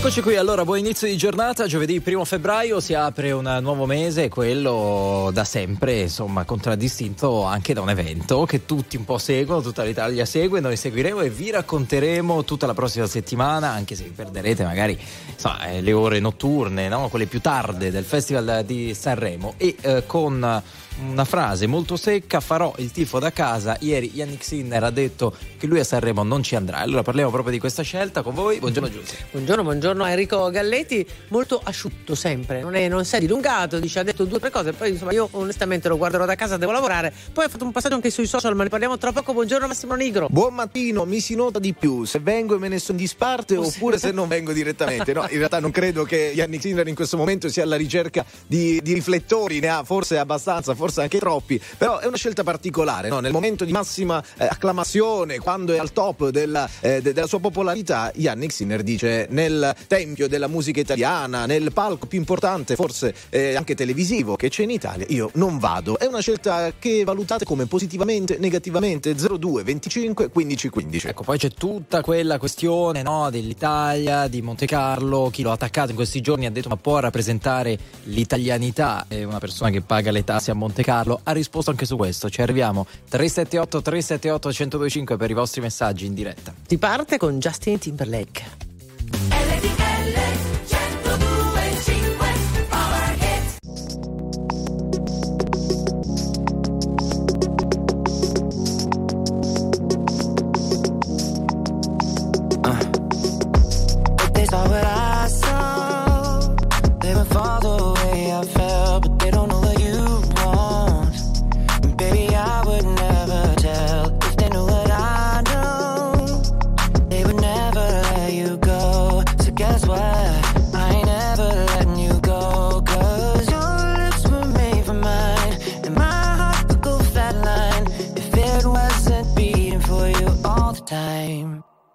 Eccoci qui, allora buon inizio di giornata, giovedì 1 febbraio si apre un nuovo mese, quello da sempre insomma contraddistinto anche da un evento che tutti un po' seguono, tutta l'Italia segue, noi seguiremo e vi racconteremo tutta la prossima settimana, anche se vi perderete magari insomma, eh, le ore notturne, no? quelle più tarde del Festival di Sanremo e eh, con una frase molto secca, farò il tifo da casa. Ieri Yannick Sinner ha detto che lui a Sanremo non ci andrà. Allora parliamo proprio di questa scelta con voi. Buongiorno Giuseppe. Buongiorno, buongiorno Enrico Galletti, molto asciutto sempre, non, è, non si è dilungato, dice, ha detto due o tre cose, poi insomma io onestamente lo guarderò da casa, devo lavorare. Poi ha fatto un passaggio anche sui social, ma ne parliamo tra poco. Buongiorno Massimo Nigro. Buon mattino, mi si nota di più se vengo e me ne sono in disparte oh, oppure sì. se non vengo direttamente. No, in realtà non credo che Yannick Sinner in questo momento sia alla ricerca di, di riflettori, ne ha forse abbastanza, forse anche troppi però è una scelta particolare, no? nel momento di massima eh, acclamazione, quando è al top della, eh, de- della sua popolarità, Yannick Sinner dice nel tempio della musica italiana, nel palco più importante, forse eh, anche televisivo che c'è in Italia, io non vado. È una scelta che valutate come positivamente, negativamente, 02 25 15 15. Ecco, poi c'è tutta quella questione no, dell'Italia, di Monte Carlo, chi l'ha attaccato in questi giorni ha detto ma può rappresentare l'italianità, è una persona che paga le tasse a Monte Carlo, ha risposto anche su questo. Ci arriviamo 378 378 1025 per i vostri messaggi in diretta. Si parte con Justin Timberlake.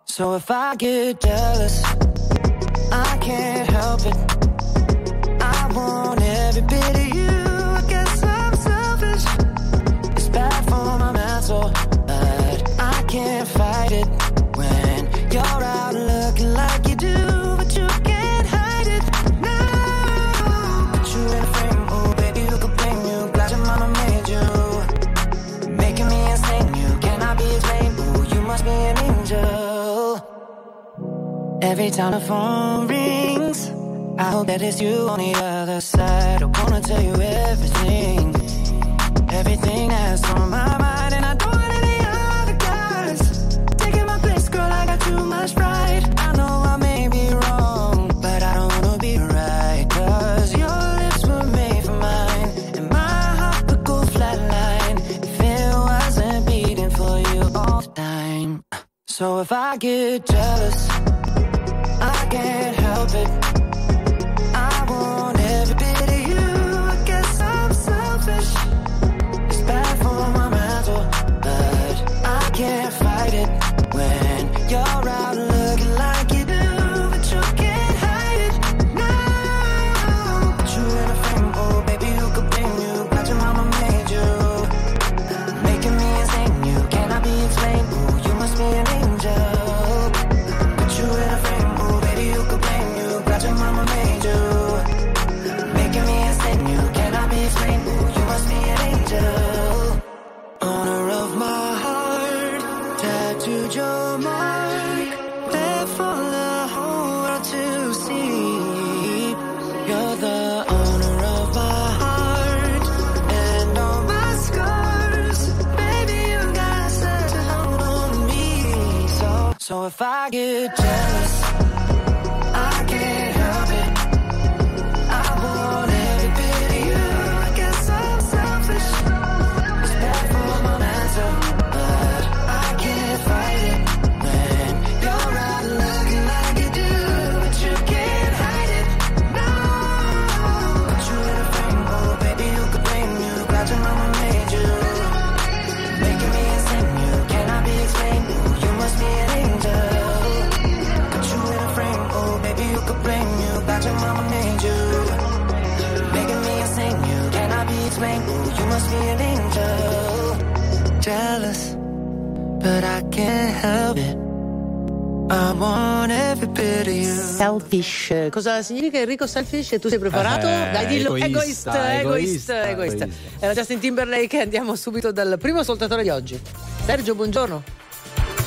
So if I get jealous, I can't help it. I want every bit Every time the phone rings, I hope that it's you on the other side. I wanna tell you everything, everything that's on my mind, and I don't want any other guys taking my place, girl. I got too much pride. I know I may be wrong, but I don't wanna be right. Cause your lips were made for mine, and my heart would go flatline if it wasn't beating for you all the time. So if I get jealous can't help it I get can't help it. I want every bit of you. Selfish. Cosa significa Enrico Selfish? E tu sei preparato? Eh, Dai, dillo. egoista, egoista, egoista, egoista. Era Justin Timberlake. Andiamo subito dal primo ascoltatore di oggi. Sergio, buongiorno.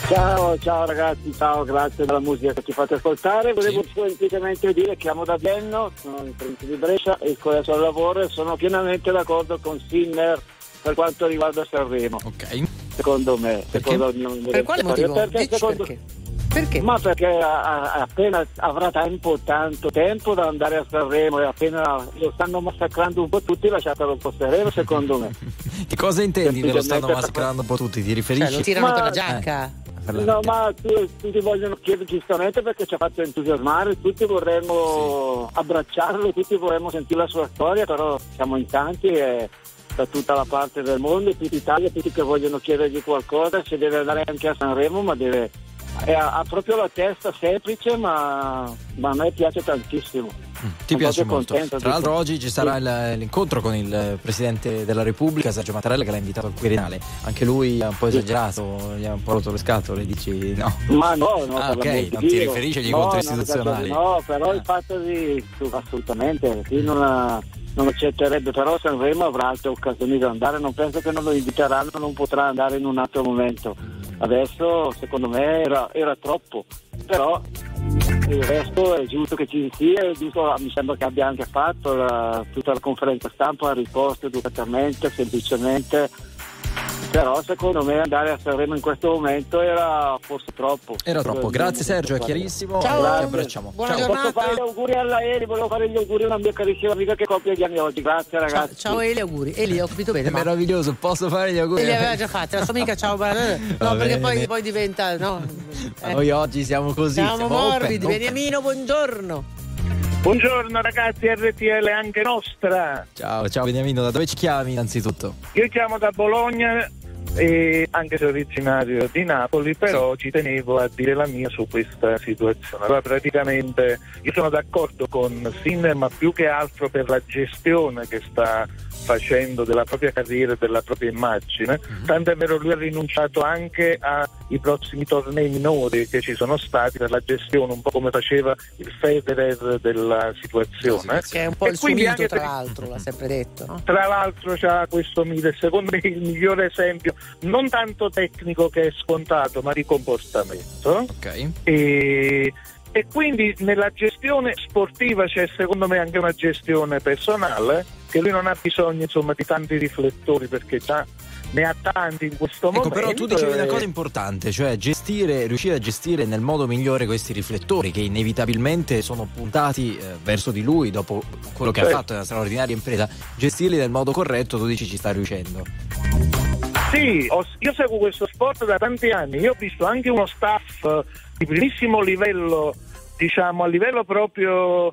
Ciao, ciao ragazzi, ciao, grazie della musica che ci fate ascoltare. Volevo semplicemente dire che amo da Benno, sono in provincia di Brescia e con al lavoro e sono pienamente d'accordo con Sinner per quanto riguarda Sanremo. Ok. Secondo me, Perché? secondo mio Per quale motivo? Perché Dici secondo- perché? Perché? Ma perché a- a- appena avrà tempo, tanto tempo da andare a Sanremo e appena lo stanno massacrando un po' tutti, lasciatelo un po' sereno, secondo me. Che cosa intendi che lo stanno massacrando un po' tutti? Ti Cioè, riferisci? lo tirano Ma- per la giacca. La- No, ma tu- tutti vogliono chiedere giustamente perché ci ha fatto entusiasmare, tutti vorremmo abbracciarlo, tutti vorremmo sentire la sua storia, però siamo in tanti e da tutta la parte del mondo, tutta Italia, tutti che vogliono chiedergli qualcosa, se deve andare anche a Sanremo, ma deve... ha proprio la testa semplice, ma, ma a me piace tantissimo. Ti Sono piace molto. contento Tra l'altro oggi ci sarà il- l'incontro con il Presidente della Repubblica, Sergio Mattarella, che l'ha invitato al Quirinale. Anche lui ha un po' esagerato, gli ha un po' rotto le scatole, dici no. Ma no, no, Ah, ok, non ti riferisci agli No, incontri no, istituzionali. No, però Ah. il fatto di assolutamente, chi non, ha- non accetterebbe, però Sanremo avrà altre occasioni da andare, non penso che non lo inviteranno, non potrà andare in un altro momento. Adesso secondo me era, era troppo, però il resto è giusto che ci sia, giusto, mi sembra che abbia anche fatto la- tutta la conferenza stampa, ha risposto educatamente, semplicemente. Però secondo me andare a Sanremo in questo momento era forse troppo. Era troppo. Grazie Sergio, è chiarissimo. Ciao. Ti abbracciamo. Buona Ciao. giornata. Posso fare gli auguri alla Eli, volevo fare gli auguri a una mia carissima amica che compie gli anni oggi. Grazie Ciao, ragazzi. ciao Eli, auguri. Eli, ho capito bene. È Ma meraviglioso, posso fare gli auguri? Eli aveva già fatto, la sua amica, ciao. No, Va perché poi, poi diventa. No. Eh. Noi oggi siamo così. Siamo open, morbidi. open. Beniamino, buongiorno. Buongiorno ragazzi, RTL anche nostra. Ciao, ciao Beniamino, da dove ci chiami innanzitutto? Io chiamo da Bologna, e anche se originario di Napoli, però ci tenevo a dire la mia su questa situazione. Allora, praticamente io sono d'accordo con Sinner, ma più che altro per la gestione che sta facendo della propria carriera e della propria immagine. Tanto è vero lui ha rinunciato anche ai prossimi tornei minori che ci sono stati per la gestione, un po' come faceva il Federer della situazione. Che è un po' E il suo mito, tra l'altro, l'ha sempre detto. No? tra l'altro c'ha questo mito, secondo me il migliore esempio, non tanto tecnico che è scontato, ma di comportamento. Ok. E, e quindi nella gestione sportiva c'è secondo me anche una gestione personale, che lui non ha bisogno insomma di tanti riflettori perché già ne ha tanti in questo Ecco, momento. però tu dicevi una e- cosa importante, cioè gestire, riuscire a gestire nel modo migliore questi riflettori che inevitabilmente sono puntati eh, verso di lui dopo quello che ha Certo. fatto, è una straordinaria impresa. Gestirli nel modo corretto, tu dici ci sta riuscendo. Sì, ho- io seguo questo sport da tanti anni, io ho visto anche uno staff eh, di primissimo livello, diciamo a livello proprio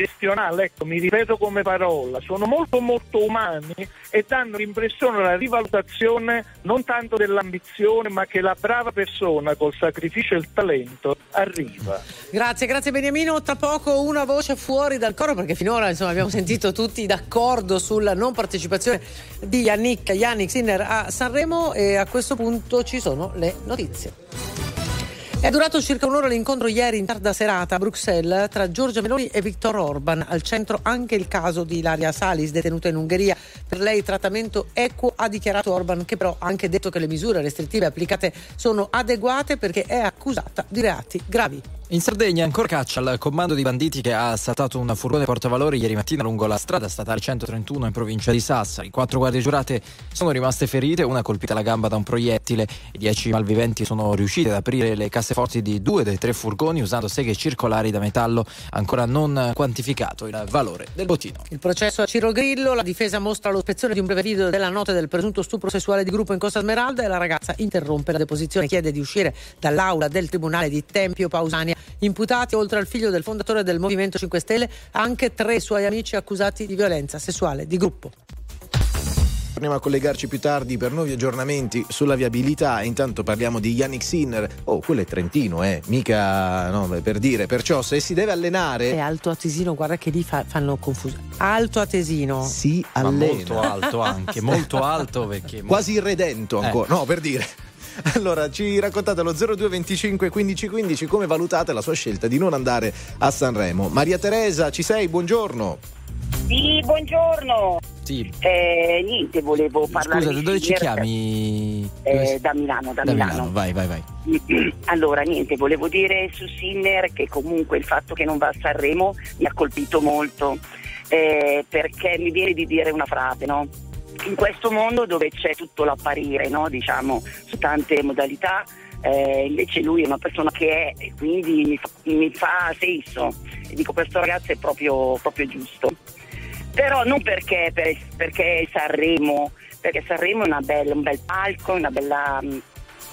gestionale, ecco, mi ripeto come parola, sono molto molto umani e danno l'impressione della rivalutazione non tanto dell'ambizione, ma che la brava persona col sacrificio e il talento arriva. Grazie, grazie Beniamino. Tra poco una voce fuori dal coro perché finora insomma, abbiamo sentito tutti d'accordo sulla non partecipazione di Yannick, Yannick Sinner a Sanremo e a questo punto ci sono le notizie. È durato circa un'ora l'incontro ieri in tarda serata a Bruxelles tra Giorgia Meloni e Viktor Orban. Al centro anche il caso di Ilaria Salis, detenuta in Ungheria. Per lei trattamento equo, ha dichiarato Orban, che però ha anche detto che le misure restrittive applicate sono adeguate perché è accusata di reati gravi. In Sardegna ancora caccia al comando di banditi che ha assaltato un furgone portavalori ieri mattina lungo la strada statale 131 in provincia di Sassari. Quattro guardie giurate sono rimaste ferite, una colpita alla gamba da un proiettile. I dieci malviventi sono riusciti ad aprire le casseforti di due dei tre furgoni usando seghe circolari da metallo, ancora non quantificato il valore del bottino. Il processo a Ciro Grillo, la difesa mostra l'ospezione di un breve video della notte del presunto stupro sessuale di gruppo in Costa Smeralda e la ragazza interrompe la deposizione, chiede di uscire dall'aula del tribunale di Tempio Pausania. Imputati, oltre al figlio del fondatore del Movimento 5 Stelle, anche tre suoi amici accusati di violenza sessuale di gruppo. Torniamo a collegarci più tardi per nuovi aggiornamenti sulla viabilità. Intanto parliamo di Yannick Sinner. Oh, quello è Trentino, eh, mica no, per dire. Perciò se si deve È allenare, Alto Atesino, guarda che lì fa- fanno confusione. Alto Atesino. si Ma allena. molto alto anche, molto alto perché Quasi irredento Eh. ancora. No, per dire. Allora, ci raccontate allo 0225 15 15 come valutate la sua scelta di non andare a Sanremo. Maria Teresa, ci sei? Buongiorno. Sì, buongiorno. Sì. Eh, niente, volevo parlare Scusa, da dove ci chiami? eh, da Milano, da, da Milano. Milano, vai, vai, vai. Allora, niente, volevo dire su Sinner che comunque il fatto che non va a Sanremo mi ha colpito molto, eh, perché mi viene di dire una frase, no? In questo mondo dove c'è tutto l'apparire, no? Diciamo, su tante modalità, eh, invece lui è una persona che è e quindi mi fa, mi fa senso. E dico, questo ragazzo è proprio, proprio giusto. Però non perché, per- perché Sanremo, perché Sanremo è bella- un bel palco, bella,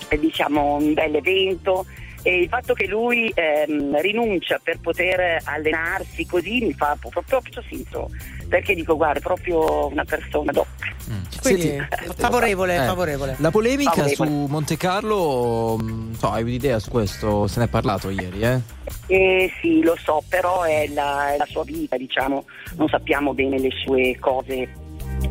eh, diciamo, un bel evento e il fatto che lui ehm, rinuncia per poter allenarsi così mi fa proprio, proprio senso perché dico guarda è proprio una persona doc Quindi Senti, favorevole, eh, favorevole. La polemica Favorevole. su Monte Carlo, mh, so, hai un'idea su questo? Se ne è parlato ieri, eh? Eh, sì lo so però è la, è la sua vita diciamo non sappiamo bene le sue cose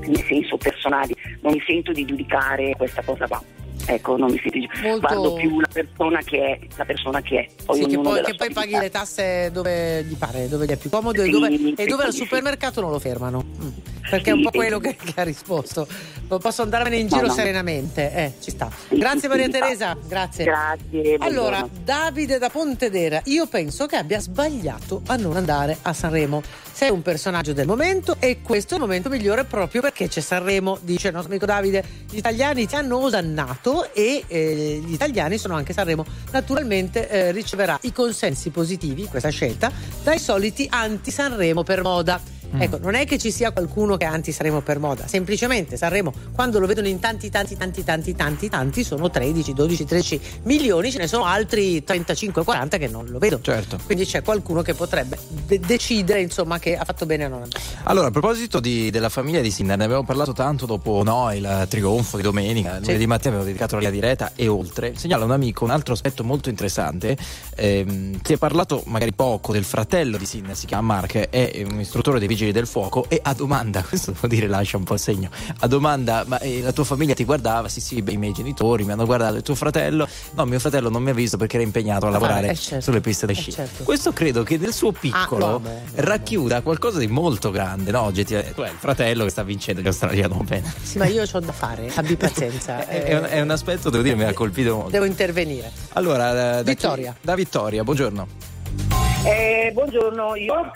nel senso personali non mi sento di giudicare questa cosa qua ecco non mi di Molto- guardo più la persona che è la persona che è poi Sì, che poi, che poi paghi le tasse dove gli pare, dove gli è più comodo e Sì, dove, sì, e dove al supermercato non lo fermano. Mm. Perché è un po' quello che, che ha risposto. Non posso andarmene in giro no. serenamente. Eh, ci sta. Grazie Maria Teresa, grazie. grazie Allora, buongiorno. Davide da Pontedera, io penso che abbia sbagliato a non andare a Sanremo. Sei un personaggio del momento e questo è il momento migliore proprio perché c'è Sanremo, dice il nostro amico Davide. Gli italiani ti hanno osannato e eh, gli italiani sono anche Sanremo. Naturalmente eh, riceverà i consensi positivi, questa scelta, dai soliti anti-Sanremo per moda. Ecco, non è che ci sia qualcuno che è anti-Sanremo per moda, semplicemente Sanremo, quando lo vedono in tanti, tanti, tanti, tanti, tanti, tanti, sono 13, 12, 13 milioni, ce ne sono altri 35, 40 che non lo vedono. Certo. Quindi c'è qualcuno che potrebbe de- decidere, insomma, che ha fatto bene a non. Allora, a proposito di- della famiglia di Sinner, ne abbiamo parlato tanto dopo no, il trionfo di domenica. Lunedì mattina abbiamo dedicato la diretta e oltre. Segnala un amico un altro aspetto molto interessante. Ehm, si è parlato magari poco del fratello di Sinner, si chiama Mark, è un istruttore dei vigili del fuoco. E a domanda, questo devo dire, lascia un po' il segno. A domanda, ma eh, la tua famiglia ti guardava? Sì, sì, beh, i miei genitori mi hanno guardato. Il tuo fratello? No, mio fratello non mi ha visto perché era impegnato a lavorare eh, certo. sulle piste da Eh, sci. certo. Questo credo che nel suo piccolo Ah, vabbè, vabbè. racchiuda qualcosa di molto grande, no? Oggettivamente, tu hai il fratello che sta vincendo gli Australian Open. Sì, ma io ho da fare, abbi pazienza. È, è un, è un aspetto, devo dire, mi ha colpito molto. Devo intervenire. Allora, da- da Vittoria. chi- Da Vittoria, buongiorno. Eh, buongiorno, io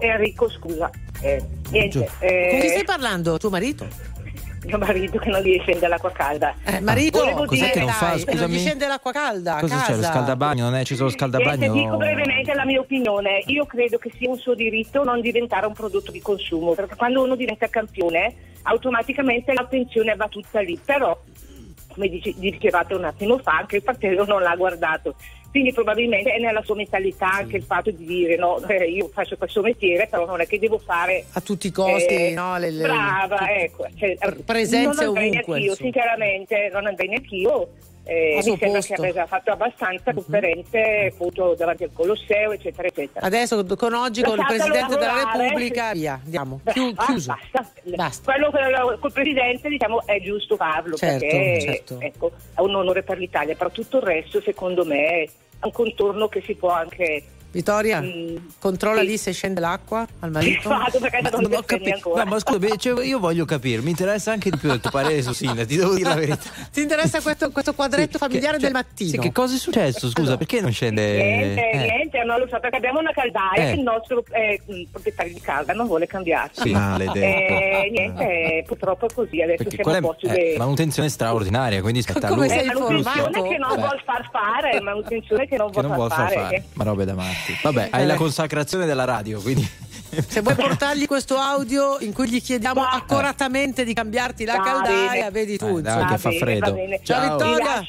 Enrico, scusa. Eh, niente, Con chi stai eh, parlando? Tuo marito? mio marito che non gli scende l'acqua calda. Eh, marito, Volevo Cos'è dire, che non fa? dai, non Scusami. gli scende l'acqua calda. Cosa c'è? Lo casa. scaldabagno? Non è ci sono lo Niente, scaldabagno? dico brevemente la mia opinione. Io credo che sia un suo diritto non diventare un prodotto di consumo, perché quando uno diventa campione, automaticamente l'attenzione va tutta lì. Però, come dice- dicevate un attimo fa, anche il fratello non l'ha guardato. Quindi probabilmente è nella sua mentalità anche il fatto di dire no, eh, io faccio questo metiere, però non è che devo fare A tutti i costi, Eh, no? Le, le- brava, ecco. Cioè, presenze non ovunque, insomma. sinceramente, non andrei neanch'io. Eh, mi sembra posto. che abbia fatto abbastanza conferenze appunto davanti al Colosseo, eccetera, eccetera. Adesso con oggi con il Presidente della. Repubblica, via, andiamo. Beh, Chiu- ah, chiuso. Basta. Basta. Quello col Presidente diciamo è giusto farlo Certo, perché certo. ecco, è un onore per l'Italia, però tutto il resto secondo me è un contorno che si può anche Vittoria, Mm, controlla sì. lì se scende l'acqua al marito. Vado perché Ma non ho mi senti capi- ancora. No, ma scusa, beh, cioè, io voglio capire, mi interessa anche di più il tuo parere su Sinner, ti devo dire la verità. Ti interessa questo, questo quadretto Sì, familiare che- cioè, del mattino? Sì, che cosa è successo? Scusa, Allora. perché non scende? Niente, eh, niente, non lo so perché abbiamo una caldaia Eh. che il nostro eh, mh, proprietario di casa non vuole cambiarci. Sì. Maledetto. Eh, niente, purtroppo è così, adesso Perché siamo quella a posto è, è di... manutenzione straordinaria, quindi spetta a Come lui. È manutenzione che non Eh. vuol far fare, manutenzione che non che vuol non far vuol far fare. ma robe da matti. Vabbè, hai Eh. la consacrazione della radio, quindi Se vuoi portargli questo audio in cui gli chiediamo Va. accuratamente di cambiarti la Va caldaia, bene. vedi tu. Eh, dai, che fa freddo. va bene. Ciao, Ciao. Vi Vittoria.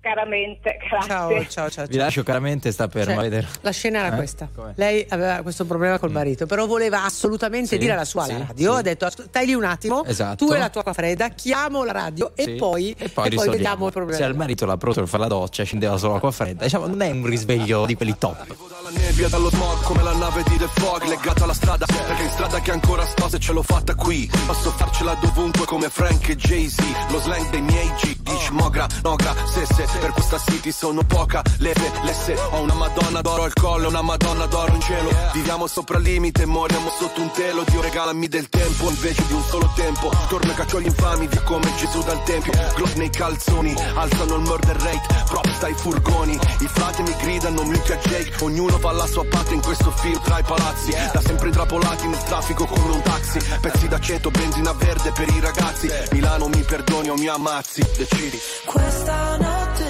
Caramente, grazie. Ciao, ciao, ciao. vi ciao. lascio caramente sta per Cioè, vedere. la scena era Eh? questa. Come? Lei aveva questo problema col marito, però voleva assolutamente Sì, dire alla sua sì, alla radio. sì. Ha detto: "Ascol- stai lì un attimo, Esatto. tu e la tua acqua fredda, chiamo la radio Sì. e poi, e poi, risolviamo. vediamo il problema. Se al marito l'ha pronto per fare la doccia, scendeva solo acqua fredda. Diciamo, non è un risveglio di quelli top. Arrivo dalla nebbia, dallo smog come la nave di The Fog Legata alla strada, perché in strada che ancora sto se ce l'ho fatta qui Posso farcela dovunque come Frank e Jay-Z Lo slang dei miei G, di schmog gra, no gra, se se Per questa city sono poca, le fe, le se Ho una madonna d'oro al collo, una madonna d'oro in cielo. Viviamo sopra il limite, moriamo sotto un telo. Dio regalami del tempo invece di un solo tempo. Torno e caccio gli infami, via come Gesù dal tempio. Glock nei calzoni, alzano il murder rate Props dai furgoni, i frati mi gridano minchia Jake. Ognuno fa la sua parte in questo film tra i palazzi. Da sempre intrappolati nel traffico come un taxi. Pezzi d'aceto, benzina verde per i ragazzi. Milano mi perdoni o mi ammazzi, decidi. Questa notte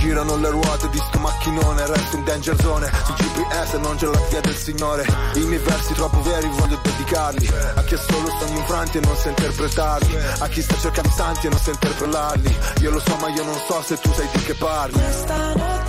Girano le ruote di sto macchinone Resto in danger zone. Su GPS non c'è la via del Signore. I miei versi troppo veri voglio dedicarli. A chi ha solo sogni infranti e non sa interpretarli. A chi sta cercando santi e non sa interpellarli. Io lo so ma io non so se tu sai di che parli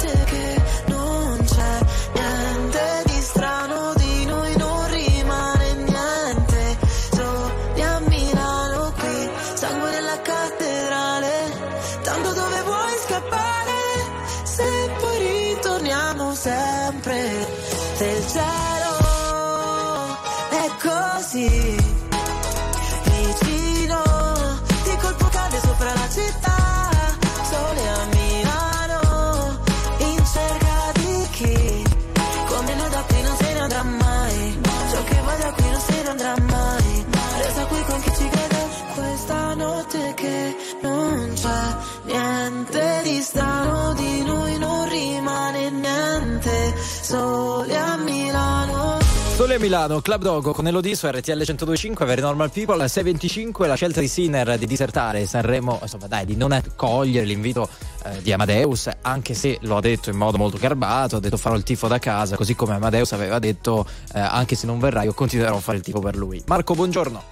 sole a Milano Sole a Milano, Club Dogo con Elodie su RTL 1025, Very Normal People, 625, la scelta di Sinner di disertare Sanremo, insomma dai, di non accogliere l'invito eh, di Amadeus, anche se lo ha detto in modo molto garbato, ha detto farò il tifo da casa, così come Amadeus aveva detto eh, anche se non verrà io continuerò a fare il tifo per lui. Marco, buongiorno.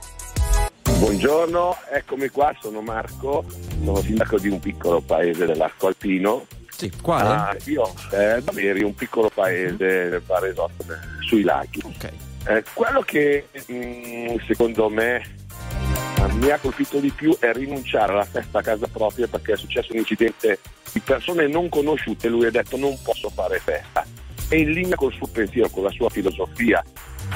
Buongiorno, eccomi qua, sono Marco, sono sindaco di un piccolo paese dell'arco alpino. Sì, quale? Ah, io, eh, Daveri, un piccolo paese Varesotto, eh, sui laghi. Eh, quello che mh, secondo me mi ha colpito di più è rinunciare alla festa a casa propria perché è successo un incidente di persone non conosciute, lui ha detto non posso fare festa. È in linea col suo pensiero, con la sua filosofia.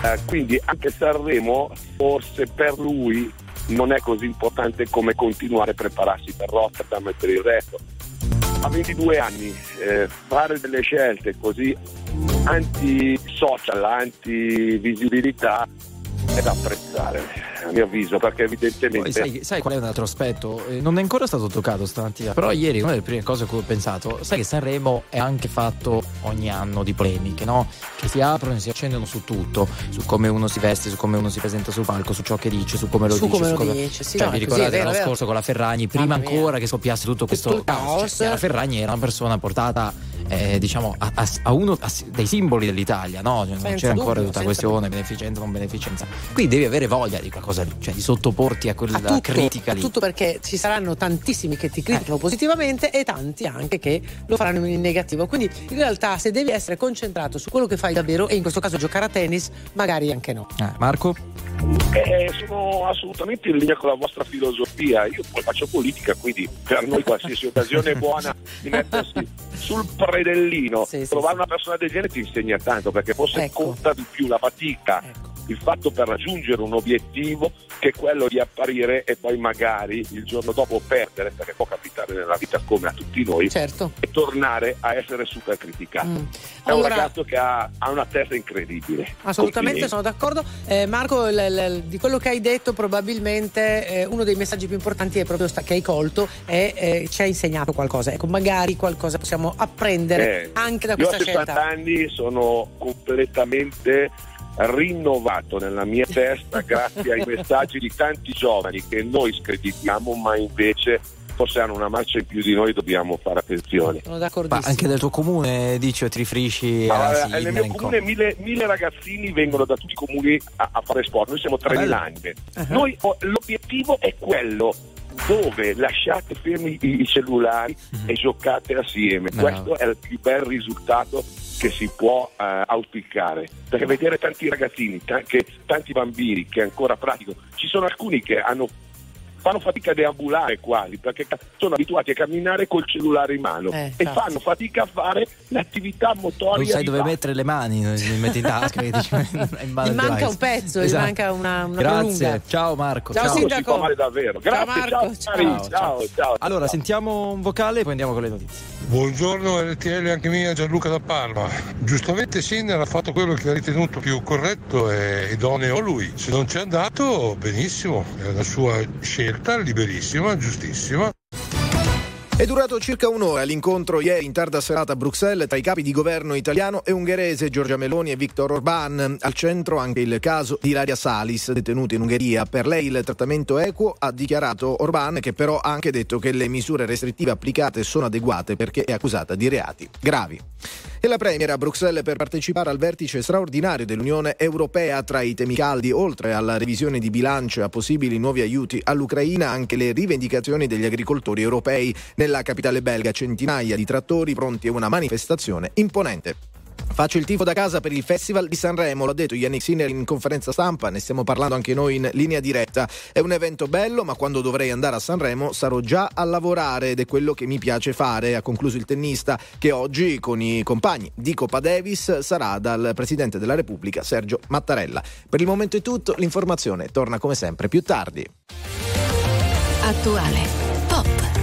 Eh, quindi anche Sanremo forse per lui non è così importante come continuare a prepararsi per Rotterdam e per il resto. A 22 anni eh, fare delle scelte così anti-social, anti-visibilità è da apprezzare, a mio avviso, perché evidentemente... Poi sai, sai qual è un altro aspetto? Eh, non è ancora stato toccato stamattina, però ieri una delle prime cose a cui ho pensato, sai che Sanremo è anche fatto ogni anno di polemiche, no? Che si aprono e si accendono su tutto, su come uno si veste, su come uno si presenta sul palco, su ciò che dice, su come lo Su dice. come su lo come... dice, sì, cioè, no, vi ricordate l'anno scorso con la Ferragni, prima ancora che scoppiasse tutto questo caos, caos. cioè, la Ferragni era una persona portata eh, diciamo a, a- a uno a- dei simboli dell'Italia, no? Cioè, non Senza c'era ancora dubbio, tutta questione beneficenza non beneficenza. Qui devi avere voglia di qualcosa, lì, cioè di sottoporti a quella a tutto, critica lì. tutto perché ci saranno tantissimi che ti Eh. criticano positivamente e tanti anche che lo faranno in negativo. Quindi in realtà se devi essere concentrato su quello che fai davvero e in questo caso giocare a tennis, magari anche no. Eh, Marco? Eh, sono assolutamente in linea con la vostra filosofia. Io poi faccio politica, quindi per noi qualsiasi occasione è buona di mettersi sul predellino. Sì, Trovare una persona del genere ti insegna tanto perché forse Ecco. conta di più la fatica il fatto per raggiungere un obiettivo che è quello di apparire e poi magari il giorno dopo perdere, perché può capitare nella vita come a tutti noi, certo. e tornare a essere super criticato. Mm. È allora, un ragazzo che ha, ha, una testa incredibile. Assolutamente, sono d'accordo. Eh, Marco, l- l- di quello che hai detto, probabilmente eh, uno dei messaggi più importanti è proprio sta- che hai colto e eh, ci ha insegnato qualcosa. Ecco, magari qualcosa possiamo apprendere Eh, anche da questa io a 60 scelta. anni sono completamente rinnovato nella mia testa grazie ai messaggi di tanti giovani che noi screditiamo ma invece forse hanno una marcia in più di noi dobbiamo fare attenzione Sono Ma anche del tuo comune dici o ti riferisci Allora, nel mio comune mille, mille ragazzini vengono da tutti i comuni a, a fare sport, noi siamo 3.000 bello. anime. Ah. Noi, oh, l'obiettivo è quello dove lasciate fermi i, cellulari e giocate assieme. Bravo. Questo è il più bel risultato che si può eh, auspicare. Perché vedere tanti ragazzini, ta- che- tanti bambini che ancora praticano, ci sono alcuni che hanno fanno fatica a deambulare quasi perché sono abituati a camminare col cellulare in mano Eh, e fanno fatica a fare l'attività motoria non sai dove base. mettere le mani, li metti in tasca e dici, in mano Gli manca un pezzo, gli Esatto. manca una, una Grazie, prolunga. ciao Marco. Ciao, ciao. Sindaco. si davvero. Grazie, Marco, ciao, ciao. Ciao, ciao, ciao. Allora, sentiamo un vocale e poi andiamo con le notizie. Buongiorno RTL anche mia Gianluca da Parma. Giustamente Sinner ha fatto quello che ha ritenuto più corretto e idoneo lui. Se non c'è andato, benissimo, è la sua scelta, liberissima, giustissima. È durato circa un'ora l'incontro ieri in tarda serata a Bruxelles tra i capi di governo italiano e ungherese Giorgia Meloni e Viktor Orban. Al centro anche il caso di Ilaria Salis, detenuta in Ungheria. Per lei il trattamento equo ha dichiarato Orban, che però ha anche detto che le misure restrittive applicate sono adeguate perché è accusata di reati gravi. E la Premier a Bruxelles per partecipare al vertice straordinario dell'Unione Europea tra i temi caldi, oltre alla revisione di bilancio e a possibili nuovi aiuti all'Ucraina, anche le rivendicazioni degli agricoltori europei. Nella capitale belga centinaia di trattori pronti a una manifestazione imponente. Faccio il tifo da casa per il Festival di Sanremo, l'ha detto Yannick Sinner in conferenza stampa, ne stiamo parlando anche noi in linea diretta. È un evento bello, ma quando dovrei andare a Sanremo sarò già a lavorare ed è quello che mi piace fare, ha concluso il tennista che oggi con i compagni di Coppa Davis sarà dal Presidente della Repubblica Sergio Mattarella. Per il momento è tutto, l'informazione torna come sempre più tardi. Attuale, pop,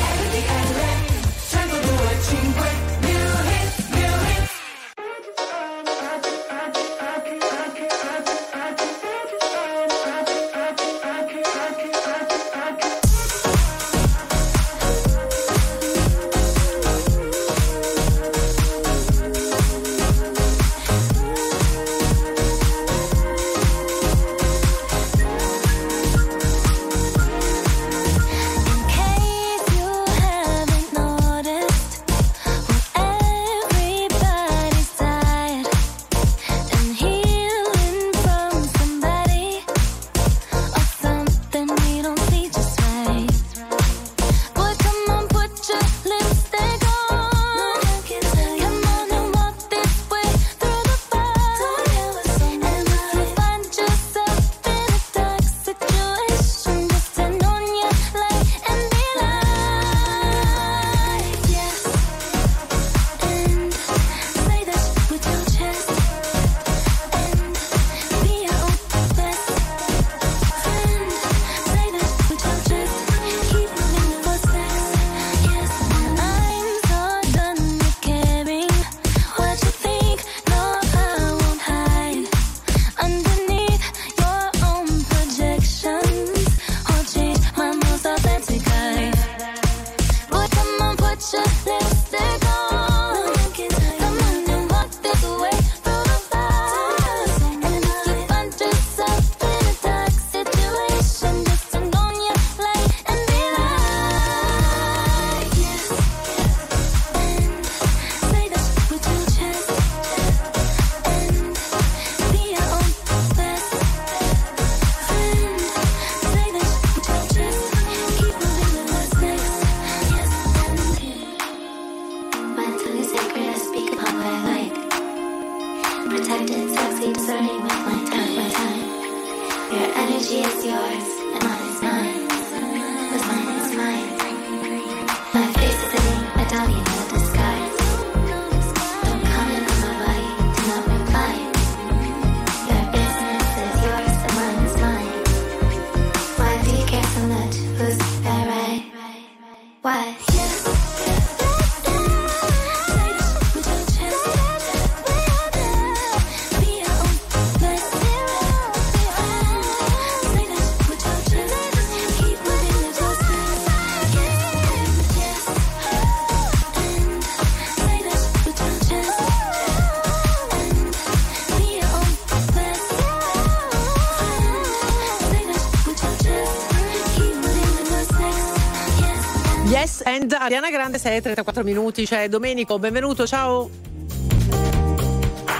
Ariana Grande 6 34 minuti, c'è Domenico, benvenuto, ciao.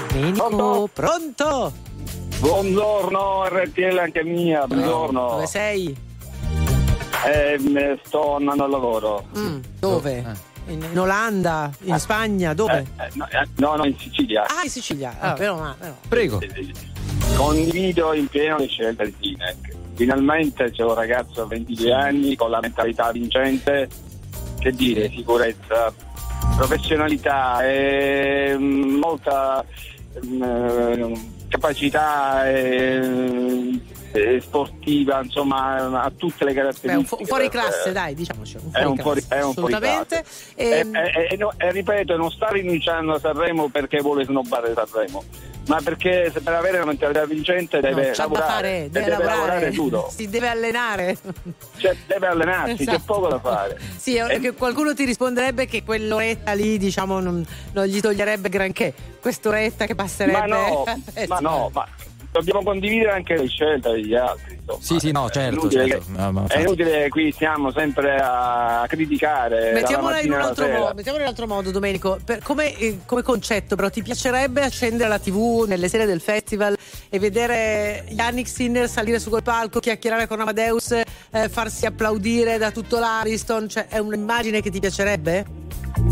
Domenico, pronto? Buongiorno RTL anche mia, buongiorno. Dove sei? Eh, sto andando al lavoro. Mm, dove? In, in Olanda, in Spagna, dove? Eh, no, eh, no, no, in Sicilia. Ah, in Sicilia. Ah, però, ma, però. Prego. Condivido in pieno le scelte di. Finalmente c'è un ragazzo a 22 anni con la mentalità vincente, che dire, sicurezza, professionalità e mm, molta mm, eh, capacità eh, eh, sportiva, insomma, ha tutte le Beh, un, caratteristiche. fu- un fuori classe, dai, diciamoci. Un È fuori un fuori, classe, è un fuori classe. Ehm, E, e- e no- e ripeto, non sta rinunciando a Sanremo perché vuole snobbare Sanremo, ma perché per avere una mentalità vincente deve no, lavorare, fare, e deve, deve lavorare, lavorare duro, si deve allenare. cioè, deve allenarsi, c'è Esatto. poco da fare. Sì, che qualcuno ti risponderebbe che quell'oretta lì, diciamo, non, non gli toglierebbe granché. Quest'oretta che passerebbe. Ma no, ma no, ma dobbiamo condividere anche le scelte degli altri. insomma. Sì, sì, no, È certo, inutile certo. che- Ma- ma È inutile qui stiamo sempre a criticare. Mettiamola in un altro modo, mettiamola in un altro modo, Domenico. Per- come, eh, come concetto, però, ti piacerebbe accendere la TV nelle sere del festival e vedere Yannick Sinner salire su quel palco, chiacchierare con Amadeus, eh, farsi applaudire da tutto l'Ariston? Cioè, è un'immagine che ti piacerebbe?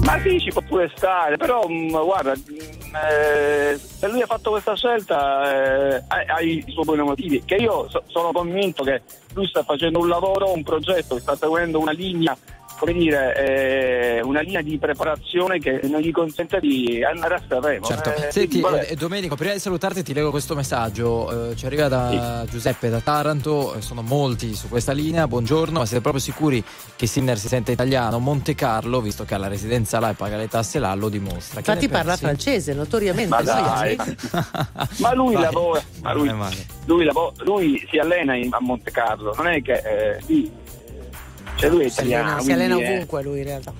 Ma sì, ci può pure stare, però mh, guarda, mh, eh, se lui ha fatto questa scelta eh, ha i suoi buoni motivi, che io so- sono convinto che lui sta facendo un lavoro, un progetto, sta seguendo una linea, come dire, eh, una linea di preparazione che non gli consente di andare a Sanremo. Certo. Eh, Senti, eh, Domenico, prima di salutarti ti leggo questo messaggio. Eh, ci arriva da Giuseppe da Taranto, eh, sono molti su questa linea. Buongiorno, ma siete proprio sicuri che Sinner si sente italiano? Monte Carlo, visto che ha la residenza là e paga le tasse là, lo dimostra. Infatti parla pensi? francese, notoriamente. Ma dai. Ma lui Vai. lavora, ma lui, Non è male. lui, lavo- lui si allena in- a Monte Carlo, non è che eh, sì, cioè lui è Si italiano. allena, si allena eh, ovunque lui in realtà.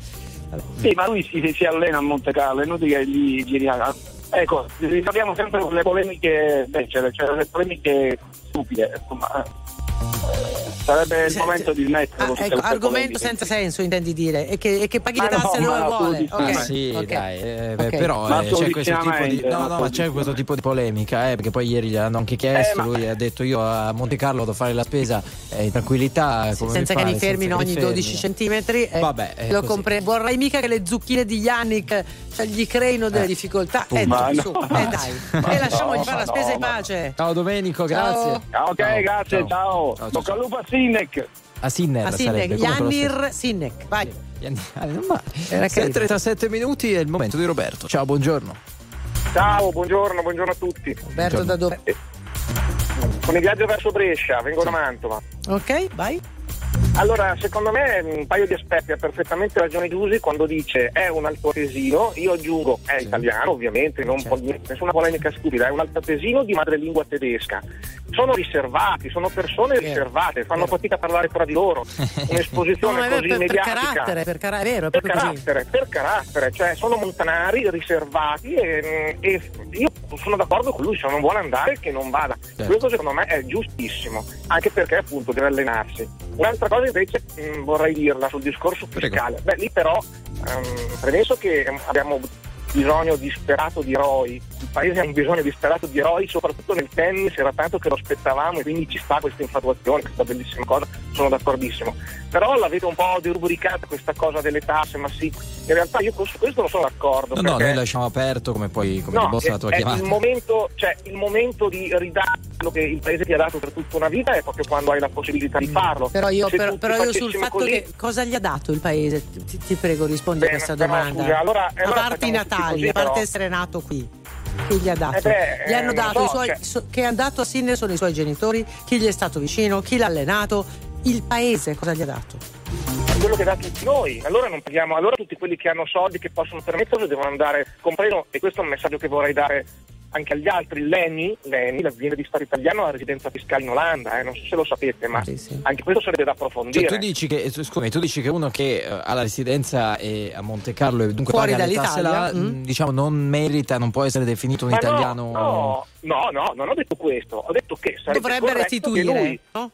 Sì, ma lui si, si allena a Monte Carlo, è inutile che gli giri a- Ecco, ritorniamo sempre con le polemiche, beh, cioè, cioè, le polemiche stupide, insomma. Sarebbe il Sì, momento di smettere Ah, ecco, argomento senza senso, intendi dire, e che, e che paghi Ma le tasse no, dove ma vuole. tu dici- Ok, Ma sì, ok. dai, eh, beh, Ok. però Ma eh, c'è questo tipo di, no, no, ma c'è questo tipo di polemica, eh, perché poi ieri gliel'hanno anche chiesto, Eh, ma- lui ha detto io a Monte Carlo devo fare la spesa eh, in tranquillità, come senza mi che li fermino ogni li fermi. 12 centimetri. eh, Vabbè, lo compre- Vorrei mica che le zucchine di Yannick cioè, gli creino delle Eh, difficoltà. Eh, ma su, no. eh, dai, Ma e lasciamogli fare la ma spesa in ma- pace. Ciao Domenico, grazie. Ah, ok, Ciao, grazie, ciao. Ciao. ciao, Bocca ciao. al lupo a Sinek. A Sinner A stesso. Yannir Sinnek, vai. Ah, carino. 7.37 minuti è il momento di Roberto. Ciao, buongiorno. Ciao, buongiorno, buongiorno a tutti. Roberto da dove? Con il viaggio verso Brescia, vengo da Mantova. Ok, vai. Allora, secondo me un paio di aspetti ha perfettamente ragione Giusi quando dice è un altoatesino, io aggiungo è italiano ovviamente, non Certo. po- nessuna polemica stupida, è un altoatesino di madrelingua tedesca. Sono riservati, sono persone Vero, riservate, fanno vero. fatica a parlare tra di loro. No, Un'esposizione vero, così per, per mediatica. carattere, per carattere, è vero, è per carattere, per carattere, cioè sono montanari riservati e, e io sono d'accordo con lui, se non vuole andare che non vada. Certo. Questo secondo me è giustissimo, anche perché appunto deve allenarsi. Un'altra cosa invece mh, vorrei dirla sul discorso fiscale. Beh, lì però, ehm, premesso che abbiamo bisogno disperato di eroi, il paese ha un bisogno disperato di eroi, soprattutto nel tennis, era tanto che lo aspettavamo e quindi ci sta questa infatuazione, questa bellissima cosa, sono d'accordissimo. Però la vedo un po' derubricata questa cosa delle tasse, ma sì, in realtà io su questo non sono d'accordo. No, no, noi lasciamo aperto come poi come No, dimostra la tua è, è il chiamata. momento, cioè, il momento di ridare quello che il paese ti ha dato per tutta una vita è proprio quando hai la possibilità di farlo. Però io, Se però, io sul fatto così- che cosa gli ha dato il paese, ti, ti prego rispondi Bene, a questa domanda. scusa, allora- a allora parte i Natali, così, a parte però. essere nato qui. Chi gli ha dato? Eh beh, gli hanno eh, dato so, suoi, cioè- so- che ha dato a Sinner sono i suoi genitori, chi gli è stato vicino, chi l'ha allenato, il paese cosa gli ha dato? quello che dà a tutti noi. Allora non paghiamo, allora tutti quelli che hanno soldi che possono permetterlo devono andare, compreso, e questo è un messaggio che vorrei dare anche agli altri, Leni, Leni l'azienda di Stato italiano ha la residenza fiscale in Olanda, eh, non so se lo sapete, ma anche questo sarebbe da approfondire. Cioè, tu dici che eh, scusami, tu dici che uno che eh, ha la residenza e a Monte Carlo e dunque Fuori paga le tasse là, dall'Italia, mm. mh, diciamo non merita, non può essere definito un Ma no, italiano. No, no, no, non ho detto questo, ho detto che sarebbe Dovrebbe restituire, che lui- no?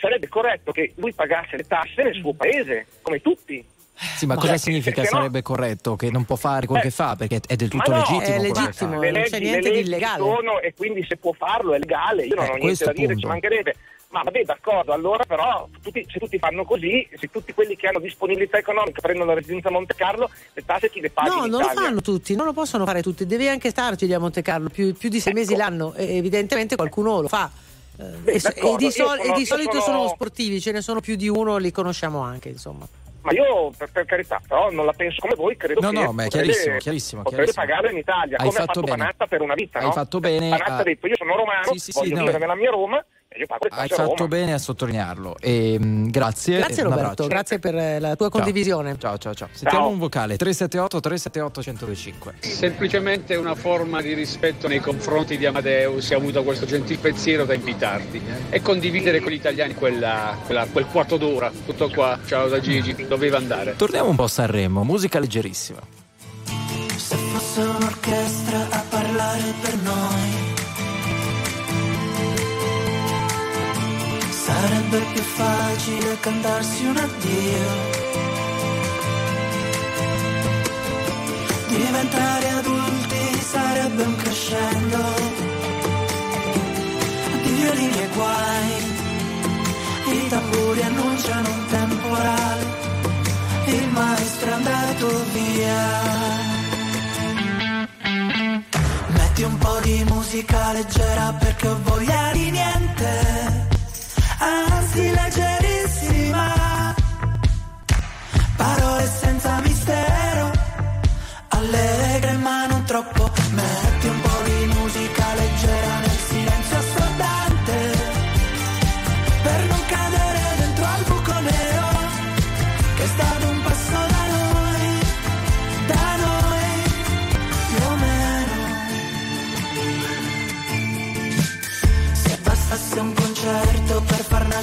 sarebbe corretto che lui pagasse le tasse nel suo paese, come tutti. Sì, ma Ma- cosa Cioè, significa se no- sarebbe corretto? Che non può fare quello Eh, che fa perché è del Ma tutto no, legittimo. è legittimo, le non c'è niente di illegale. sono e quindi se può farlo è legale, io non Eh, ho niente questo da dire, punto. ci mancherebbe. Ma vabbè, d'accordo, allora però tutti- se tutti fanno così, se tutti quelli che hanno disponibilità economica prendono la residenza a Monte Carlo, le tasse chi le paga No, in non lo fanno tutti, non lo possono fare tutti, devi anche starci lì a Monte Carlo più, più di sei Ecco. mesi l'anno, e evidentemente qualcuno lo fa. Eh, Beh, e, e d'accordo, di, sol- sono- e di solito sono- sono sportivi, ce ne sono più di uno, li conosciamo anche, insomma. Ma io, per, per carità, però non la penso come voi, credo No, che no, ma è chiarissimo, chiarissimo, chiarissimo. pagarlo in Italia, Hai come ha fatto fatto bene. Panatta per una vita, Hai no? fatto bene Panatta ha detto, io sono romano, Sì, sì, sì, voglio no, vivere nella mia Roma io pago le Hai tasse a fatto Roma. bene a sottolinearlo. E, mm, grazie. Grazie un Roberto, grazie per eh, la tua Ciao. condivisione. Ciao, ciao, ciao. Sentiamo Ciao. un vocale 378 378 1025. Semplicemente una forma di rispetto nei confronti di Amadeus, ha avuto questo gentil pensiero da invitarti e condividere con gli italiani quella- quella- quel quarto d'ora. Tutto qua, ciao da Gigi, doveva andare. Torniamo un po' a Sanremo, musica leggerissima. Se fosse un'orchestra a parlare per noi Sarebbe più facile cantarsi un addio. Diventare adulti sarebbe un crescendo. Di violini e guai. I tamburi annunciano un temporale. Il maestro è andato via. Metti un po' di musica leggera perché ho voglia di niente, anzi leggerissima.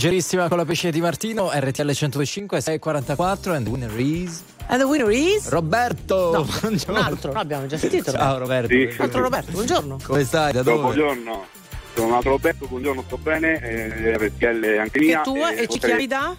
leggerissima con la pesce di Martino, RTL 105 644 and winner is And the winner is? Roberto. No, Buongiorno. un altro, no, abbiamo già sentito. Ciao Roberto. Sì. Altro Roberto, buongiorno. Come stai? Da dove? Buongiorno, sono Nato Roberto, buongiorno, sto bene, eh, RTL anche Che mia. tu eh, e ci chiami da?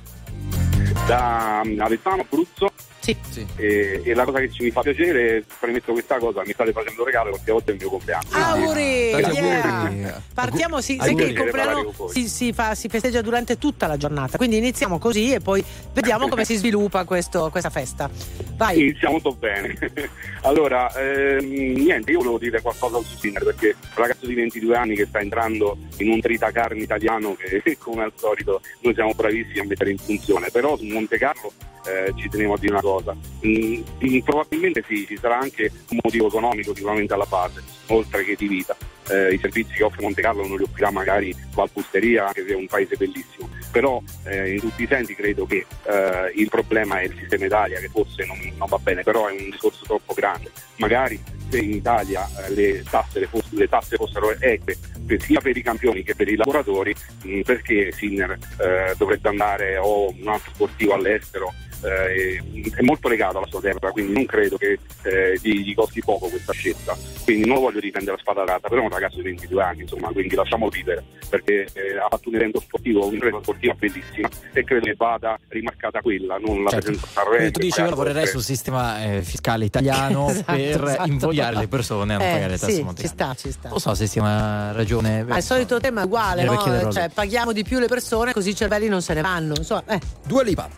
Da mm, Avezzano, Abruzzo. Sì. E, e la cosa che ci mi fa piacere, premetto questa cosa, mi state facendo regalo perché oggi è il mio compleanno. Auguri! Tanti yeah. Partiamo, sì, sì che il compleanno si, si fa- si festeggia durante tutta la giornata, quindi iniziamo così e poi vediamo come si sviluppa questo- questa festa. Vai. Iniziamo molto bene. allora, ehm, niente, io volevo dire qualcosa su Sinner perché è un ragazzo di 22 anni che sta entrando in un tritacarne italiano che come al solito noi siamo bravissimi a mettere in funzione, però su Monte Carlo eh, ci tenevo a dire una cosa. Mm, mm, probabilmente sì, ci sarà anche un motivo economico sicuramente alla base, oltre che di vita. Eh, I servizi che offre Monte Carlo non li offrirà magari Valpusteria, se è un paese bellissimo. Però eh, in tutti i sensi credo che eh, il problema è il sistema Italia, che forse non, non va bene, però è un discorso troppo grande. Magari se in Italia eh, le, tasse, le, foss- le tasse fossero eque sia per i campioni che per i lavoratori, mh, perché Sinner eh, dovrebbe andare o un altro sportivo all'estero? Eh, è molto legato alla sua terra, quindi non credo che eh, gli, gli costi poco questa scelta. Quindi non voglio riprendere la spada data, però è un ragazzo di 22 anni, insomma, quindi lasciamolo vivere, perché eh, ha fatto un evento sportivo, un'impresa sportiva bellissima e credo che vada rimarcata quella, non la Certo. presenza a Sanremo. Tu dici io magari lavorerei oltre- sul sistema eh, fiscale italiano Esatto, per esatto. invogliare le persone a non Eh, pagare le tasse sì, mondiali. ci sta, ci sta. Non so se sia una ragione. Al solito tema è uguale, no? a Cioè, paghiamo di più le persone così i cervelli non se ne vanno. Insomma, eh. Due Lipa.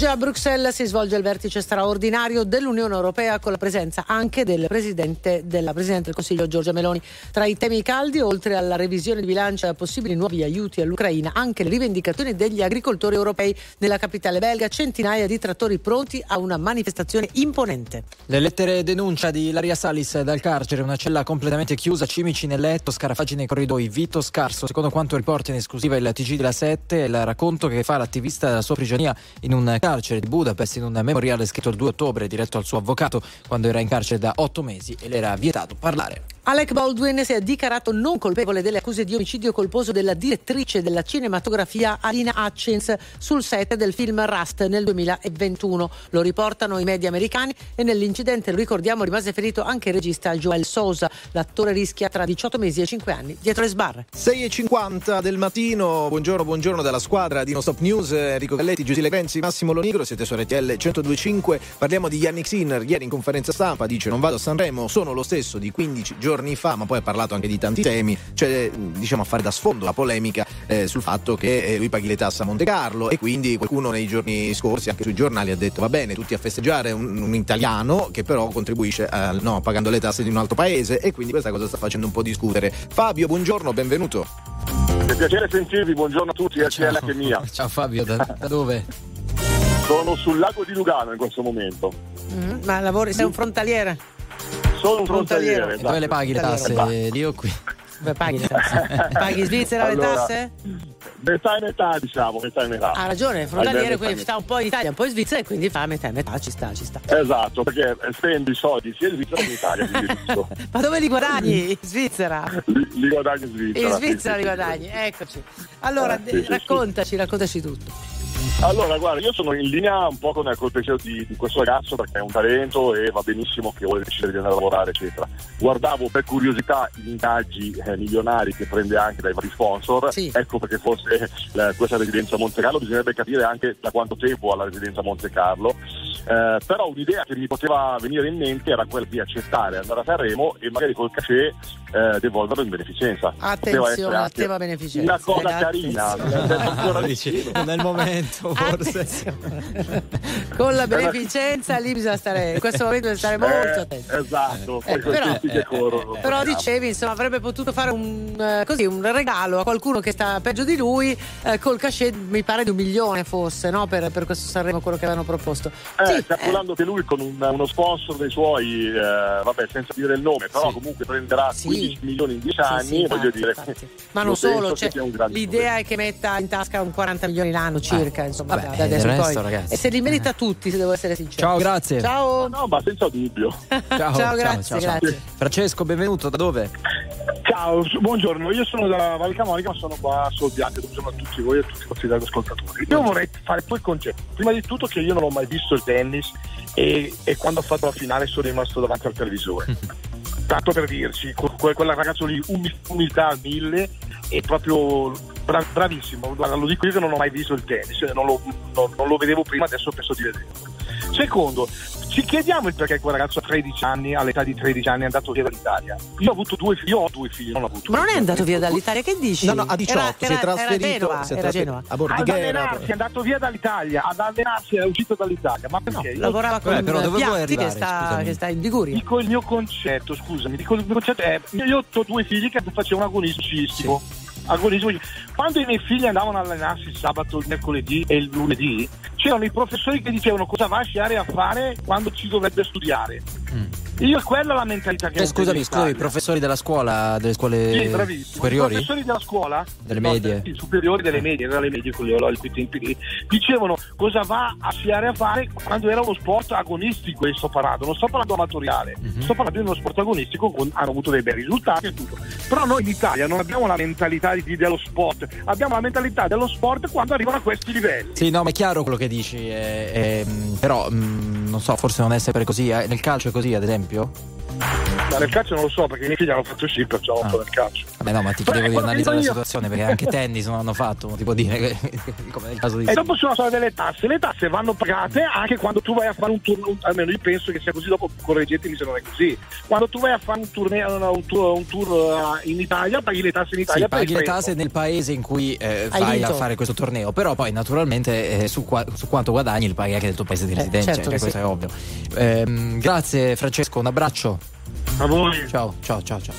Oggi a Bruxelles si svolge il vertice straordinario dell'Unione Europea con la presenza anche del presidente della Presidente del Consiglio Giorgia Meloni. Tra i temi caldi, oltre alla revisione di bilancio e possibili nuovi aiuti all'Ucraina, anche le rivendicazioni degli agricoltori europei nella capitale belga, centinaia di trattori pronti a una manifestazione imponente. Le lettere denuncia di Ilaria Salis dal carcere, una cella completamente chiusa, cimici nel letto, scarafaggi nei corridoi, vito scarso. Secondo quanto riporta in esclusiva il TG della 7, il racconto che fa l'attivista della sua prigionia in un carcere di Budapest, in un memoriale scritto il 2 ottobre, diretto al suo avvocato quando era in carcere da otto mesi e le era vietato parlare. Alec Baldwin si è dichiarato non colpevole delle accuse di omicidio colposo della direttrice della cinematografia Alina Hutchins sul set del film Rust nel 2021. Lo riportano i media americani e nell'incidente, lo ricordiamo, rimase ferito anche il regista Joel Sousa. L'attore rischia tra 18 mesi e 5 anni dietro le sbarre. 6.50 del mattino, buongiorno, buongiorno dalla squadra di No Stop News, Enrico Galletti, Giusile Penzi, Massimo Lonigro, siete su RTL 102.5, parliamo di Yannick Sinner, ieri in conferenza stampa dice non vado a Sanremo, sono lo stesso di 15 giorni fa, ma poi ha parlato anche di tanti temi, cioè diciamo a fare da sfondo la polemica eh, sul fatto che eh, lui paghi le tasse a Monte Carlo e quindi qualcuno nei giorni scorsi anche sui giornali ha detto va bene tutti a festeggiare un, un italiano che però contribuisce a, no, pagando le tasse di un altro paese e quindi questa cosa sta facendo un po' discutere. Fabio, buongiorno, benvenuto. È piacere sentirvi, buongiorno a tutti, RTL anche mia. Ciao Fabio, da, da dove? Sono sul lago di Lugano in questo momento. Mm, ma lavori, sei un frontaliere? Sono un Frontaliere. frontaliere. Dove le paghi le tasse? Lì o qui? Beh, paghi le tasse. Paghi in Svizzera le Allora, tasse? Metà e metà, diciamo, metà e metà. Ha ragione, il frontaliere quindi sta un po' in Italia, un po' in Svizzera e quindi fa metà e metà, ci sta, ci sta. Esatto, perché spendo i soldi sia in Svizzera che in Italia. Ma dove li guadagni? In Svizzera? li, li guadagno in Svizzera. In sì, Svizzera sì, li sì. guadagni, eccoci. Allora, Eh, sì, sì, raccontaci, raccontaci tutto. Allora, guarda, io sono in linea un po' con col pensiero di, di questo ragazzo perché è un talento e va benissimo che vuole decidere di andare a lavorare, eccetera. Guardavo per curiosità gli ingaggi eh, milionari che prende anche dai vari sponsor, ecco perché forse eh, questa residenza a Monte Carlo bisognerebbe capire anche da quanto tempo ha la residenza a Monte Carlo. Eh, però un'idea che mi poteva venire in mente era quella di accettare, andare a Sanremo e magari col cachet eh, devolverlo in beneficenza. Attenzione tema beneficenza. Una cosa Eh, carina. non è il momento forse. Con la beneficenza lì bisogna stare, in questo momento bisogna stare molto Eh, attenti. Esatto, Eh, però- corrono. Però speriamo. dicevi, insomma, avrebbe potuto fare un, eh, così, un regalo a qualcuno che sta peggio di lui eh, col cachet, mi pare, di un milione fosse, no? Per, per questo Sanremo, quello che avevano proposto. Eh, calcolando che lui con un- uno sponsor dei suoi, eh, vabbè, senza dire il nome, però comunque prenderà 15 milioni in 10 anni, sì, voglio infatti, dire. Ma non solo, cioè, l'idea è che metta in tasca un 40 milioni l'anno circa, insomma, vabbè, da- adesso resto, poi. ragazzi. E se li merita tutti, se devo essere sincero. Ciao, grazie. Ciao. No, ma senza dubbio. Ciao, Ciao, grazie, grazie. Francesco, benvenuto, da dove? Ciao, buongiorno, io sono da Val Camonica, ma sono qua a Solbiate, buongiorno a tutti voi e a tutti i vostri ascoltatori. Io vorrei fare due concetti. Prima di tutto che io non ho mai visto il tennis e, e quando ho fatto la finale sono rimasto davanti al televisore. Tanto per dirci, que- que- quel ragazzo lì, umi- umiltà a mille e proprio bra- bravissimo. Guarda, lo dico io che non ho mai visto il tennis, non lo, non- non lo vedevo prima, adesso penso di vederlo. Secondo, ci chiediamo il perché quel ragazzo a 13 anni, all'età di 13 anni, è andato via dall'Italia. Io ho avuto due figli, io ho due figli, non ho avuto. Ma non è andato via dall'Italia, che dici? No, no, a 18, Era- si è era- trasferito, Era Genova, si è era trasferito Genova. a Ad Bordighera. allenarsi, è andato via dall'Italia, ad allenarsi è uscito dall'Italia. Ma perché? Io- Lavorava con Beh, però dove vuoi Piatti che arrivare, sta, scusami? che sta in Liguria. Dico il mio concetto, scusami, dico il mio concetto è io, io ho due figli che facevano agonismo sciistico. Agonismo. Quando i miei figli andavano a allenarsi il sabato, il mercoledì e il lunedì, c'erano i professori che dicevano cosa va a sciare a fare quando ci dovrebbe studiare. Io quella è la mentalità che Eh, ho scusami, scusami, i professori della scuola, delle scuole Sì, superiori? I professori della scuola, Delle no, medie? sì, superiori delle medie, erano le medie quelli là, quei tempi lì, dicevano cosa va a sciare a fare quando era uno sport agonistico e sto parlando, non sto parlando amatoriale, Mhm. sto parlando di uno sport agonistico con, hanno avuto dei bei risultati e tutto. Però noi in Italia non abbiamo la mentalità di- dello sport, abbiamo la mentalità dello sport quando arrivano a questi livelli. Sì, no, ma è chiaro quello che dici, eh, ehm, però mh, non so, forse non è sempre così. eh. Nel calcio è così, ad esempio? Ma nel calcio non lo so perché i miei figli hanno fatto sì, perciò non so nel calcio. Vabbè, no, ma ti chiedevo di analizzare la situazione perché anche tennis non hanno fatto, non ti può dire che, come nel caso di E dopo sulla storia delle tasse, le tasse vanno pagate anche quando tu vai a fare un turno, almeno io penso che sia così, dopo correggetemi se non è così. Quando tu vai a fare un, tourneo, un tour, un tour, eh, in Italia, paghi le tasse in Italia Sì, paghi le tasse nel paese in cui eh, vai vinto. a fare questo torneo, però poi naturalmente eh, su, qua- su quanto guadagni il paghi anche del tuo paese di residenza, certo cioè, questo sì. è ovvio. Ehm, grazie Francesco, un abbraccio. A voi. Ciao, ciao, ciao, ciao.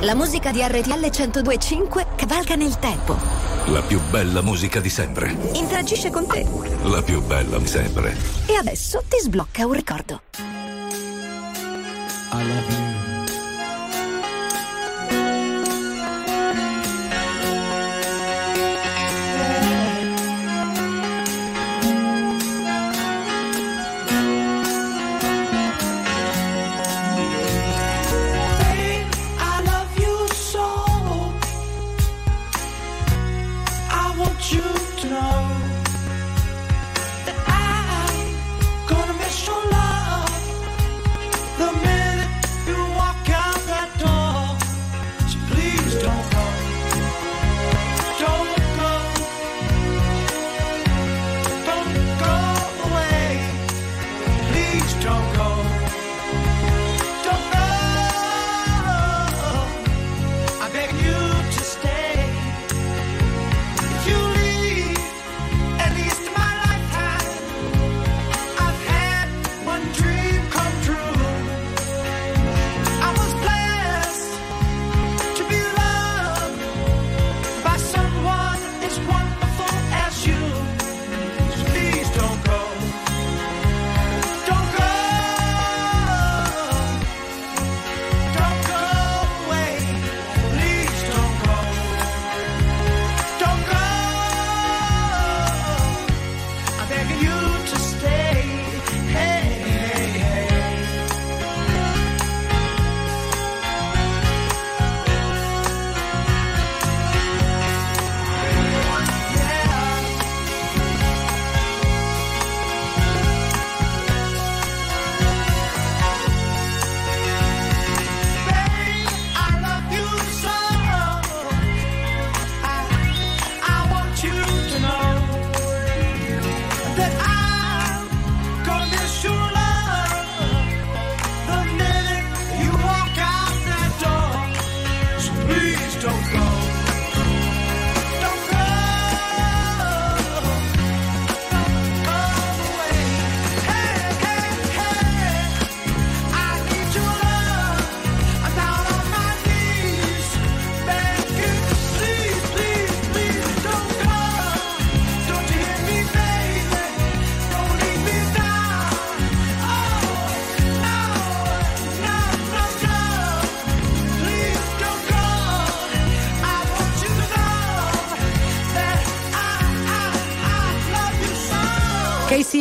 La musica di RTL 1025 cavalca nel tempo. La più bella musica di sempre. Interagisce con te. La più bella di sempre. E adesso ti sblocca un ricordo. don't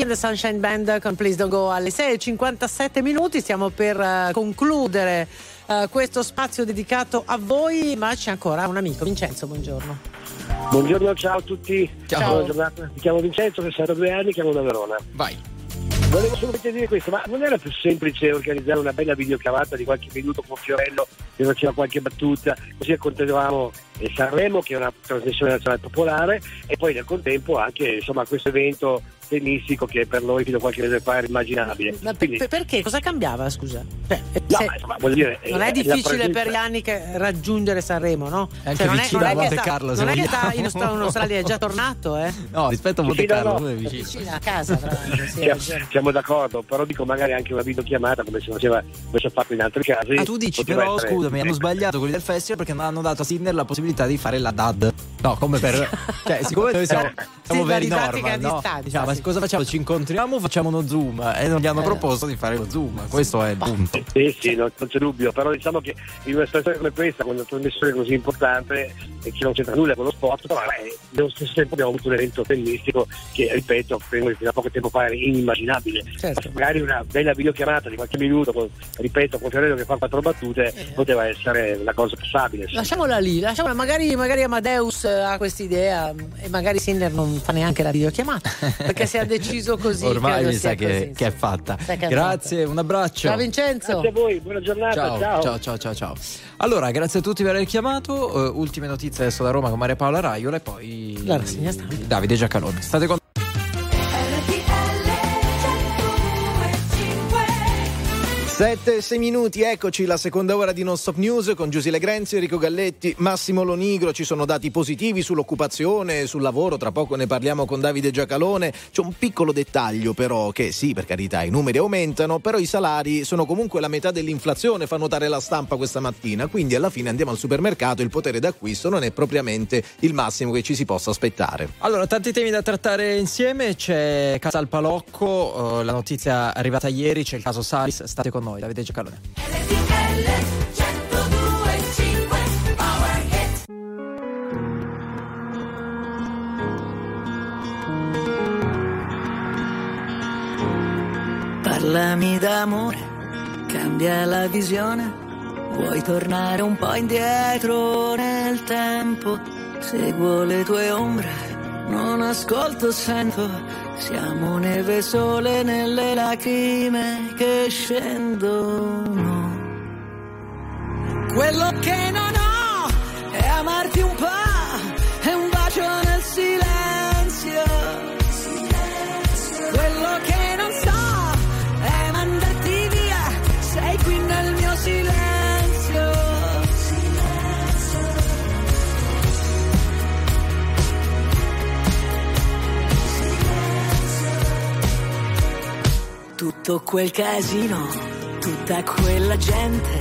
the Sunshine Band con Please Don't Go alle 6.57 minuti. Stiamo per eh, concludere eh, questo spazio dedicato a voi, ma c'è ancora un amico. Vincenzo, buongiorno. Buongiorno, ciao a tutti. Ciao. Buona giornata. Mi chiamo Vincenzo, ho 62 anni, chiamo da Verona. Vai. Volevo solamente dire questo, ma non era più semplice organizzare una bella videochiamata di qualche minuto con Fiorello che faceva qualche battuta, così accontentavamo eh, Sanremo, che è una trasmissione nazionale popolare, e poi nel contempo anche insomma, questo evento tennistico che per noi fino a qualche mese fa era immaginabile. Ma Quindi, per- perché? Cosa cambiava, scusa? Cioè, no, se- ma, dire, non eh, è la difficile per gli anni che raggiungere Sanremo, no? Anche non è, vicino non a è che Monte sta, Carlo, non è che sta in, Australia, è già tornato, eh? No, rispetto a Monte Sì, Carlo, no. è vicino. Vicino a casa, sì, siamo, siamo d'accordo, però dico magari anche una videochiamata come si faceva, come si è fatto in altri casi. Ah, tu dici, però essere- scusami, hanno sbagliato quelli del festival perché non hanno dato a Sinner la possibilità di fare la DAD. No, come per. cioè, siccome noi siamo, siamo la very didattica normal, no? Diciamo, ma sì. cosa facciamo? Ci incontriamo, facciamo uno Zoom e non gli hanno Eh. proposto di fare lo Zoom. Questo è il punto. Sì, sì, non, non c'è dubbio, però diciamo che in una situazione come questa, con una trasmissione così importante e che non c'entra nulla con lo sport, però eh, nello stesso tempo abbiamo avuto un evento tennistico che, ripeto, fino a poco tempo fa era inimmaginabile. Certo. Magari una bella videochiamata di qualche minuto, con, ripeto, con Fiorello che fa quattro battute, Eh. poteva essere una cosa passabile. insomma. Lasciamola lì, lasciamola. Magari, magari Amadeus eh, ha quest'idea mm, e magari Sinner non fa neanche la videochiamata perché si è deciso così. Ormai mi sa che, così, che è fatta. Grazie, un abbraccio. Ciao Vincenzo. Grazie a voi, buona giornata, Ciao, ciao. ciao, ciao, ciao. Allora, grazie a tutti per aver chiamato. Eh, ultime notizie adesso da Roma con Maria Paola Raiola e poi La rassegna stampa. Davide Giacalone. State con 7 6 minuti, eccoci la seconda ora di Non Stop News con Giusile Grenzi, Enrico Galletti, Massimo Lonigro, ci sono dati positivi sull'occupazione, sul lavoro, tra poco ne parliamo con Davide Giacalone, c'è un piccolo dettaglio però che sì, per carità, i numeri aumentano, però i salari sono comunque la metà dell'inflazione, fa notare la stampa questa mattina, quindi alla fine andiamo al supermercato, il potere d'acquisto non è propriamente il massimo che ci si possa aspettare. Allora, tanti temi da trattare insieme. C'è Casa al Palocco, eh, la notizia arrivata ieri, c'è il caso Salis. State con noi, Davide Giacalone. Parlami d'amore, cambia la visione. Vuoi tornare un po' indietro nel tempo? Seguo le tue ombre, non ascolto, sento. Siamo neve sole nelle lacrime che scendono. Quello che non ho è amarti un po', tutto quel casino, tutta quella gente,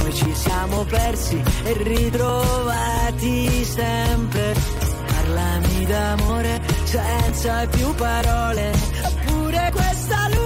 noi ci siamo persi e ritrovati sempre. Parlami d'amore senza più parole, pure questa luna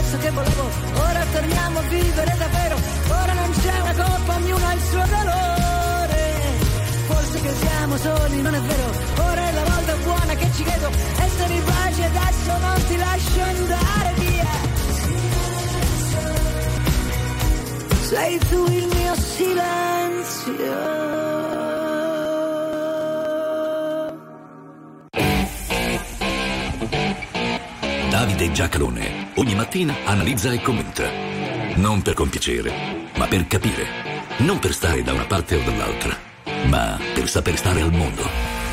Questo che volevo, ora torniamo a vivere davvero, ora non c'è una colpa, ognuno ha il suo dolore. Forse che siamo soli, non è vero, ora è la volta buona che ci chiedo, essere in pace adesso non ti lascio andare via. Sei tu il mio silenzio. Davide Giacalone ogni mattina analizza e commenta. Non per compiacere, ma per capire. Non per stare da una parte o dall'altra, ma per saper stare al mondo.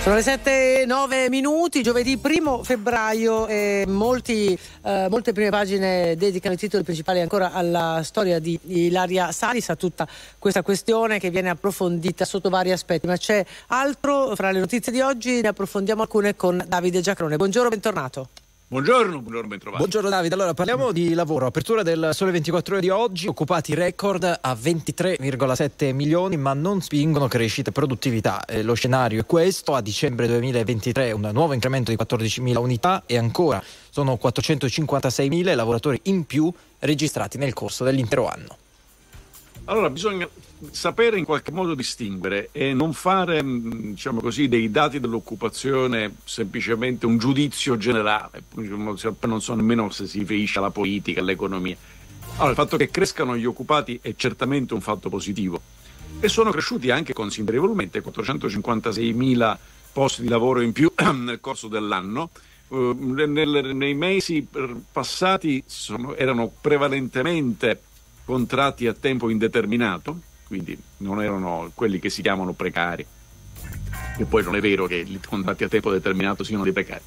Sono le 7 e 9 minuti, giovedì 1 febbraio e molti, eh, molte prime pagine dedicano i titoli principali ancora alla storia di Ilaria Salis, a tutta questa questione che viene approfondita sotto vari aspetti, ma c'è altro fra le notizie di oggi, ne approfondiamo alcune con Davide Giacrone. Buongiorno, bentornato. Buongiorno, buongiorno, bentrovati. Buongiorno Davide, allora parliamo di lavoro. Apertura del Sole 24 ore di oggi, occupati record a 23,7 milioni, ma non spingono crescita e produttività. Eh, lo scenario è questo, a dicembre 2023 un nuovo incremento di 14.000 unità e ancora sono 456.000 i lavoratori in più registrati nel corso dell'intero anno. Allora, bisogna sapere in qualche modo distinguere e non fare, mh, diciamo così, dei dati dell'occupazione semplicemente un giudizio generale, non so nemmeno se si riferisce alla politica, all'economia. Allora, il fatto che crescano gli occupati è certamente un fatto positivo e sono cresciuti anche considerevolmente, 456.000 posti di lavoro in più nel corso dell'anno. Uh, nel- nei mesi passati sono- erano prevalentemente contratti a tempo indeterminato, quindi non erano quelli che si chiamano precari, che poi non è vero che i contratti a tempo determinato siano dei precari.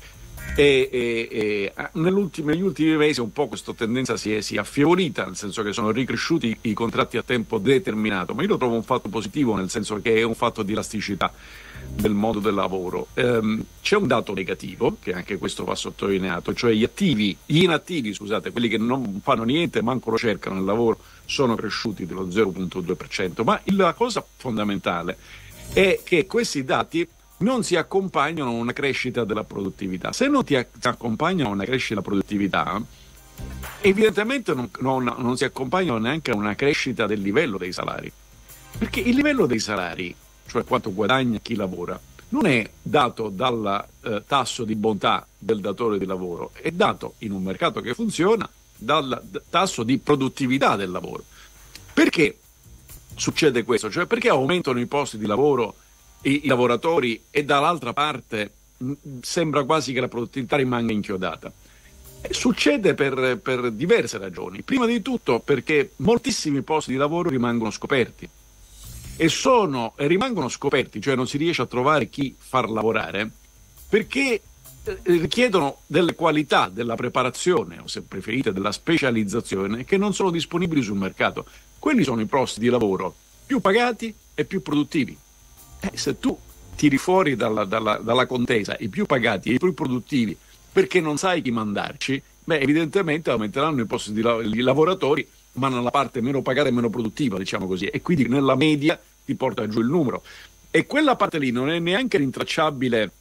E, e- e, ah, negli ultimi mesi un po' questa tendenza si è, si è affievolita, nel senso che sono ricresciuti i contratti a tempo determinato, ma io lo trovo un fatto positivo, nel senso che è un fatto di elasticità del modo del lavoro. Ehm, c'è un dato negativo, che anche questo va sottolineato, cioè gli attivi, gli inattivi, scusate, quelli che non fanno niente, manco lo cercano nel lavoro, sono cresciuti dello 0,2%. Ma il- la cosa fondamentale è che questi dati non si accompagnano a una crescita della produttività. Se non ti accompagnano a una crescita della produttività, evidentemente non, non- non si accompagnano neanche a una crescita del livello dei salari. Perché il livello dei salari, cioè quanto guadagna chi lavora, non è dato dal eh, tasso di bontà del datore di lavoro, è dato in un mercato che funziona dal d- tasso di produttività del lavoro. Perché succede questo? Cioè perché aumentano i posti di lavoro i, i lavoratori e dall'altra parte mh, sembra quasi che la produttività rimanga inchiodata? Succede per, per diverse ragioni. Prima di tutto perché moltissimi posti di lavoro rimangono scoperti e, sono, e rimangono scoperti, cioè non si riesce a trovare chi far lavorare, perché eh, richiedono delle qualità della preparazione o se preferite della specializzazione che non sono disponibili sul mercato. Quelli sono i posti di lavoro più pagati e più produttivi. Eh, se tu tiri fuori dalla, dalla- dalla contesa i più pagati e i più produttivi perché non sai chi mandarci, beh, evidentemente aumenteranno i posti di, la- di lavoratori, ma nella parte meno pagata e meno produttiva, diciamo così, e quindi nella media ti porta giù il numero. E quella parte lì non è neanche rintracciabile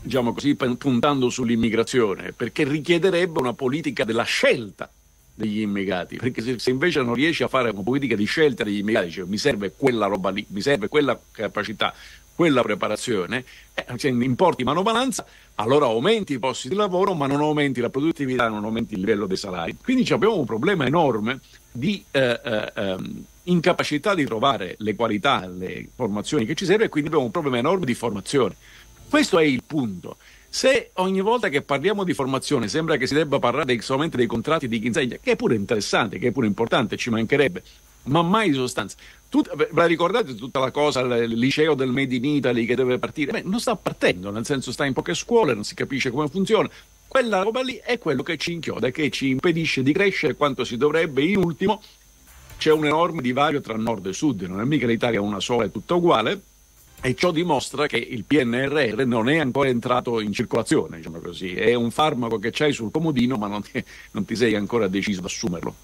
diciamo così, puntando sull'immigrazione, perché richiederebbe una politica della scelta degli immigrati, perché se, se invece non riesci a fare una politica di scelta degli immigrati, cioè mi serve quella roba lì, mi serve quella capacità, quella preparazione, eh, se importi manovalanza, allora aumenti i posti di lavoro, ma non aumenti la produttività, non aumenti il livello dei salari. Quindi abbiamo un problema enorme di eh, eh, ehm, incapacità di trovare le qualità, le formazioni che ci serve e quindi abbiamo un problema enorme di formazione. Questo è il punto. Se ogni volta che parliamo di formazione sembra che si debba parlare solamente dei contratti di chi insegna, che è pure interessante, che è pure importante, ci mancherebbe, ma mai di sostanza. Tut- ve la ricordate tutta la cosa, il liceo del Made in Italy che deve partire? Beh, non sta partendo, nel senso sta in poche scuole, non si capisce come funziona. Quella roba lì è quello che ci inchioda, che ci impedisce di crescere quanto si dovrebbe. In ultimo, c'è un enorme divario tra nord e sud, non è mica l'Italia una sola, è tutta uguale. E ciò dimostra che il PNRR non è ancora entrato in circolazione, diciamo così. È un farmaco che c'hai sul comodino, ma non ti, non ti sei ancora deciso ad assumerlo.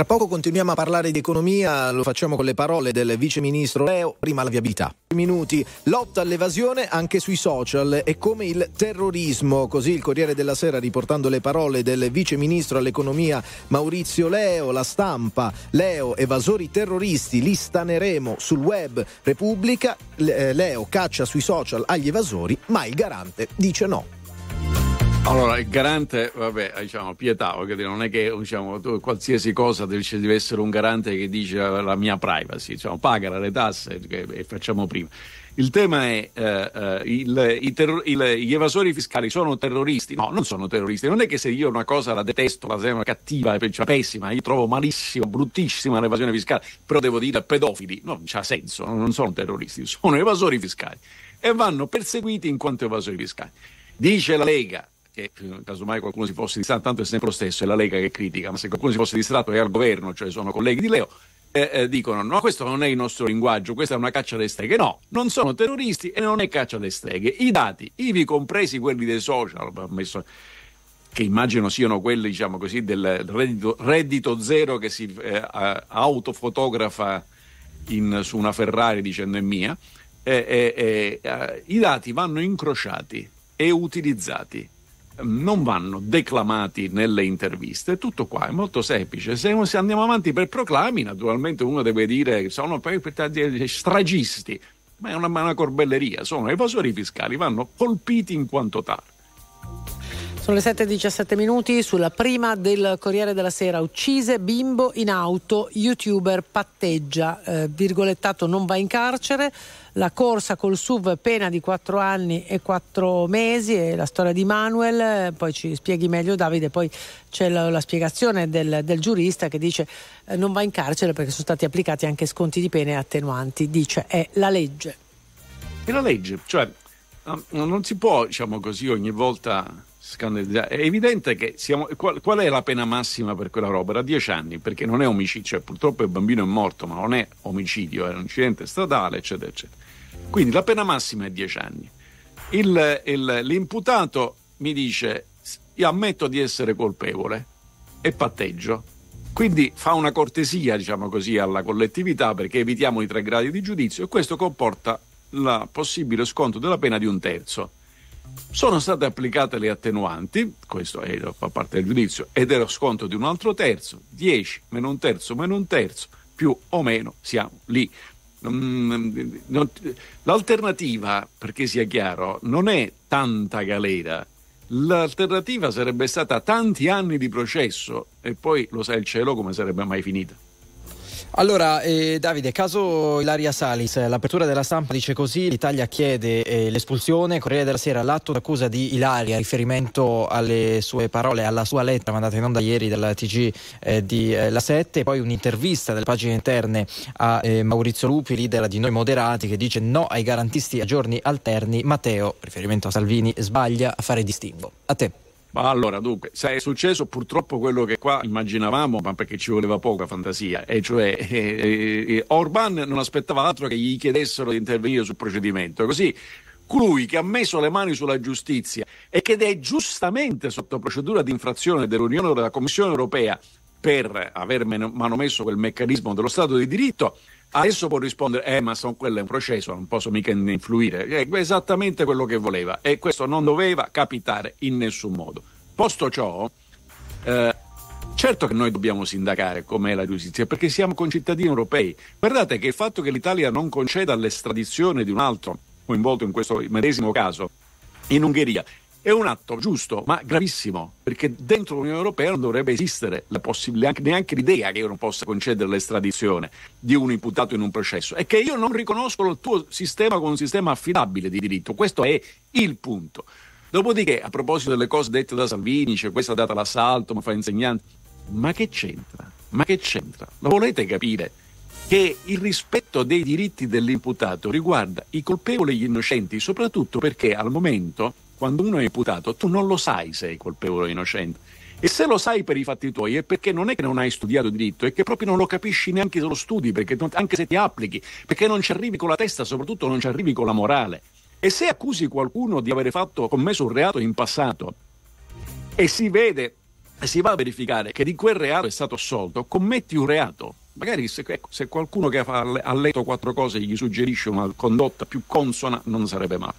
Tra poco continuiamo a parlare di economia, lo facciamo con le parole del vice ministro Leo, prima la viabilità. Minuti, lotta all'evasione anche sui social e come il terrorismo, così il Corriere della Sera riportando le parole del vice ministro all'economia Maurizio Leo, la stampa, Leo, evasori terroristi, li staneremo sul web Repubblica, eh, Leo caccia sui social agli evasori, ma il garante dice no. Allora, il garante, vabbè, diciamo, pietà, non è che diciamo, tu, qualsiasi cosa deve, ci deve essere un garante che dice la, mia privacy, diciamo, pagala le tasse e facciamo prima. Il tema è eh, eh, il- i terro- il- gli evasori fiscali sono terroristi? No, non sono terroristi. Non è che se io una cosa la detesto, la sembra cattiva, cioè pessima, io trovo malissimo, bruttissima l'evasione fiscale, però devo dire pedofili, no, non c'ha senso, non sono terroristi, sono evasori fiscali e vanno perseguiti in quanto evasori fiscali. Dice la Lega, che eh, casomai qualcuno si fosse distratto, tanto è sempre lo stesso, è la Lega che critica, ma se qualcuno si fosse distratto è al governo, cioè sono colleghi di Leo, eh, eh, dicono no, questo non è il nostro linguaggio, questa è una caccia alle streghe. No, non sono terroristi e non è caccia alle streghe. I dati, ivi compresi quelli dei social, messo- che immagino siano quelli, diciamo così, del reddito, reddito zero che si eh, autofotografa in- su una Ferrari dicendo è mia, eh, eh, i dati vanno incrociati e utilizzati, non vanno declamati nelle interviste, tutto qua è molto semplice. Se, se andiamo avanti per proclami, naturalmente uno deve dire che sono stragisti, ma è una, una corbelleria, sono evasori fiscali, vanno colpiti in quanto tali. Sono le 7.17 minuti sulla prima del Corriere della Sera. Uccise bimbo in auto, youtuber patteggia, eh, virgolettato non va in carcere. La corsa col SUV pena di 4 anni e 4 mesi e la storia di Manuel, eh, poi ci spieghi meglio Davide, poi c'è la, la spiegazione del, del giurista che dice eh, non va in carcere perché sono stati applicati anche sconti di pene attenuanti, dice è la legge. È la legge, cioè no, non si può, diciamo così, ogni volta. È evidente che siamo. Qual, qual è la pena massima per quella roba? Era 10 anni, perché non è omicidio, cioè purtroppo il bambino è morto, ma non è omicidio, è un incidente stradale, eccetera, eccetera. Quindi la pena massima è 10 anni. Il- il- l'imputato mi dice: Io ammetto di essere colpevole e patteggio. Quindi fa una cortesia, diciamo così, alla collettività perché evitiamo i tre gradi di giudizio e questo comporta il possibile sconto della pena di un terzo. Sono state applicate le attenuanti, questo è, fa parte del giudizio, ed è lo sconto di un altro terzo, 10 meno un terzo meno un terzo, più o meno siamo lì. Mm, l'alternativa, perché sia chiaro, non è tanta galera. L'alternativa sarebbe stata tanti anni di processo e poi lo sa il cielo come sarebbe mai finita. Allora, eh, Davide, caso Ilaria Salis, eh, l'apertura della stampa dice così, l'Italia chiede eh, l'espulsione, Corriere della Sera, l'atto d'accusa di Ilaria, riferimento alle sue parole, alla sua lettera mandata in onda ieri dalla TG eh, di eh, La 7, poi un'intervista delle pagine interne a eh, Maurizio Lupi, leader di Noi Moderati, che dice no ai garantisti a giorni alterni, Matteo, riferimento a Salvini, sbaglia a fare distinguo. A te. Ma allora, dunque, sai, è successo purtroppo quello che qua immaginavamo, ma perché ci voleva poca fantasia, e cioè eh, eh, Orban non aspettava altro che gli chiedessero di intervenire sul procedimento. Così colui che ha messo le mani sulla giustizia e che è giustamente sotto procedura di infrazione dell'Unione della Commissione europea per aver manomesso quel meccanismo dello Stato di diritto, adesso può rispondere, eh ma son, quello è un processo, non posso mica influire. È esattamente quello che voleva e questo non doveva capitare in nessun modo. Posto ciò, eh, Certo che noi dobbiamo sindacare com'è la giustizia, perché siamo concittadini europei. Guardate che il fatto che l'Italia non conceda l'estradizione di un altro coinvolto in questo medesimo caso in Ungheria è un atto giusto, ma gravissimo, perché dentro l'Unione Europea non dovrebbe esistere la possibilità, neanche l'idea che io non possa concedere l'estradizione di un imputato in un processo. E che io non riconosco il tuo sistema come un sistema affidabile di diritto. Questo è il punto. Dopodiché, a proposito delle cose dette da Salvini, c'è questa data l'assalto, ma fa insegnante. Ma che c'entra? Ma che c'entra? Lo volete capire? Che il rispetto dei diritti dell'imputato riguarda i colpevoli e gli innocenti, soprattutto perché al momento, quando uno è imputato, tu non lo sai se è colpevole o innocente. E se lo sai per i fatti tuoi è perché non è che non hai studiato diritto, è che proprio non lo capisci neanche se lo studi, non- anche se ti applichi, perché non ci arrivi con la testa, soprattutto non ci arrivi con la morale. E se accusi qualcuno di aver fatto, commesso un reato in passato e si vede si va a verificare che di quel reato è stato assolto, commetti un reato. Magari se, ecco, se qualcuno che fa- ha letto quattro cose gli suggerisce una condotta più consona, non sarebbe male.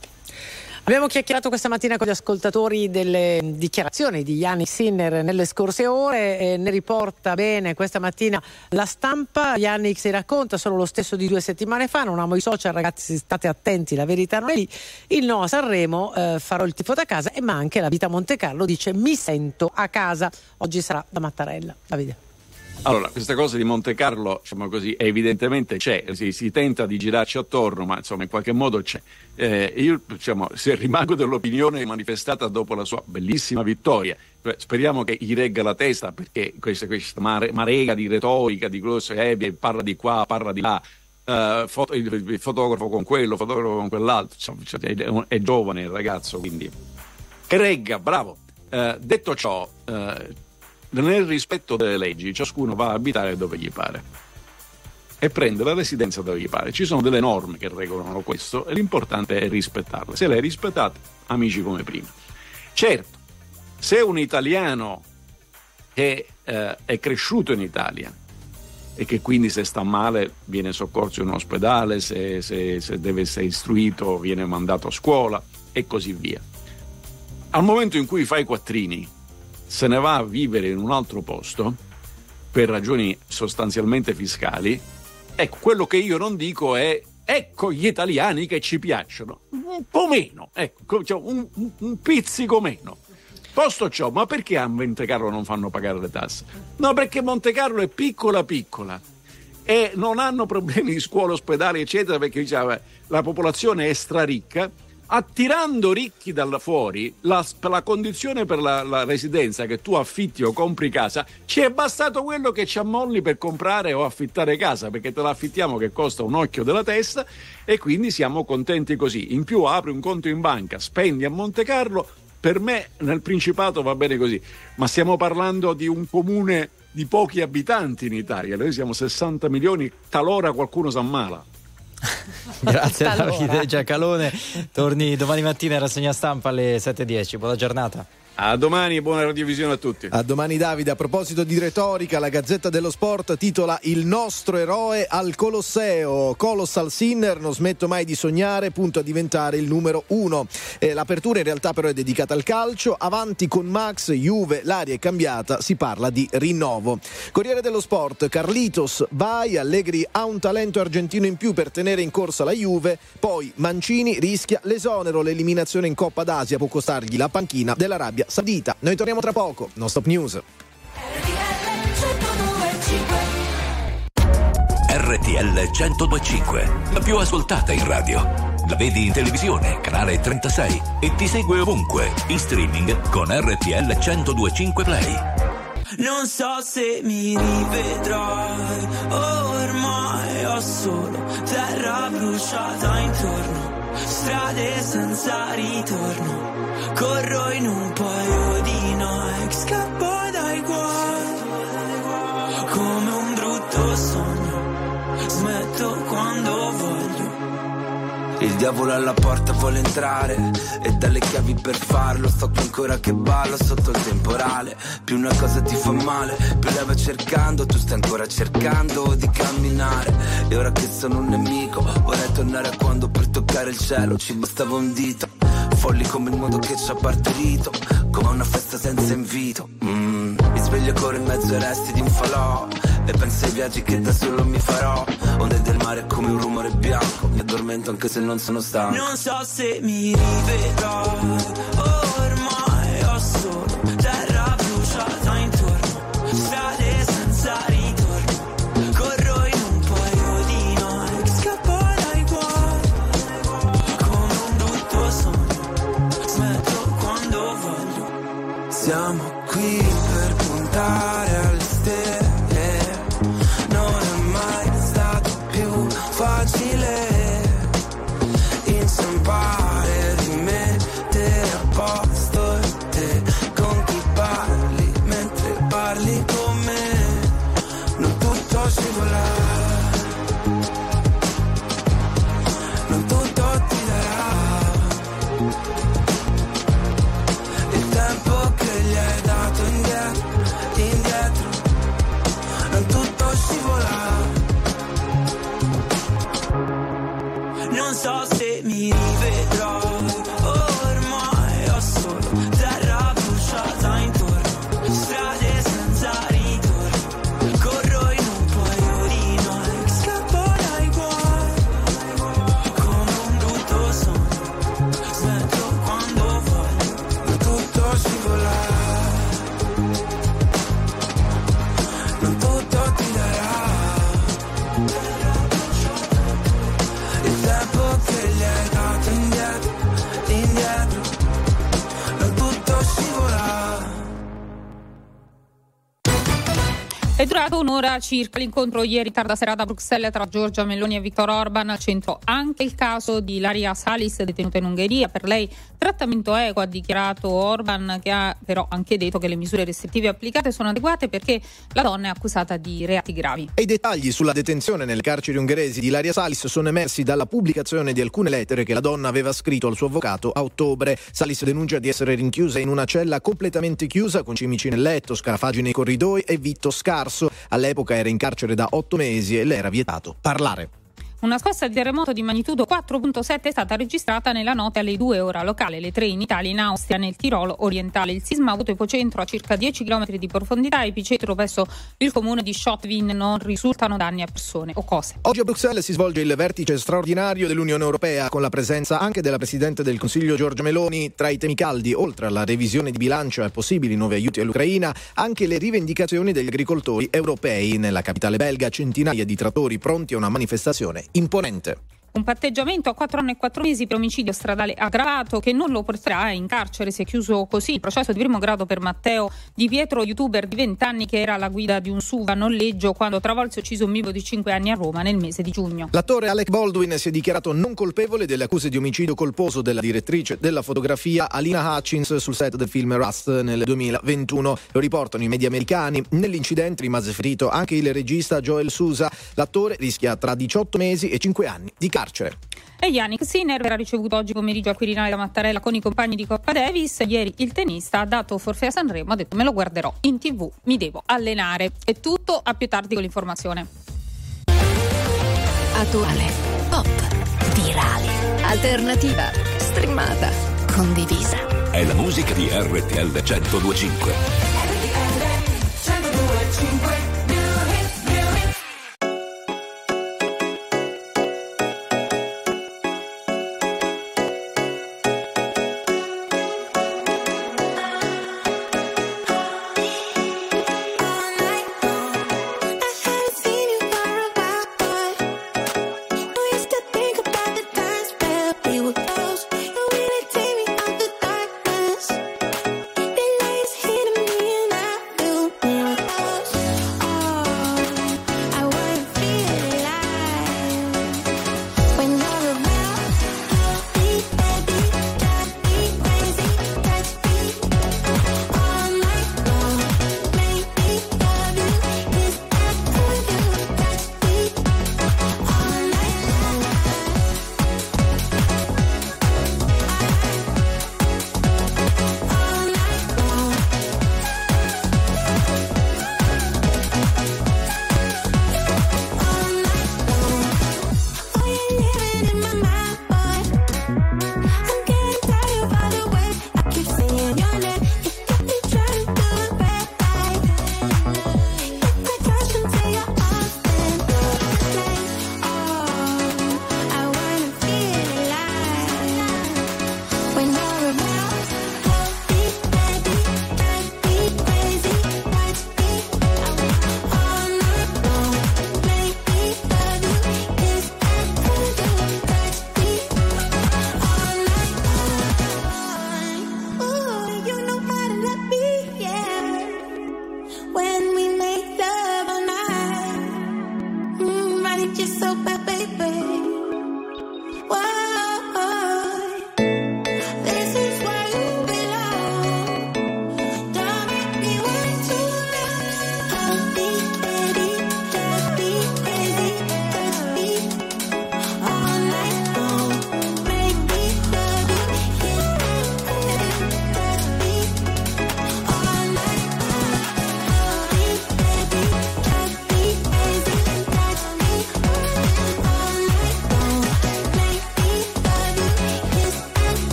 Abbiamo chiacchierato questa mattina con gli ascoltatori delle dichiarazioni di Yannick Sinner nelle scorse ore, e ne riporta bene questa mattina la stampa. Yannick si racconta solo lo stesso di due settimane fa, non amo i social, ragazzi state attenti, la verità non è lì. Il no a Sanremo, eh, farò il tifo da casa, e ma anche la vita a Monte Carlo dice mi sento a casa. Oggi sarà da Mattarella. Davide. Allora, questa cosa di Monte Carlo, diciamo così, evidentemente c'è, si, si tenta di girarci attorno, ma insomma in qualche modo c'è. Eh, io diciamo, se rimango dell'opinione manifestata dopo la sua bellissima vittoria, cioè, speriamo che gli regga la testa perché questa, questa mare- marea di retorica, di grosse ebbe, parla di qua, parla di là, eh, foto- il, il fotografo con quello, fotografo con quell'altro, cioè, è, è giovane il ragazzo, quindi. Che regga, bravo. Eh, detto ciò, eh, nel rispetto delle leggi, ciascuno va a abitare dove gli pare e prende la residenza dove gli pare. Ci sono delle norme che regolano questo e l'importante è rispettarle. Se le rispettate, amici come prima. Certo, se un italiano che eh, è cresciuto in Italia e che quindi se sta male viene soccorso in un ospedale, se, se- se deve essere istruito viene mandato a scuola e così via. Al momento in cui fa i quattrini, se ne va a vivere in un altro posto per ragioni sostanzialmente fiscali, ecco, quello che io non dico è ecco gli italiani che ci piacciono, un po' meno, ecco, cioè, un, un- pizzico meno. Posto ciò, ma perché a Monte Carlo non fanno pagare le tasse? No, perché Monte Carlo è piccola piccola e non hanno problemi di scuola, ospedali, eccetera, perché diciamo, la popolazione è straricca. Attirando ricchi da fuori, la, la condizione per la, la residenza che tu affitti o compri casa, ci è bastato quello che ci ammolli per comprare o affittare casa, perché te la affittiamo che costa un occhio della testa e quindi siamo contenti così. In più apri un conto in banca, spendi a Monte Carlo, per me nel Principato va bene così, ma stiamo parlando di un comune di pochi abitanti in Italia, noi siamo 60 milioni, talora qualcuno si ammala. Grazie Allora. Davide Giacalone. Torni domani mattina in rassegna stampa alle 7.10. Buona giornata. A domani e buona radiovisione a tutti. A domani Davide, a proposito di retorica, la Gazzetta dello Sport titola Il nostro eroe al Colosseo. Colossal Sinner, non smetto mai di sognare, punto a diventare il numero uno. Eh, l'apertura in realtà però è dedicata al calcio. Avanti con Max, Juve, l'aria è cambiata, si parla di rinnovo. Corriere dello Sport, Carlitos, vai, Allegri ha un talento argentino in più per tenere in corsa la Juve, poi Mancini rischia l'esonero, l'eliminazione in Coppa d'Asia può costargli la panchina dell'Arabia Saudita. Noi torniamo tra poco, non stop news. RTL 1025, la più ascoltata in radio. La vedi in televisione, canale 36 e ti segue ovunque, in streaming con RTL 1025 Play. Non so se mi rivedrai, ormai ho solo terra bruciata intorno, strade senza ritorno, corro in un paio di Nike, scappo dai guai, come un brutto sogno, smetto quando voglio. Il diavolo alla porta vuole entrare e dalle chiavi per farlo. Sto qui ancora che ballo sotto il temporale. Più una cosa ti fa male più la vai cercando tu stai ancora cercando di camminare. E ora che sono un nemico vorrei tornare a quando per toccare il cielo ci bastava un dito folli come il modo che ci ha partorito come una festa senza invito. Mm, mi sveglio corro in mezzo ai resti di un falò E penso ai viaggi che da solo mi farò. Onde del mare come un rumore bianco Mi addormento anche se non sono stanco. Non so se mi rivedrai, ormai Siamo qui per puntare Non È durato un'ora circa l'incontro ieri tarda serata a Bruxelles tra Giorgia Meloni e Viktor Orban. Al centro anche il caso di Ilaria Salis, detenuta in Ungheria. Per lei trattamento equo, ha dichiarato Orban, che ha però anche detto che le misure restrittive applicate sono adeguate perché la donna è accusata di reati gravi. E i dettagli sulla detenzione nelle carceri ungheresi di Ilaria Salis sono emersi dalla pubblicazione di alcune lettere che la donna aveva scritto al suo avvocato a ottobre. Salis denuncia di essere rinchiusa in una cella completamente chiusa con cimici nel letto, scarafaggi nei corridoi e vitto scarso. All'epoca era in carcere da otto mesi e le era vietato parlare. Una scossa di terremoto di magnitudo 4.7 è stata registrata nella notte alle 2 ora locale, le 3 in Italia, in Austria, nel Tirolo orientale. Il sisma ha avuto epocentro a circa 10 km di profondità, epicentro presso il comune di Schottwin. Non risultano danni a persone o cose. Oggi a Bruxelles si svolge il vertice straordinario dell'Unione Europea con la presenza anche della Presidente del Consiglio Giorgia Meloni. Tra i temi caldi, oltre alla revisione di bilancio e possibili nuovi aiuti all'Ucraina, anche le rivendicazioni degli agricoltori europei. Nella capitale belga centinaia di trattori pronti a una manifestazione imponente. Un patteggiamento a 4 anni e 4 mesi per omicidio stradale aggravato che non lo porterà in carcere. È chiuso così il processo di primo grado per Matteo Di Pietro, youtuber di 20 anni che era alla guida di un SUV a noleggio quando travolse e ucciso un bimbo di 5 anni a Roma nel mese di giugno. L'attore Alec Baldwin si è dichiarato non colpevole delle accuse di omicidio colposo della direttrice della fotografia Alina Hutchins sul set del film Rust nel 2021. Lo riportano i media americani. Nell'incidente rimase ferito anche il regista Joel Sousa. L'attore rischia tra 18 mesi e 5 anni di carcere carcere. E Yannick Sinner verrà ricevuto oggi pomeriggio a Quirinale da Mattarella con i compagni di Coppa Davis. Ieri il tenista ha dato forfè a Sanremo, ha detto me lo guarderò in tv, mi devo allenare. È tutto, a più tardi con l'informazione. Attuale, pop, virale, alternativa, streamata, condivisa. È la musica di RTL 1025. RTL 1025.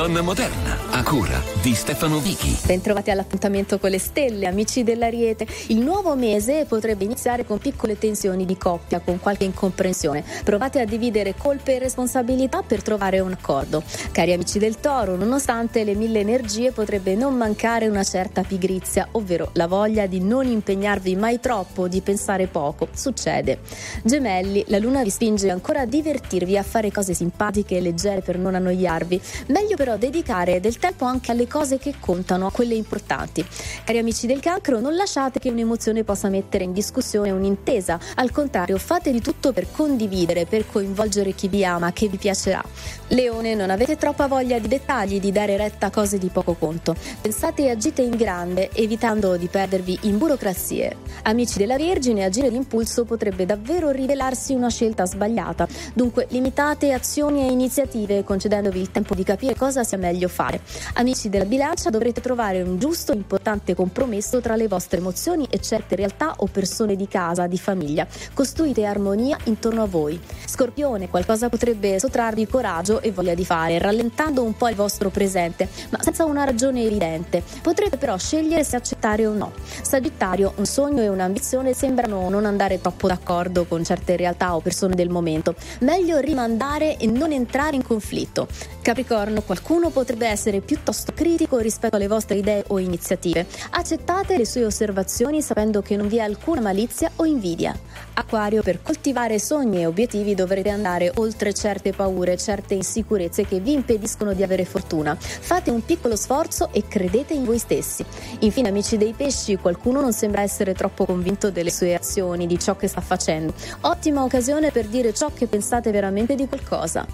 Donna Moderna, a cura di Stefano Vichi. Bentrovati all'appuntamento con le stelle, amici dell'Ariete. Il nuovo mese potrebbe iniziare con piccole tensioni di coppia, con qualche incomprensione. Provate a dividere colpe e responsabilità per trovare un accordo. Cari amici del Toro, nonostante le mille energie, potrebbe non mancare una certa pigrizia, ovvero la voglia di non impegnarvi mai troppo, di pensare poco. Succede. Gemelli, la luna vi spinge ancora a divertirvi, a fare cose simpatiche e leggere per non annoiarvi. Meglio però dedicare del tempo anche alle cose che contano, a quelle importanti. Cari amici del cancro, non lasciate che un'emozione possa mettere in discussione un'intesa. Al contrario, fate di tutto per condividere, per coinvolgere chi vi ama, che vi piacerà. Leone, non avete troppa voglia di dettagli, di dare retta a cose di poco conto. Pensate e agite in grande, evitando di perdervi in burocrazie. Amici della Vergine, agire d'impulso potrebbe davvero rivelarsi una scelta sbagliata. Dunque, limitate azioni e iniziative, concedendovi il tempo di capire cosa sia meglio fare. Amici della bilancia, dovrete trovare un giusto e importante compromesso tra le vostre emozioni e certe realtà o persone di casa, di famiglia. Costruite armonia intorno a voi. Scorpione, qualcosa potrebbe sottrarvi coraggio e voglia di fare, rallentando un po' il vostro presente, ma senza una ragione evidente. Potrete però scegliere se accettare o no. Sagittario, un sogno e un'ambizione sembrano non andare troppo d'accordo con certe realtà o persone del momento. Meglio rimandare e non entrare in conflitto. Capricorno, qualcuno potrebbe essere piuttosto critico rispetto alle vostre idee o iniziative. Accettate le sue osservazioni sapendo che non vi è alcuna malizia o invidia. Acquario, per coltivare sogni e obiettivi dovrete andare oltre certe paure, certe insicurezze che vi impediscono di avere fortuna. Fate un piccolo sforzo e credete in voi stessi. Infine, amici dei pesci, qualcuno non sembra essere troppo convinto delle sue azioni, di ciò che sta facendo. Ottima occasione per dire ciò che pensate veramente di qualcosa.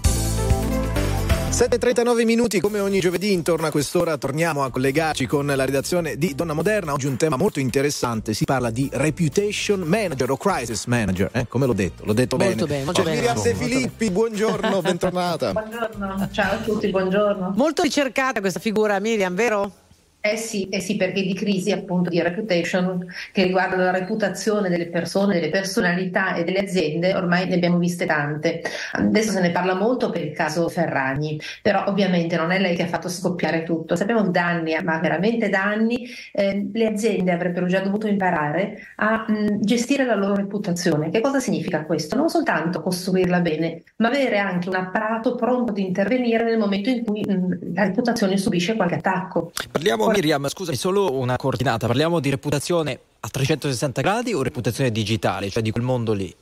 7.39 minuti, come ogni giovedì intorno a quest'ora torniamo a collegarci con la redazione di Donna Moderna. Oggi un tema molto interessante, si parla di reputation manager o crisis manager, eh? come l'ho detto, l'ho detto Molto bene. bene, molto C'è bene. Miriam Filippi, buongiorno, bentornata. Buongiorno, ciao a tutti, buongiorno. Molto ricercata questa figura, Miriam, vero? Eh sì, eh sì, perché di crisi appunto di reputation che riguardano la reputazione delle persone, delle personalità e delle aziende, ormai ne abbiamo viste tante. Adesso se ne parla molto per il caso Ferragni, però ovviamente non è lei che ha fatto scoppiare tutto. Sappiamo da anni, ma veramente da anni, eh, le aziende avrebbero già dovuto imparare a mh, gestire la loro reputazione. Che cosa significa questo? Non soltanto costruirla bene, ma avere anche un apparato pronto ad intervenire nel momento in cui mh, la reputazione subisce qualche attacco. Parliamo, Miriam, scusami, solo una coordinata. Parliamo di reputazione a 360 gradi o reputazione digitale, cioè di quel mondo lì?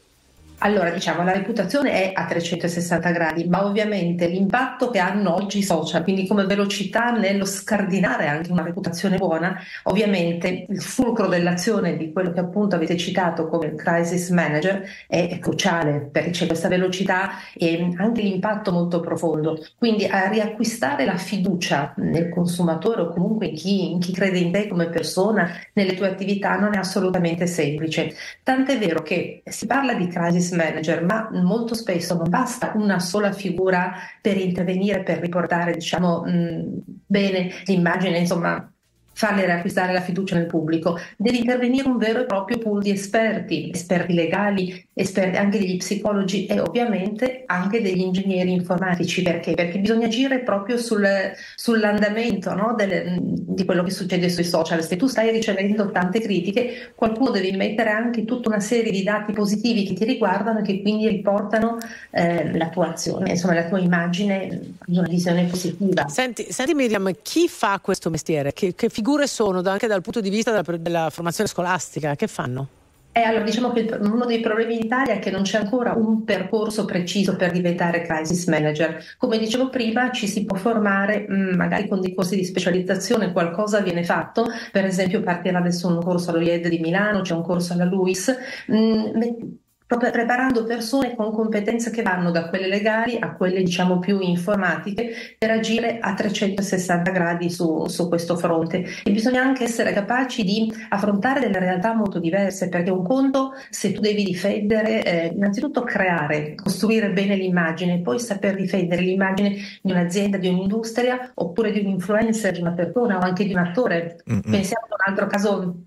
Allora, diciamo, la reputazione è a 360 gradi, ma ovviamente l'impatto che hanno oggi i social, quindi come velocità nello scardinare anche una reputazione buona, ovviamente il fulcro dell'azione di quello che appunto avete citato come crisis manager è, è cruciale perché c'è questa velocità e anche l'impatto molto profondo. Quindi a riacquistare la fiducia nel consumatore o comunque in chi, in chi crede in te come persona, nelle tue attività, non è assolutamente semplice. Tant'è vero che si parla di crisis manager, ma molto spesso non basta una sola figura per intervenire, per riportare, diciamo, mh, bene l'immagine, insomma, farle riacquistare la fiducia nel pubblico. Deve intervenire un vero e proprio pool di esperti, esperti legali, esperti anche degli psicologi e ovviamente anche degli ingegneri informatici. Perché? Perché bisogna agire proprio sul, sull'andamento no, delle- di quello che succede sui social. Se tu stai ricevendo tante critiche, qualcuno deve mettere anche tutta una serie di dati positivi che ti riguardano e che quindi riportano eh, la tua azione, insomma la tua immagine, una visione positiva. Senti, senti Miriam, chi fa questo mestiere? Che, che figura figure sono anche dal punto di vista della, della formazione scolastica? Che fanno? E allora diciamo che uno dei problemi in Italia è che non c'è ancora un percorso preciso per diventare crisis manager. Come dicevo prima, ci si può formare mh, magari con dei corsi di specializzazione, qualcosa viene fatto, per esempio partirà adesso un corso all'OIED di Milano, c'è un corso alla LUIS, mh, met- proprio preparando persone con competenze che vanno da quelle legali a quelle diciamo più informatiche per agire a 360 gradi su, su questo fronte e bisogna anche essere capaci di affrontare delle realtà molto diverse perché un conto se tu devi difendere eh, innanzitutto creare, costruire bene l'immagine, poi saper difendere l'immagine di un'azienda, di un'industria oppure di un influencer, di una persona o anche di un attore. Mm-mm. Pensiamo a un altro caso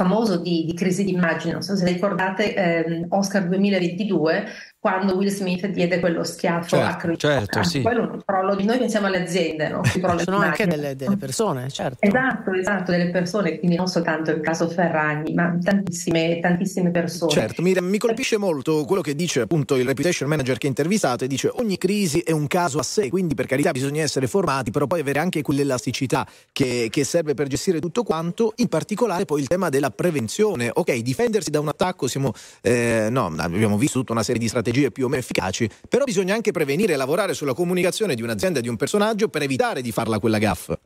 famoso di, di crisi d'immagine, non so se ricordate ehm, Oscar 2022 quando Will Smith diede quello schiaffo a Certo, Chris certo, sì. Quello è un crollo di noi pensiamo alle aziende, no? Sono anche l'immagine. delle, delle persone, certo. Esatto, esatto, delle persone, quindi non soltanto il caso Ferragni, ma tantissime, tantissime persone. Certo, Miriam, mi colpisce molto quello che dice appunto il reputation manager che ha intervistato e dice ogni crisi è un caso a sé, quindi per carità bisogna essere formati, però poi avere anche quell'elasticità che, che serve per gestire tutto quanto, in particolare poi il tema della prevenzione. Ok, difendersi da un attacco, siamo, eh, no, abbiamo visto tutta una serie di strategie più o meno efficaci, però bisogna anche prevenire e lavorare sulla comunicazione di un'azienda e di un personaggio per evitare di farla quella gaffa.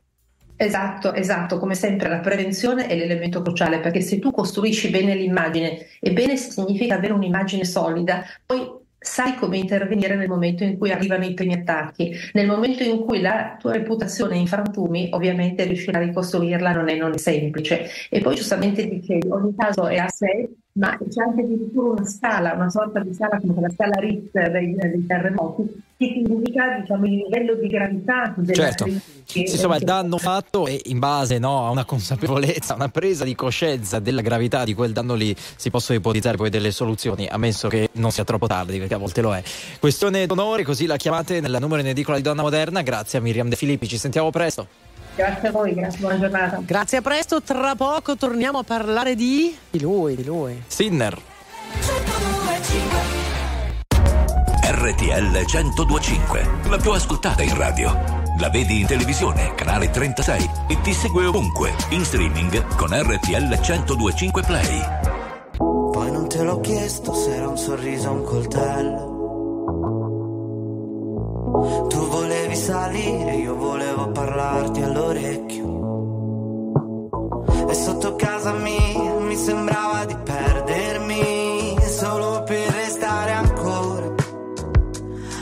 Esatto, esatto, come sempre la prevenzione è l'elemento cruciale perché se tu costruisci bene l'immagine e bene significa avere un'immagine solida, poi sai come intervenire nel momento in cui arrivano i primi attacchi, nel momento in cui la tua reputazione è in frantumi, ovviamente riuscire a ricostruirla non è, non è semplice. E poi giustamente dicevi, ogni caso è a sé, ma c'è anche addirittura una scala, una sorta di scala come la scala Richter dei, dei terremoti, che indica diciamo, il livello di gravità della Certo. crisi. Sì, insomma, il danno fatto e in base no, a una consapevolezza, una presa di coscienza della gravità di quel danno lì si possono ipotizzare poi delle soluzioni, ammesso che non sia troppo tardi, perché a volte lo è. Questione d'onore, così la chiamate nella numero in edicola di Donna Moderna. Grazie a Miriam De Filippi, ci sentiamo presto. Grazie a voi, grazie, buona giornata. Grazie a presto, tra poco torniamo a parlare di... di lui, di lui. Sinner. RTL 1025, la più ascoltata in radio. La vedi in televisione, canale 36 e ti segue ovunque, in streaming con RTL 1025 Play. Poi non te l'ho chiesto se era un sorriso o un coltello. Tu volevi salire, io volevo parlarti all'orecchio. E sotto casa mia mi sembrava di perdermi solo per restare ancora,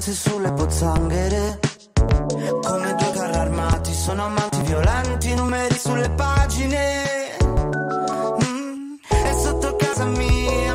Carezze sulle pozzanghere. Come due carri armati, sono amanti violenti, numeri sulle pagine. Mm, E sotto casa mia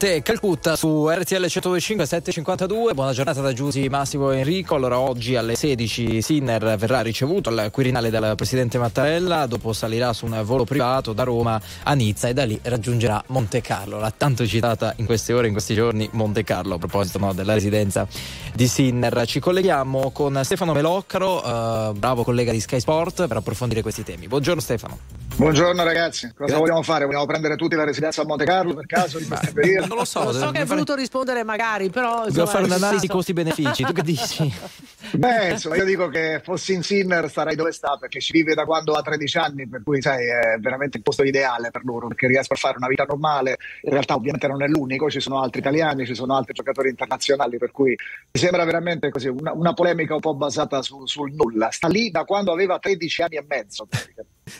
con te, Calcutta su RTL 1025 752. Buona giornata da Giusy Massimo Enrico. Allora, oggi alle 16 Sinner verrà ricevuto al Quirinale dal presidente Mattarella. Dopo salirà su un volo privato da Roma a Nizza e da lì raggiungerà Monte Carlo. La tanto citata in queste ore, in questi giorni, Monte Carlo. A proposito no, della residenza di Sinner, ci colleghiamo con Stefano Meloccaro, eh, bravo collega di Sky Sport, per approfondire questi temi. Buongiorno Stefano. Buongiorno ragazzi, cosa Grazie. vogliamo fare? Vogliamo prendere tutti la residenza a Monte Carlo per caso in questo periodo? Non lo so, Lo so che hai voluto rispondere magari, però... Dobbiamo fare un'analisi stato- costi-benefici. Tu che dici? Beh, insomma, io dico che fossi in Sinner starei dove sta perché ci vive da quando ha 13 anni, per cui sai, è veramente il posto ideale per loro perché riesco a fare una vita normale. In realtà, ovviamente, non è l'unico, ci sono altri italiani, ci sono altri giocatori internazionali, per cui mi sembra veramente così una, una polemica un po' basata su- sul nulla. Sta lì da quando aveva 13 anni e mezzo.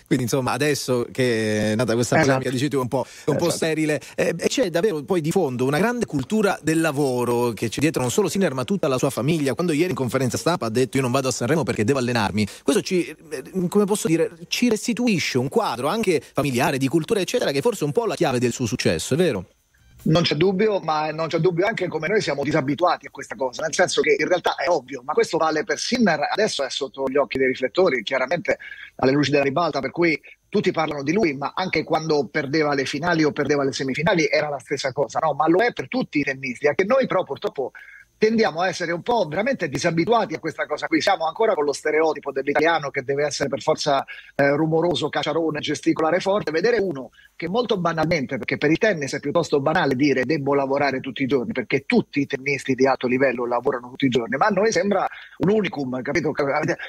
Quindi insomma adesso che è nata questa Esatto. polemica dici tu è un po', è un po' Esatto. sterile eh, e c'è davvero poi di fondo una grande cultura del lavoro che c'è dietro non solo Sinner ma tutta la sua famiglia quando ieri in conferenza stampa ha detto io non vado a Sanremo perché devo allenarmi questo ci eh, come posso dire ci restituisce un quadro anche familiare di cultura eccetera che è forse un po' la chiave del suo successo è vero? Non c'è dubbio, ma non c'è dubbio anche come noi siamo disabituati a questa cosa, nel senso che in realtà è ovvio, ma questo vale per Sinner, adesso è sotto gli occhi dei riflettori, chiaramente alle luci della ribalta, per cui tutti parlano di lui, ma anche quando perdeva le finali o perdeva le semifinali era la stessa cosa, no? Ma lo è per tutti i tennisti, è che noi però purtroppo tendiamo a essere un po' veramente disabituati a questa cosa qui. Siamo ancora con lo stereotipo dell'italiano che deve essere per forza eh, rumoroso, cacciarone, gesticolare forte. Vedere uno che molto banalmente, perché per il tennis è piuttosto banale dire devo lavorare tutti i giorni, perché tutti i tennisti di alto livello lavorano tutti i giorni, ma a noi sembra un unicum, capito?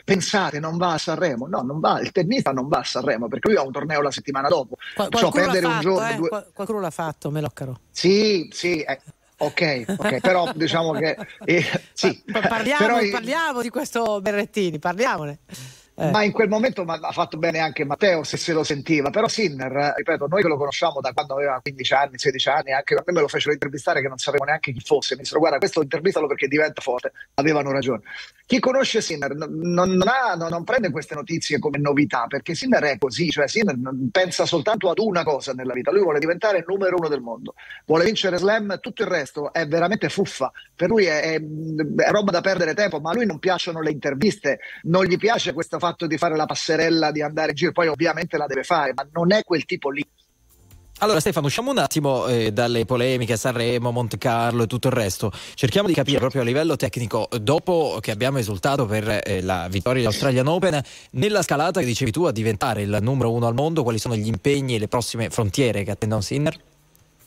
Pensate, non va a Sanremo? No, non va, il tennista non va a Sanremo perché lui ha un torneo la settimana dopo. Qual- l'ha perdere un fatto, giorno, eh? due... Qual- qualcuno l'ha fatto, Meloccaro. Sì, sì, eh, ok, ok, però diciamo che eh, sì, Pa- Parliamo, però parliamo di questo Berrettini, parliamone. Eh. ma in quel momento ha fatto bene anche Matteo se se lo sentiva, però Sinner, ripeto, noi che lo conosciamo da quando aveva 15 anni, 16 anni, anche a me me lo fecero intervistare che non sapevo neanche chi fosse, mi dissero guarda questo intervistalo perché diventa forte, avevano ragione. Chi conosce Sinner non, non- ha- non- prende queste notizie come novità, perché Sinner è così, cioè Sinner pensa soltanto ad una cosa nella vita, lui vuole diventare il numero uno del mondo, vuole vincere slam, tutto il resto è veramente fuffa, per lui è, è- è roba da perdere tempo, ma a lui non piacciono le interviste, non gli piace questo fatto di fare la passerella, di andare in giro, poi ovviamente la deve fare, ma non è quel tipo lì. Allora Stefano, usciamo un attimo eh, dalle polemiche a Sanremo, Monte Carlo e tutto il resto. Cerchiamo di capire proprio a livello tecnico, dopo che abbiamo esultato per eh, la vittoria dell'Australian Open, nella scalata che dicevi tu a diventare il numero uno al mondo, quali sono gli impegni e le prossime frontiere che attendono Sinner?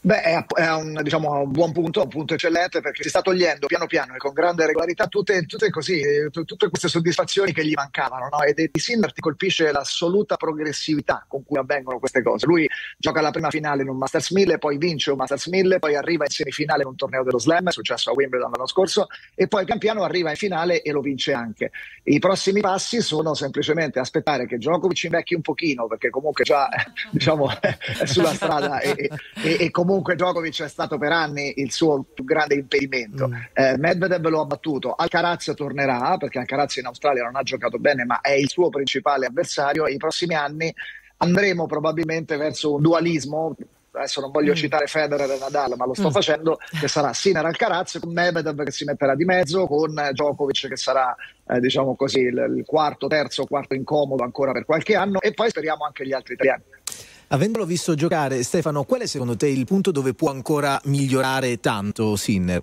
Beh, è, un, diciamo, un buon punto, un punto eccellente perché si sta togliendo piano piano e con grande regolarità tutte, tutte così, eh, tu- tutte queste soddisfazioni che gli mancavano. No? Ed di Sinner ti colpisce l'assoluta progressività con cui avvengono queste cose. Lui gioca la prima finale in un Masters 1000, poi vince un Masters 1000, poi arriva in semifinale in un torneo dello Slam, è successo a Wimbledon l'anno scorso, e poi pian piano arriva in finale e lo vince anche. I prossimi passi sono semplicemente aspettare che Djokovic invecchi un pochino, perché comunque già diciamo, è sulla strada e, e- e comunque Djokovic è stato per anni il suo più grande impedimento. Eh, Medvedev lo ha battuto, Alcaraz tornerà, perché Alcaraz in Australia non ha giocato bene, ma è il suo principale avversario. I prossimi anni andremo probabilmente verso un dualismo. Adesso non voglio citare Federer e Nadal, ma lo sto Mm. facendo, che sarà Sinner Alcaraz con Medvedev che si metterà di mezzo, con Djokovic che sarà, eh, diciamo così, il, il quarto, terzo, quarto incomodo ancora per qualche anno e poi speriamo anche gli altri italiani. Avendolo visto giocare, Stefano, qual è secondo te il punto dove può ancora migliorare tanto Sinner?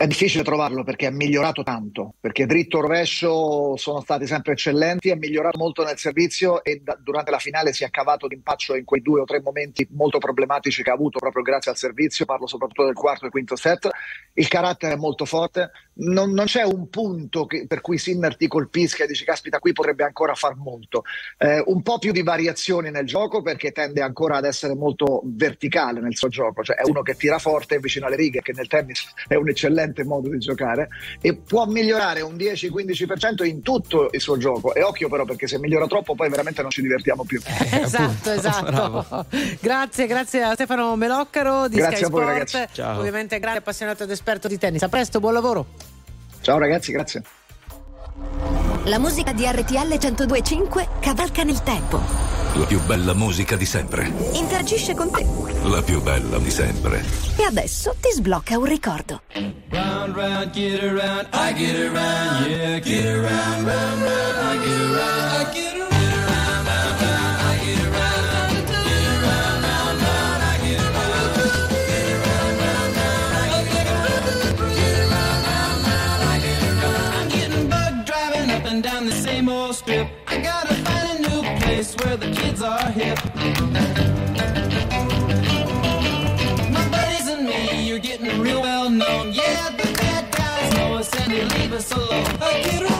È difficile trovarlo perché è migliorato tanto, perché dritto e rovescio sono stati sempre eccellenti, è migliorato molto nel servizio e da- durante la finale si è cavato d'impaccio in quei due o tre momenti molto problematici che ha avuto proprio grazie al servizio, parlo soprattutto del quarto e quinto set. Il carattere è molto forte, non, non c'è un punto che- per cui Sinner ti colpisca e dici caspita qui potrebbe ancora far molto. Eh, un po' più di variazioni nel gioco perché tende ancora ad essere molto verticale nel suo gioco, cioè è uno che tira forte vicino alle righe, che nel tennis è un eccellente modo di giocare e può migliorare un 10-15% in tutto il suo gioco. E occhio però perché se migliora troppo poi veramente non ci divertiamo più. Esatto, esatto. grazie, grazie a Stefano Meloccaro di Grazie Sky a voi, Sport. ragazzi. Ciao. Ovviamente grande appassionato ed esperto di tennis. A presto, buon lavoro. Ciao ragazzi, grazie. La musica di RTL 1025 cavalca nel tempo. La più bella musica di sempre. Interagisce con te. La più bella di sempre. E adesso ti sblocca un ricordo. Round, round, get around, I get around, yeah, get around, round, round, I get around, I get around. Where the kids are hip. My buddies and me, you're getting real well known. Yeah, the bad guys know us and they leave us alone. I get around,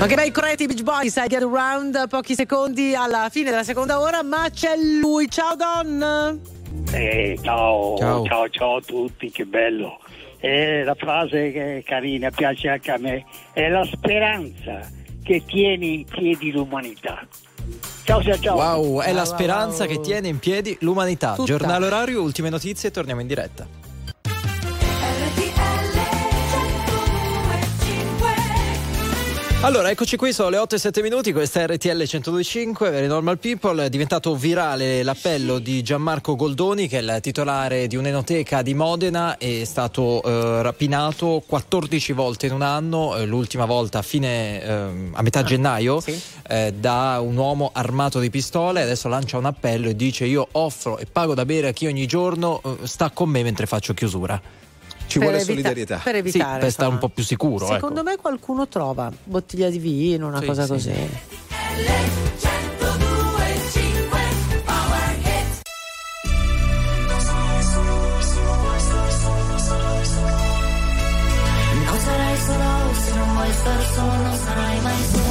around Ma che bei corretti Beach Boys, I get around, pochi secondi alla fine della seconda ora, ma c'è lui. Ciao Don! Eh, ciao, Ciao. ciao, ciao, a tutti, che bello. Eh, la frase che è carina, piace anche a me, è la speranza che tiene in piedi l'umanità. Ciao, ciao, ciao. Wow, è la speranza wow. che tiene in piedi l'umanità. Tutta. Giornale orario, ultime notizie e torniamo in diretta. Allora, eccoci qui, sono le 8 e 7 minuti, questa è RTL 102.5, Very Normal People, è diventato virale l'appello di Gianmarco Goldoni, che è il titolare di un'enoteca di Modena, è stato eh, rapinato 14 volte in un anno, eh, l'ultima volta a fine, ehm, a metà gennaio, eh, da un uomo armato di pistole, adesso lancia un appello e dice io offro e pago da bere a chi ogni giorno eh, sta con me mentre faccio chiusura. Ci Per vuole evita- solidarietà. per evitare, Sì, per stare un po' più sicuro. Secondo ecco. me qualcuno trova bottiglia di vino, una Sì, cosa sì. così. Non sarai solo se non vuoi star solo, non sarai mai solo.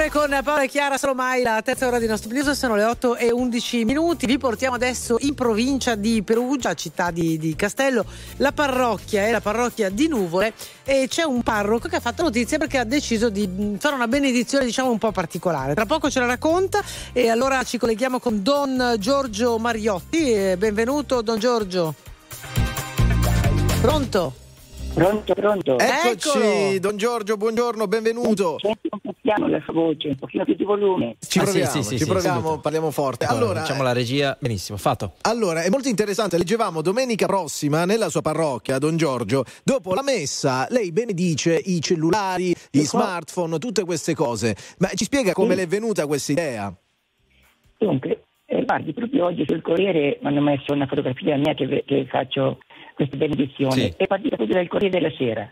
E si apre con Paola e Chiara Solomai la terza ora di nostro news, sono le 8 e 11 minuti. Vi portiamo adesso in provincia di Perugia, città di, di Castello. La parrocchia è la parrocchia di Nuvole e c'è un parroco che ha fatto notizia perché ha deciso di mh, fare una benedizione diciamo un po' particolare. Tra poco ce la racconta e allora ci colleghiamo con Don Giorgio Mariotti. Eh, Benvenuto Don Giorgio. Pronto? Pronto, pronto. Eccoci, Eccolo. Don Giorgio, buongiorno, benvenuto. Senti un pochino la sua voce, un pochino più di volume. Ci Ah, proviamo, sì, sì, ci sì, proviamo, parliamo forte. Allora, Allora, facciamo la regia. Benissimo, fatto. Allora, è molto interessante, leggevamo domenica prossima nella sua parrocchia, Don Giorgio, dopo la messa lei benedice i cellulari, gli smartphone, tutte queste cose. Ma ci spiega come Sì. le è venuta questa idea? Dunque, eh, guardi, proprio oggi sul Corriere mi hanno messo una fotografia mia che, che faccio questa benedizione. Sì. È partita proprio dal Corriere della Sera,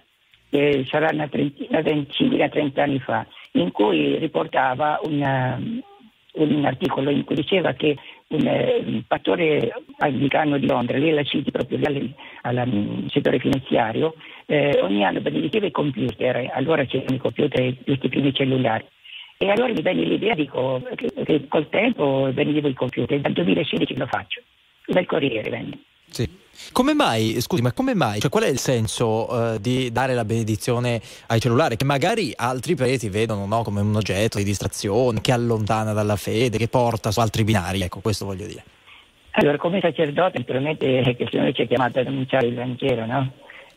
che sarà una trentina, ventina, trenta anni fa, in cui riportava una- un articolo in cui diceva che un, eh, un fattore anglicano di Londra, lì alla City, proprio al, settore finanziario, eh, ogni anno benediceva i computer, allora c'erano i computer, questi primi cellulari. E allora mi venne l'idea, dico, che, che col tempo benedico il computer, dal 2016 lo faccio, dal Corriere venne. Sì. Come mai, scusi, ma come mai? Cioè, qual è il senso eh, di dare la benedizione ai cellulari? Che magari altri preti vedono no, come un oggetto di distrazione, che allontana dalla fede, che porta su altri binari. Ecco, questo voglio dire. Allora, come sacerdote, naturalmente che il Signore ci ha chiamato ad annunciare il Vangelo, no?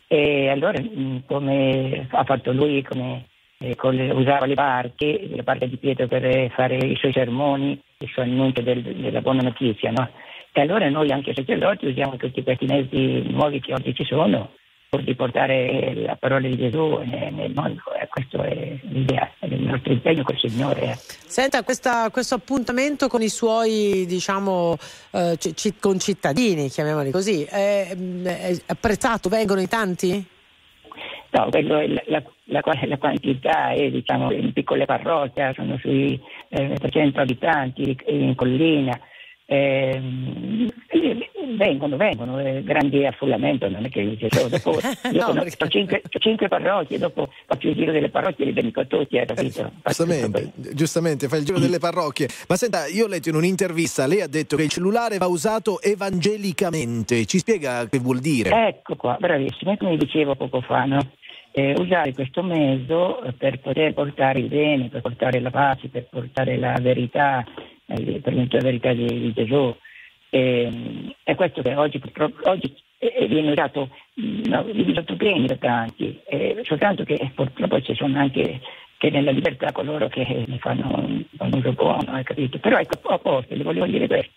E allora, mh, come ha fatto lui, come eh, le- usava le barche, le barche di Pietro per eh, fare i suoi sermoni, il suo annuncio del- della buona notizia, no? E allora noi anche sacerdoti usiamo tutti questi mezzi nuovi che oggi ci sono pur di portare la parola di Gesù nel, mondo. E questo è l'idea, è il nostro impegno col Signore. eh. Senta, questa- questo appuntamento con i suoi, diciamo, eh, ci- concittadini, chiamiamoli così, è, è apprezzato? Vengono in tanti? No, quello è la, la- la la quantità è diciamo, in piccole parrocchie, sono sui eh, 300 abitanti in collina. Ehm, e vengono, vengono, eh, grandi affollamento, non è che dice solo dopo, dopo no, ho cinque, ho cinque parrocchie, dopo faccio il giro delle parrocchie e li benedico tutti, hai capito? Giustamente, giustamente, fa il giro delle parrocchie. Ma senta, io ho letto in un'intervista, lei ha detto che il cellulare va usato evangelicamente. Ci spiega che vuol dire? Ecco qua, bravissimo, come dicevo poco fa, no? Eh, usare questo mezzo per poter portare il bene, per portare la pace, per portare la verità, eh, per la verità di, di Gesù. E, è questo che oggi purtroppo oggi eh, viene mh, no, di da tanti, eh, soltanto che purtroppo ci sono anche che nella libertà coloro che ne fanno un, uso buono, hai capito? Però ecco, a posto, le volevo dire questo.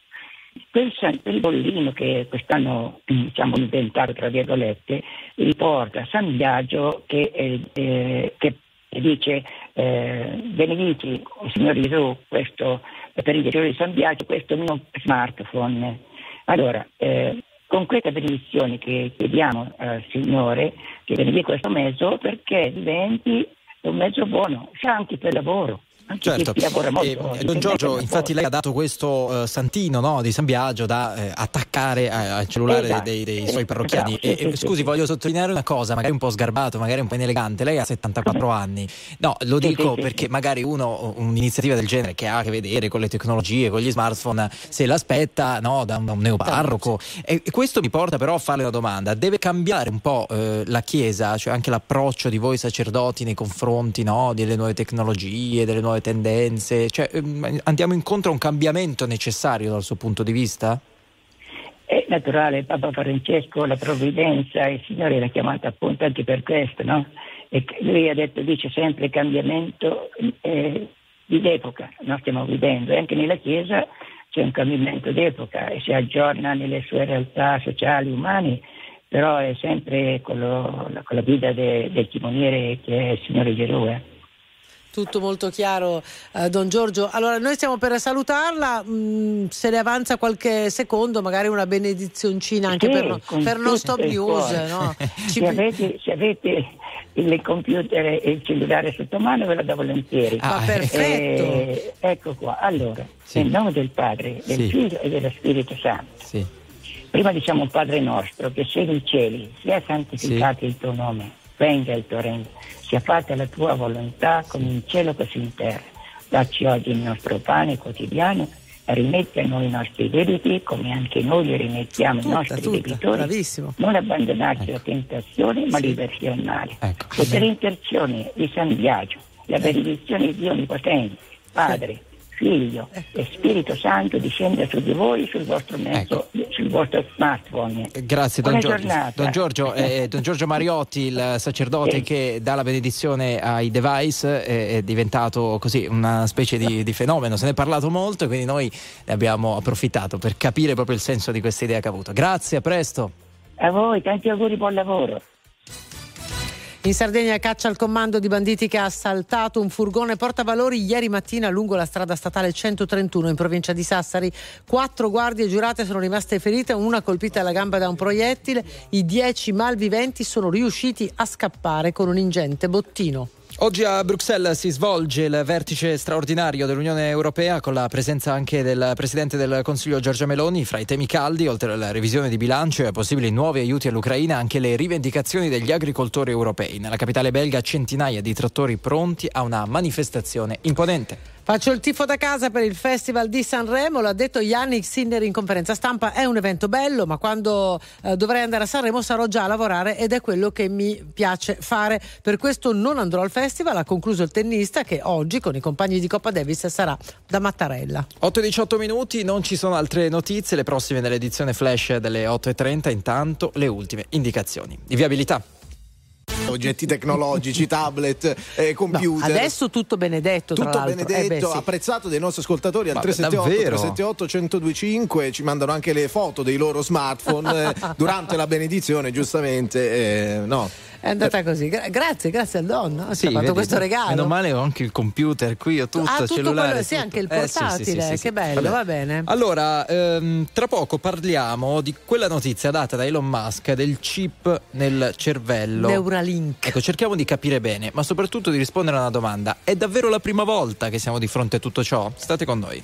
Quel, quel bollino che quest'anno diciamo, inventato, tra virgolette, riporta San Biagio che, eh, eh, che dice eh, benedici il Signore Gesù questo, per il Gesù di San Biagio questo mio smartphone. Allora, eh, con questa benedizione che chiediamo al Signore che benedica questo mezzo perché diventi un mezzo buono, sia anche per lavoro. Anche Certo, Eh. Don Giorgio, infatti lei ha dato questo eh, santino no, di San Biagio da eh, attaccare a- al cellulare Esatto. dei, dei suoi parrocchiani. Bravo, E, sì, e, sì, scusi, sì. voglio sottolineare una cosa, magari un po' sgarbato, magari un po' inelegante. Lei ha 74 anni. No, lo dico perché magari uno un'iniziativa del genere che ha a che vedere con le tecnologie, con gli smartphone, se l'aspetta no, da un, un neoparroco. E, e questo mi porta però a farle una domanda. Deve cambiare un po' eh, la Chiesa, cioè anche l'approccio di voi sacerdoti nei confronti no, delle nuove tecnologie, delle nuove tendenze? Cioè, ehm, andiamo incontro a un cambiamento necessario dal suo punto di vista? È naturale, Papa Francesco, la provvidenza, il Signore l'ha chiamata appunto anche per questo, no? E lui ha detto, dice sempre cambiamento eh, di epoca, no? stiamo vivendo, e anche nella Chiesa c'è un cambiamento d'epoca e si aggiorna nelle sue realtà sociali, umane, però è sempre con, lo- con la guida de- del timoniere che è il Signore Gesù. Eh. Tutto molto chiaro, eh, Don Giorgio. Allora, noi stiamo per salutarla, mh, se ne avanza qualche secondo, magari una benedizioncina anche Sì, per, no- per non stop news. No? Ci- Se, avete, se avete il computer e il cellulare sotto mano ve lo do volentieri. Ah, perfetto. Eh, ecco qua, allora, Sì. nel nome del Padre, del Sì. Figlio e dello Spirito Santo. Sì. Prima diciamo Padre nostro che sei nei cieli, sia santificato il tuo nome, venga il tuo regno, sia fatta la tua volontà come in cielo così in terra. Dacci oggi il nostro pane quotidiano e rimetti a noi i nostri debiti come anche noi li rimettiamo ai Tutta, nostri tutta, debitori. bravissimo. Non abbandonarci alla tentazione, ma liberti dal male. Ecco. E per intercessione di San Biagio, la benedizione di Dio Onnipotente, Padre, Figlio e Spirito Santo discenda su di voi, sul vostro mezzo, sul vostro smartphone. Grazie Don Buona Giorgio. giornata. Don Giorgio, eh, Don Giorgio Mariotti, il sacerdote Sì. che dà la benedizione ai device, eh, è diventato così una specie di, di fenomeno. Se ne è parlato molto quindi noi ne abbiamo approfittato per capire proprio il senso di questa idea che ha avuto. Grazie, a presto. A voi, tanti auguri, buon lavoro. In Sardegna caccia al comando di banditi che ha assaltato un furgone portavalori ieri mattina lungo la strada statale 131 in provincia di Sassari. Quattro guardie giurate sono rimaste ferite, una colpita alla gamba da un proiettile. I dieci malviventi sono riusciti a scappare con un ingente bottino. Oggi a Bruxelles si svolge il vertice straordinario dell'Unione Europea con la presenza anche del Presidente del Consiglio Giorgia Meloni. Fra i temi caldi, oltre alla revisione di bilancio e possibili nuovi aiuti all'Ucraina, anche le rivendicazioni degli agricoltori europei. Nella capitale belga centinaia di trattori pronti a una manifestazione imponente. Faccio il tifo da casa per il Festival di Sanremo, l'ha detto Yannick Sinner in conferenza stampa, è un evento bello, ma quando eh, dovrei andare a Sanremo sarò già a lavorare ed è quello che mi piace fare. Per questo non andrò al festival, ha concluso il tennista che oggi con i compagni di Coppa Davis sarà da Mattarella. 8 e 18 minuti, non ci sono altre notizie, le prossime nell'edizione flash delle 8.30, intanto le ultime indicazioni. Di viabilità. Oggetti tecnologici, tablet, eh, computer. Adesso tutto benedetto, tra Tutto l'altro. benedetto, Eh beh, sì. apprezzato dai nostri ascoltatori al Ma 378 davvero? 378 1025 ci mandano anche le foto dei loro smartphone eh, durante la benedizione, giustamente. eh, no. È andata così. Gra- grazie, grazie al Don. no? Ci Sì, ha fatto vedi, questo regalo. Meno male ho anche il computer qui, ho tutto, Ah, tutto cellulare. quello- sì, tutto. anche il Eh, sì, sì, portatile, sì, sì, sì. che bello, va bene. Allora, ehm, tra poco parliamo di quella notizia data da Elon Musk del chip nel cervello. Neuralink. Ecco, cerchiamo di capire bene, ma soprattutto di rispondere a una domanda. È davvero la prima volta che siamo di fronte a tutto ciò? State con noi.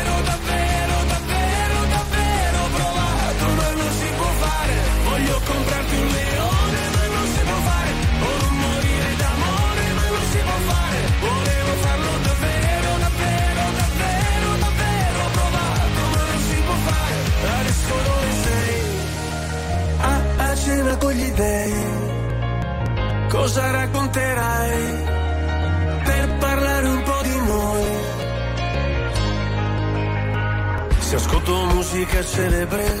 comprarti un leone ma non si può fare. O non morire d'amore ma non si può fare. Volevo farlo davvero, davvero, davvero, davvero provato, ma non si può fare. Adesso dove sei? A, a cena con gli dei cosa racconterai per parlare un po' di noi? Se ascolto musica celebre,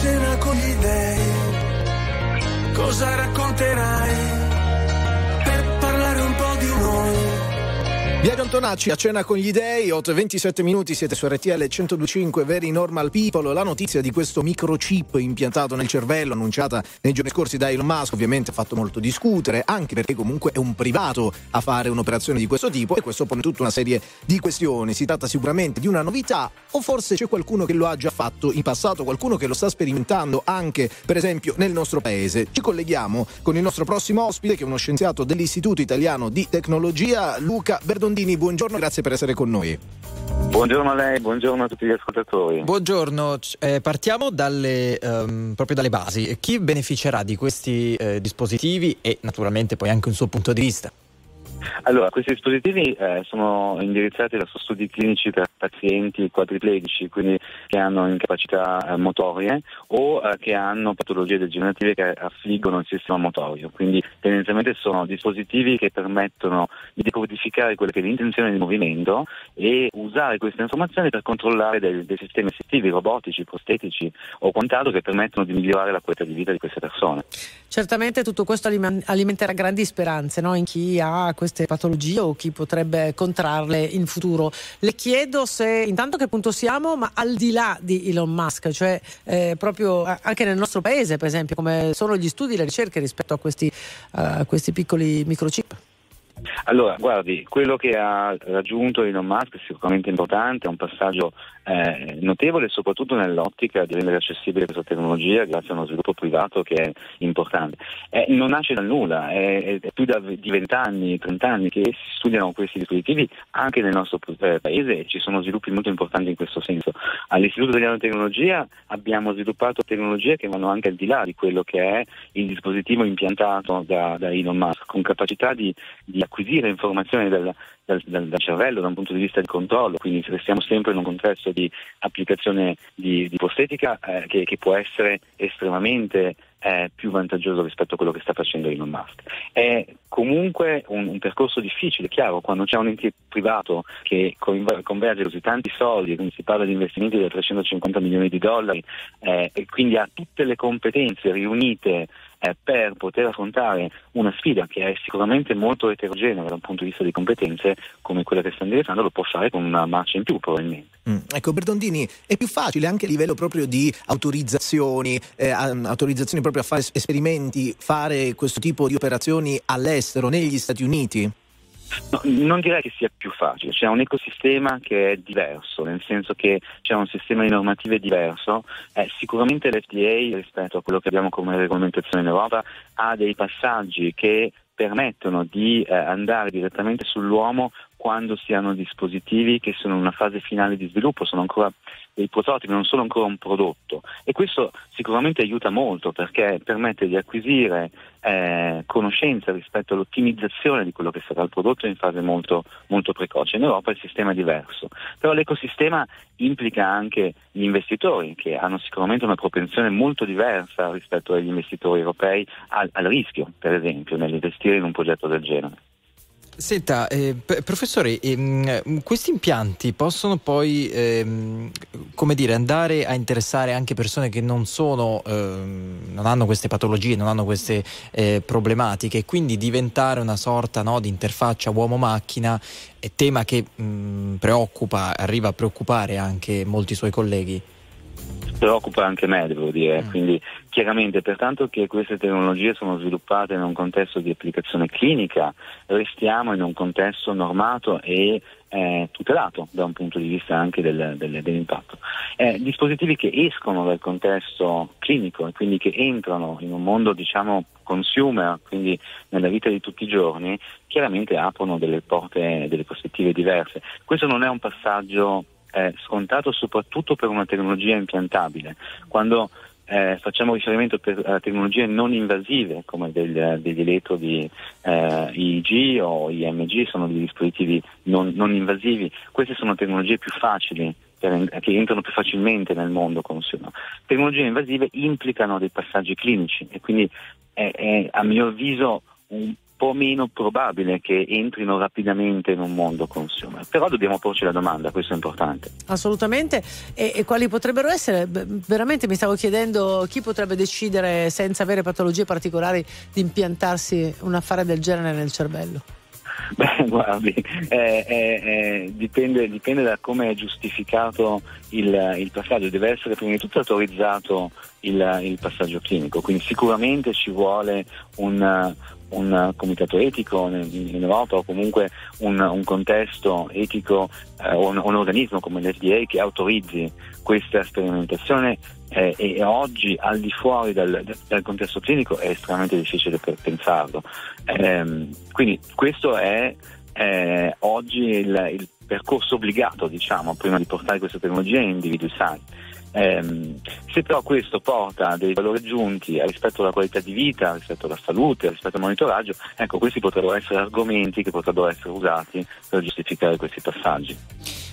cena con gli dei, cosa racconterai? Viaggio Antonacci a cena con gli dei, 8 e 27 minuti, siete su RTL 1025 Very Normal People. La notizia di questo microchip impiantato nel cervello, annunciata nei giorni scorsi da Elon Musk, ovviamente ha fatto molto discutere, anche perché comunque è un privato a fare un'operazione di questo tipo e questo pone tutta una serie di questioni. Si tratta sicuramente di una novità o forse c'è qualcuno che lo ha già fatto in passato, qualcuno che lo sta sperimentando anche per esempio nel nostro paese. Ci colleghiamo con il nostro prossimo ospite che è uno scienziato dell'Istituto Italiano di Tecnologia, Luca Verdondini. Buongiorno, grazie per essere con noi. Buongiorno a lei, buongiorno a tutti gli ascoltatori. Buongiorno, eh, partiamo dalle, ehm, proprio dalle basi. Chi beneficerà di questi eh, dispositivi e naturalmente poi anche un suo punto di vista? Allora, questi dispositivi eh, sono indirizzati verso studi clinici per pazienti quadriplegici, quindi che hanno incapacità eh, motorie o eh, che hanno patologie degenerative che affliggono il sistema motorio. Quindi tendenzialmente sono dispositivi che permettono di decodificare quelle che è l'intenzione di movimento e usare queste informazioni per controllare dei, dei sistemi assistivi, robotici, prostetici o quant'altro che permettono di migliorare la qualità di vita di queste persone. Certamente tutto questo alimenterà grandi speranze no? in chi ha queste patologie o chi potrebbe contrarle in futuro. Le chiedo se intanto che punto siamo, ma al di là di Elon Musk, cioè eh, proprio anche nel nostro paese, per esempio, come sono gli studi e le ricerche rispetto a questi, a questi piccoli microchip. Allora, guardi, quello che ha raggiunto Elon Musk è sicuramente importante, è un passaggio eh, notevole soprattutto nell'ottica di rendere accessibile questa tecnologia grazie a uno sviluppo privato che è importante. Eh, non nasce dal nulla, è, è più da, di 20 anni, 30 anni che si studiano questi dispositivi anche nel nostro eh, paese e ci sono sviluppi molto importanti in questo senso. All'Istituto di Tecnologia abbiamo sviluppato tecnologie che vanno anche al di là di quello che è il dispositivo impiantato da, da Elon Musk, con capacità di, di acquisire informazioni dal, dal, dal, cervello da un punto di vista di controllo, quindi restiamo sempre in un contesto di applicazione di, di prostetica eh, che, che può essere estremamente eh, più vantaggioso rispetto a quello che sta facendo Elon Musk. È comunque un, un percorso difficile, chiaro, quando c'è un ente privato che converge così tanti soldi, quindi si parla di investimenti da 350 milioni di dollari eh, e quindi ha tutte le competenze riunite eh, per poter affrontare una sfida che è sicuramente molto eterogenea da un punto di vista di competenze come quella che sta indirizzando, lo può fare con una marcia in più probabilmente. Mm, Ecco, Berdondini, è più facile anche a livello proprio di autorizzazioni, eh, autorizzazioni proprio a fare es- esperimenti, fare questo tipo di operazioni all'estero, negli Stati Uniti? No, non direi che sia più facile, c'è un ecosistema che è diverso, nel senso che c'è un sistema di normative diverso. Eh, sicuramente l'FDA rispetto a quello che abbiamo come regolamentazione in Europa ha dei passaggi che permettono di eh, andare direttamente sull'uomo quando si hanno dispositivi che sono in una fase finale di sviluppo, sono ancora dei prototipi, non sono ancora un prodotto e questo sicuramente aiuta molto perché permette di acquisire eh, conoscenza rispetto all'ottimizzazione di quello che sarà il prodotto in fase molto, molto precoce. In Europa il sistema è diverso, però l'ecosistema implica anche gli investitori che hanno sicuramente una propensione molto diversa rispetto agli investitori europei al, al rischio, per esempio, nell'investire in un progetto del genere. Senta, eh, professore, ehm, questi impianti possono poi, ehm, dire, andare a interessare anche persone che non sono, ehm, non hanno queste patologie, non hanno queste eh, problematiche, e quindi diventare una sorta no, di interfaccia uomo-macchina, è tema che mh, preoccupa, arriva a preoccupare anche molti suoi colleghi. Preoccupa anche me, devo dire. Quindi chiaramente, pertanto che queste tecnologie sono sviluppate in un contesto di applicazione clinica, restiamo in un contesto normato e eh, tutelato da un punto di vista anche del- del- dell'impatto. Eh, dispositivi che escono dal contesto clinico e quindi che entrano in un mondo diciamo consumer, quindi nella vita di tutti i giorni, chiaramente aprono delle porte, delle prospettive diverse. Questo non è un passaggio eh, scontato soprattutto per una tecnologia impiantabile. Quando eh, facciamo riferimento a tecnologie non invasive come del- degli elettrodi eh, IEG o IMG, sono dei dispositivi non, non invasivi, queste sono tecnologie più facili che entrano più facilmente nel mondo consumer. Tecnologie invasive implicano dei passaggi clinici e quindi è, è, a mio avviso un po' meno probabile che entrino rapidamente in un mondo consumer. Però dobbiamo porci la domanda, questo è importante. Assolutamente. E, e quali potrebbero essere? Beh, Veramente mi stavo chiedendo chi potrebbe decidere senza avere patologie particolari di impiantarsi un affare del genere nel cervello. Beh, guardi, eh, eh, eh, dipende, dipende da come è giustificato il, il passaggio, deve essere prima di tutto autorizzato il, il passaggio clinico, quindi sicuramente ci vuole un, un comitato etico in, Europa o comunque un, un contesto etico eh, un, un organismo come l'FDA che autorizzi questa sperimentazione eh, e oggi al di fuori dal, dal contesto clinico è estremamente difficile pensarlo. Ehm, quindi questo è eh, oggi il, il percorso obbligato, diciamo, prima di portare questa tecnologia in individui sani. Ehm, se però questo porta dei valori aggiunti rispetto alla qualità di vita, rispetto alla salute, rispetto al monitoraggio, ecco questi potrebbero essere argomenti che potrebbero essere usati per giustificare questi passaggi.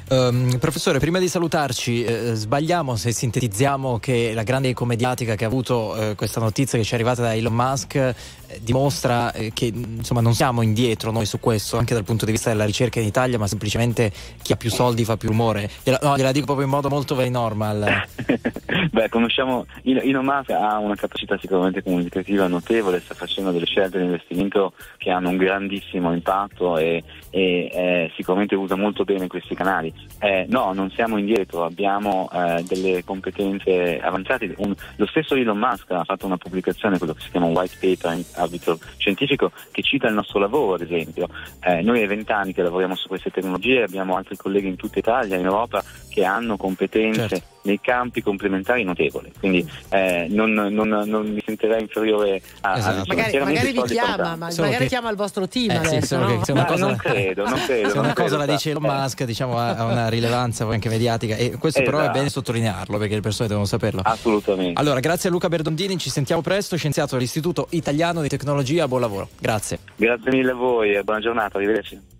Ehm, professore, prima di salutarci, eh, sbagliamo se sintetizziamo che la grande eco mediatica che ha avuto eh, questa notizia che ci è arrivata da Elon Musk dimostra eh, che insomma non siamo indietro noi su questo, anche dal punto di vista della ricerca in Italia, ma semplicemente chi ha più soldi fa più rumore. Gliela, no, gliela dico proprio in modo molto very normal. Beh, conosciamo Elon Musk ha una capacità sicuramente comunicativa notevole, sta facendo delle scelte di investimento che hanno un grandissimo impatto e, e eh, sicuramente usa molto bene questi canali. Eh, no, non siamo indietro, abbiamo eh, delle competenze avanzate. Un- lo stesso Elon Musk ha fatto una pubblicazione, quello che si chiama un white paper ambito scientifico, che cita il nostro lavoro, ad esempio. Eh, noi è vent'anni che lavoriamo su queste tecnologie, abbiamo altri colleghi in tutta Italia, in Europa, che hanno competenze nei campi complementari notevoli. Quindi eh, non, non- non mi sentirei inferiore a, Esatto. a nessuno. Magari, Chiaramente magari vi chiama, ma magari che- chiama il vostro team Eh, sì, adesso, solo no? che se una Ma cosa, non credo, non credo. se una cosa la dice. Elon Musk, diciamo, ha ha una rilevanza anche mediatica e questo però è Esatto. bene sottolinearlo perché le persone devono saperlo. Assolutamente. Allora, grazie a Luca Berdondini, ci sentiamo presto, scienziato dell'Istituto Italiano di Tecnologia, buon lavoro. Grazie. Grazie mille a voi e buona giornata, arrivederci.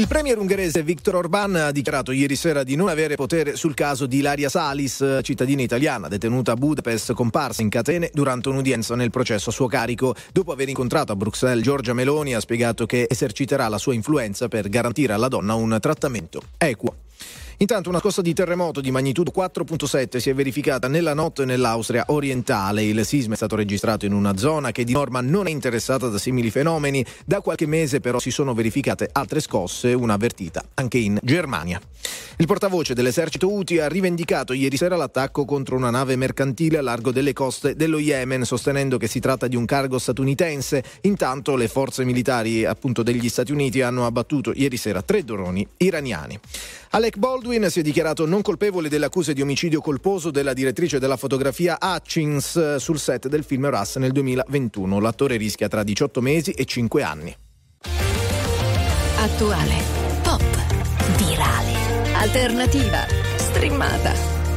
Il premier ungherese Viktor Orban ha dichiarato ieri sera di non avere potere sul caso di Ilaria Salis, cittadina italiana detenuta a Budapest, comparsa in catene durante un'udienza nel processo a suo carico. Dopo aver incontrato a Bruxelles Giorgia Meloni ha spiegato che eserciterà la sua influenza per garantire alla donna un trattamento equo. Intanto una scossa di terremoto di magnitudo 4.7 si è verificata nella notte nell'Austria orientale. Il sisma è stato registrato in una zona che di norma non è interessata da simili fenomeni. Da qualche mese però si sono verificate altre scosse, una avvertita anche in Germania. Il portavoce dell'esercito Houthi ha rivendicato ieri sera l'attacco contro una nave mercantile a largo delle coste dello Yemen, sostenendo che si tratta di un cargo statunitense. Intanto le forze militari appunto degli Stati Uniti hanno abbattuto ieri sera tre droni iraniani. Alec Baldwin si è dichiarato non colpevole delle accuse di omicidio colposo della direttrice della fotografia Hutchins eh, sul set del film Russ nel 2021. L'attore rischia tra 18 mesi e 5 anni. Attuale, pop, virale, alternativa, streamata,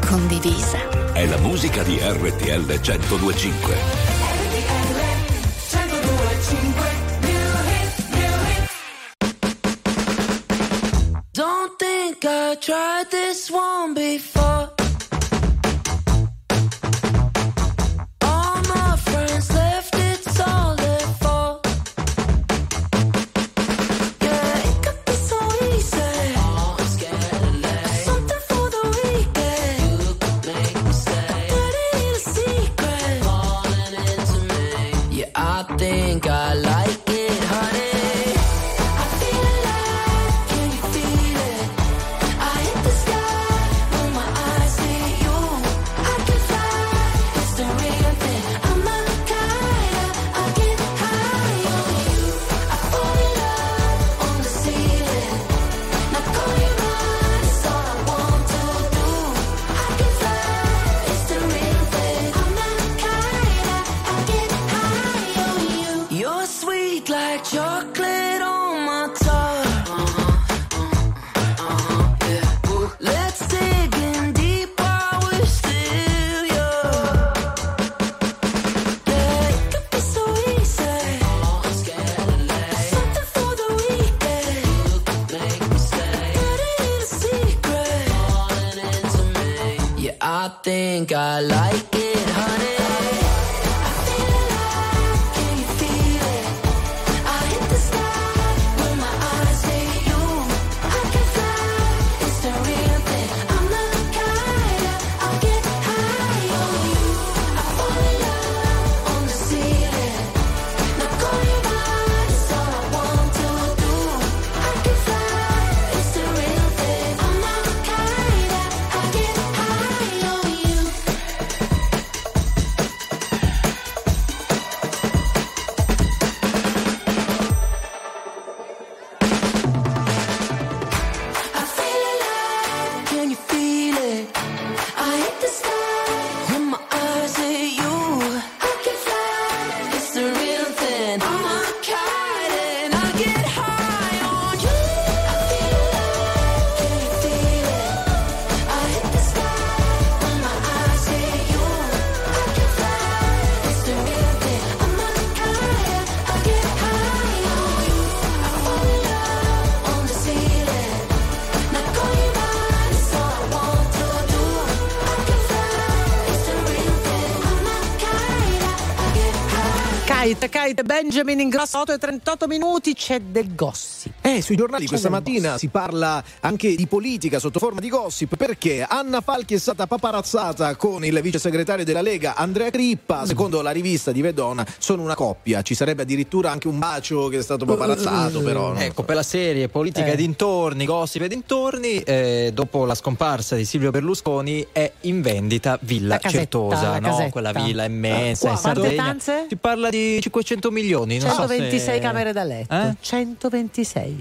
condivisa. È la musica di RTL 1025. Think I tried this one before. I think I like it, honey. Benjamin in grosso 8 e 38 minuti c'è del gossip. Eh, sui giornali questa mattina si parla anche di politica sotto forma di gossip perché Anna Falchi è stata paparazzata con il vice segretario della Lega Andrea Crippa. Secondo la rivista di Vedona sono una coppia. Ci sarebbe addirittura anche un bacio che è stato paparazzato, però. no? Ecco, per la serie politica Eh. e dintorni, gossip e dintorni, eh, dopo la scomparsa di Silvio Berlusconi è in vendita Villa La casetta, Certosa, no? casetta. Quella villa immensa in Quante Sardegna. stanze? Si parla di 500 milioni, non so 126 se- camere da letto. Eh? 126.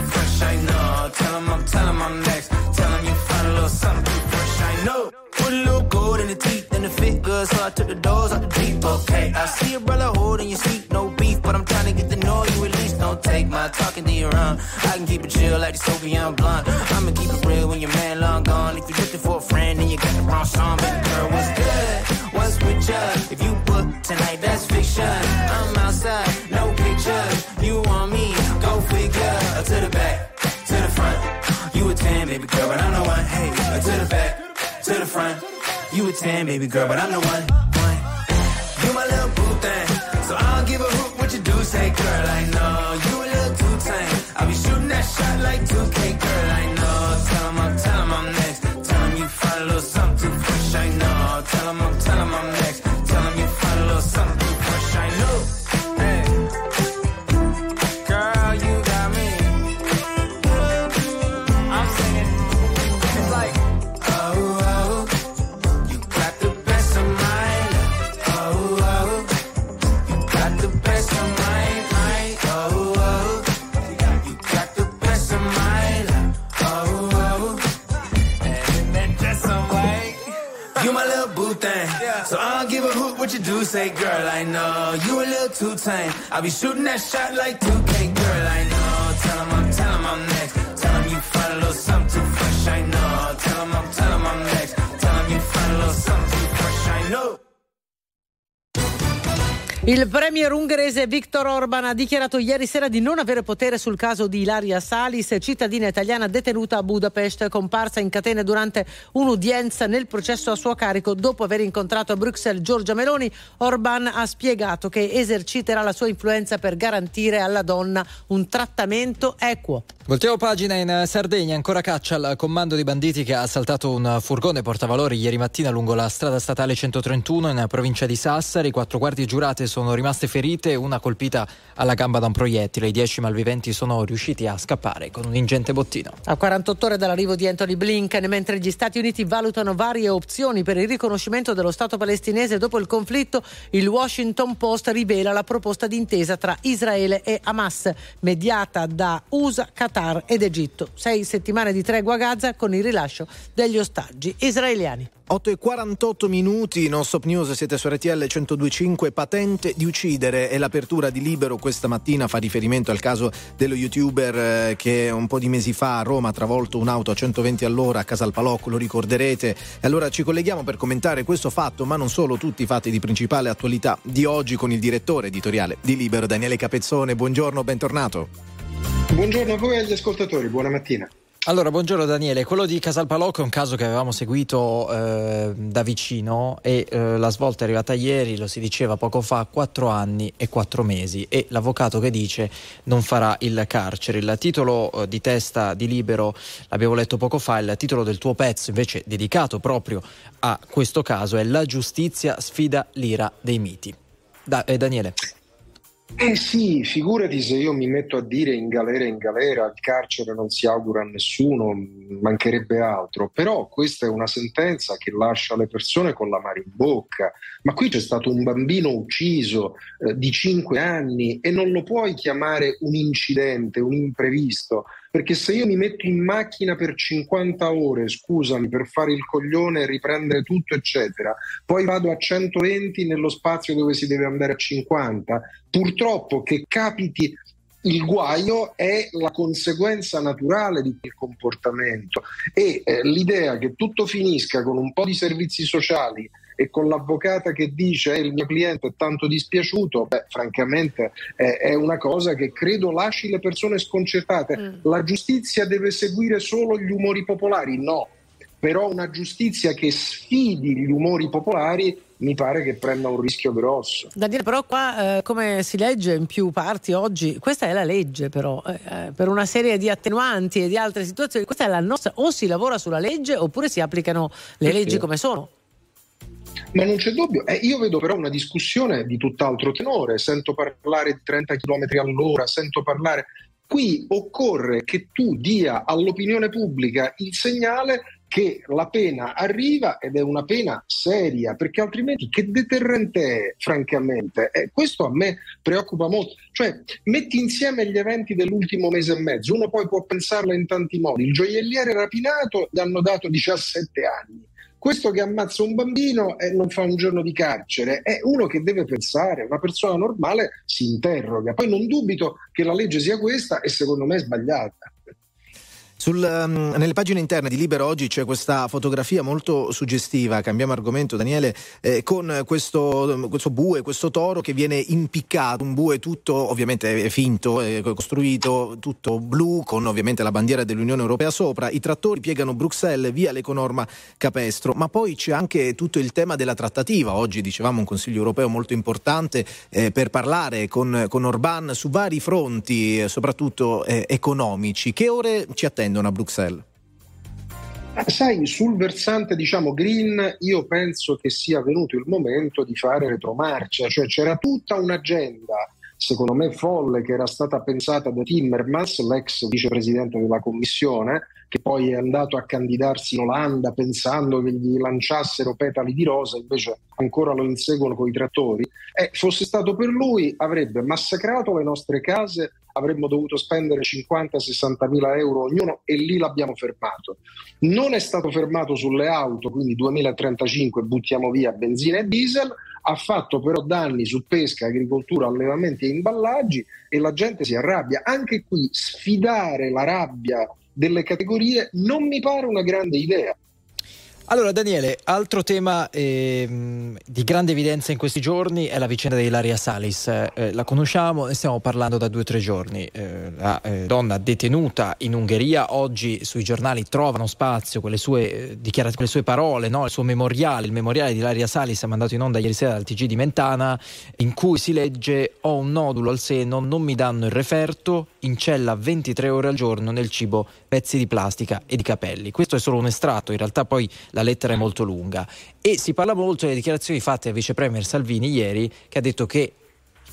Tell 'em I'm, tell 'em I'm next. Tell 'em you find a little something fresh, I know. Put a little gold in the teeth and the fit good, so I took the doors out the deep, okay. I see a brother holding your seat, no beef, but I'm trying to get to know you at least. Don't take my talking to your own. I can keep it chill like the Soviet blunt. I'ma keep it real when your man long gone. If you're looking for a friend and you got the wrong song, baby girl, what's good? What's with you? If you book tonight, that's fiction. I'm outside, no pictures. You want me? Go figure. To the back, baby girl, but I'm the one. Hey, to the back, to the front. You a 10, baby girl, but I'm the one. one. You my little boo thing. So I don't give a hoot what you do, say, girl, I know. You a little too tame. I'll be shooting that shot like 2K, girl, I know. What you do, say, girl, I know. You a little too tame. I'll be shooting that shot like 2K, girl, I know. Il premier ungherese Viktor Orban ha dichiarato ieri sera di non avere potere sul caso di Ilaria Salis, cittadina italiana detenuta a Budapest, comparsa in catene durante un'udienza nel processo a suo carico dopo aver incontrato a Bruxelles Giorgia Meloni. Orban ha spiegato che eserciterà la sua influenza per garantire alla donna un trattamento equo. Voltiamo pagina in Sardegna, ancora caccia al comando di banditi che ha assaltato un furgone portavalori ieri mattina lungo la strada statale 131 in provincia di Sassari. Quattro guardie giurate sono rimaste ferite, una colpita alla gamba da un proiettile. I dieci malviventi sono riusciti a scappare con un ingente bottino. A 48 ore dall'arrivo di Anthony Blinken, mentre gli Stati Uniti valutano varie opzioni per il riconoscimento dello Stato palestinese dopo il conflitto, il Washington Post rivela la proposta di intesa tra Israele e Hamas, mediata da USA, Qatar ed Egitto. Sei settimane di tregua a Gaza con il rilascio degli ostaggi israeliani. 8 e 48 minuti, non stop news, siete su RTL 1025, patente di uccidere e l'apertura di Libero questa mattina fa riferimento al caso dello youtuber eh, che un po' di mesi fa a Roma ha travolto un'auto a 120 all'ora a Casalpalocco, lo ricorderete. Allora ci colleghiamo per commentare questo fatto, ma non solo, tutti i fatti di principale attualità di oggi con il direttore editoriale di Libero, Daniele Capezzone. Buongiorno, bentornato. Buongiorno a voi e agli ascoltatori, buona mattina. Allora, buongiorno Daniele. Quello di Casalpalocco è un caso che avevamo seguito eh, da vicino e eh, la svolta è arrivata ieri, lo si diceva poco fa, quattro anni e quattro mesi e l'avvocato che dice non farà il carcere. Il titolo eh, di testa di Libero l'abbiamo letto poco fa, il titolo del tuo pezzo invece dedicato proprio a questo caso è La giustizia sfida l'ira dei miti. Da- eh, Daniele. Eh sì, figurati se io mi metto a dire in galera in galera, il carcere non si augura a nessuno, mancherebbe altro, però questa è una sentenza che lascia le persone con l'amaro in bocca, ma qui c'è stato un bambino ucciso eh, di 5 anni e non lo puoi chiamare un incidente, un imprevisto, perché se io mi metto in macchina per 50 ore, scusami, per fare il coglione, riprendere tutto, eccetera, poi vado a 120 nello spazio dove si deve andare a 50, purtroppo che capiti il guaio è la conseguenza naturale di quel comportamento. E eh, l'idea che tutto finisca con un po' di servizi sociali e con l'avvocata che dice eh, il mio cliente è tanto dispiaciuto, beh, francamente eh, è una cosa che credo lasci le persone sconcertate. La giustizia deve seguire solo gli umori popolari? No, però una giustizia che sfidi gli umori popolari mi pare che prenda un rischio grosso. Daniele, però qua eh, come si legge in più parti oggi, questa è la legge però, eh, eh, per una serie di attenuanti e di altre situazioni, questa è la nostra, o si lavora sulla legge oppure si applicano le Sì, leggi sì. come sono. Ma non c'è dubbio, Eh, io vedo però una discussione di tutt'altro tenore, sento parlare di 30 km all'ora, sento parlare... Qui occorre che tu dia all'opinione pubblica il segnale che la pena arriva ed è una pena seria, perché altrimenti che deterrente è, francamente? Eh, questo a me preoccupa molto. Cioè, metti insieme gli eventi dell'ultimo mese e mezzo, uno poi può pensarla in tanti modi. Il gioielliere rapinato gli hanno dato 17 anni. Questo che ammazza un bambino e non fa un giorno di carcere è uno che deve pensare, una persona normale si interroga. Poi non dubito che la legge sia questa e secondo me è sbagliata. Sul, um, nelle pagine interne di Libero oggi c'è questa fotografia molto suggestiva, cambiamo argomento Daniele, eh, con questo, questo bue, questo toro che viene impiccato, un bue tutto ovviamente è finto, è costruito, tutto blu con ovviamente la bandiera dell'Unione Europea sopra, i trattori piegano Bruxelles via l'econorma capestro, ma poi c'è anche tutto il tema della trattativa, oggi dicevamo un Consiglio Europeo molto importante eh, per parlare con, con Orban su vari fronti, eh, soprattutto eh, economici, che ore ci attendono a Bruxelles? Ah, Sai, sul versante diciamo green, io penso che sia venuto il momento di fare retromarcia, cioè c'era tutta un'agenda, secondo me folle, che era stata pensata da Timmermans, l'ex vicepresidente della Commissione, che poi è andato a candidarsi in Olanda pensando che gli lanciassero petali di rosa, invece ancora lo inseguono con i trattori. Eh, fosse stato per lui, avrebbe massacrato le nostre case, avremmo dovuto spendere 50-60 mila euro ognuno e lì l'abbiamo fermato. Non è stato fermato sulle auto, quindi 2035 buttiamo via benzina e diesel, ha fatto però danni su pesca, agricoltura, allevamenti e imballaggi e la gente si arrabbia. Anche qui sfidare la rabbia delle categorie non mi pare una grande idea. Allora Daniele, altro tema ehm, di grande evidenza in questi giorni è la vicenda di Ilaria Salis. Eh, la conosciamo, ne stiamo parlando da due o tre giorni. Eh, la eh, donna detenuta in Ungheria oggi sui giornali trovano spazio quelle sue, eh, quelle sue parole, no? il suo memoriale, il memoriale di Ilaria Salis è mandato in onda ieri sera dal TG di Mentana, in cui si legge ho un nodulo al seno, non mi danno il referto, in cella 23 ore al giorno nel cibo pezzi di plastica e di capelli. Questo è solo un estratto, in realtà poi la lettera è molto lunga e si parla molto delle dichiarazioni fatte al vice premier Salvini ieri che ha detto che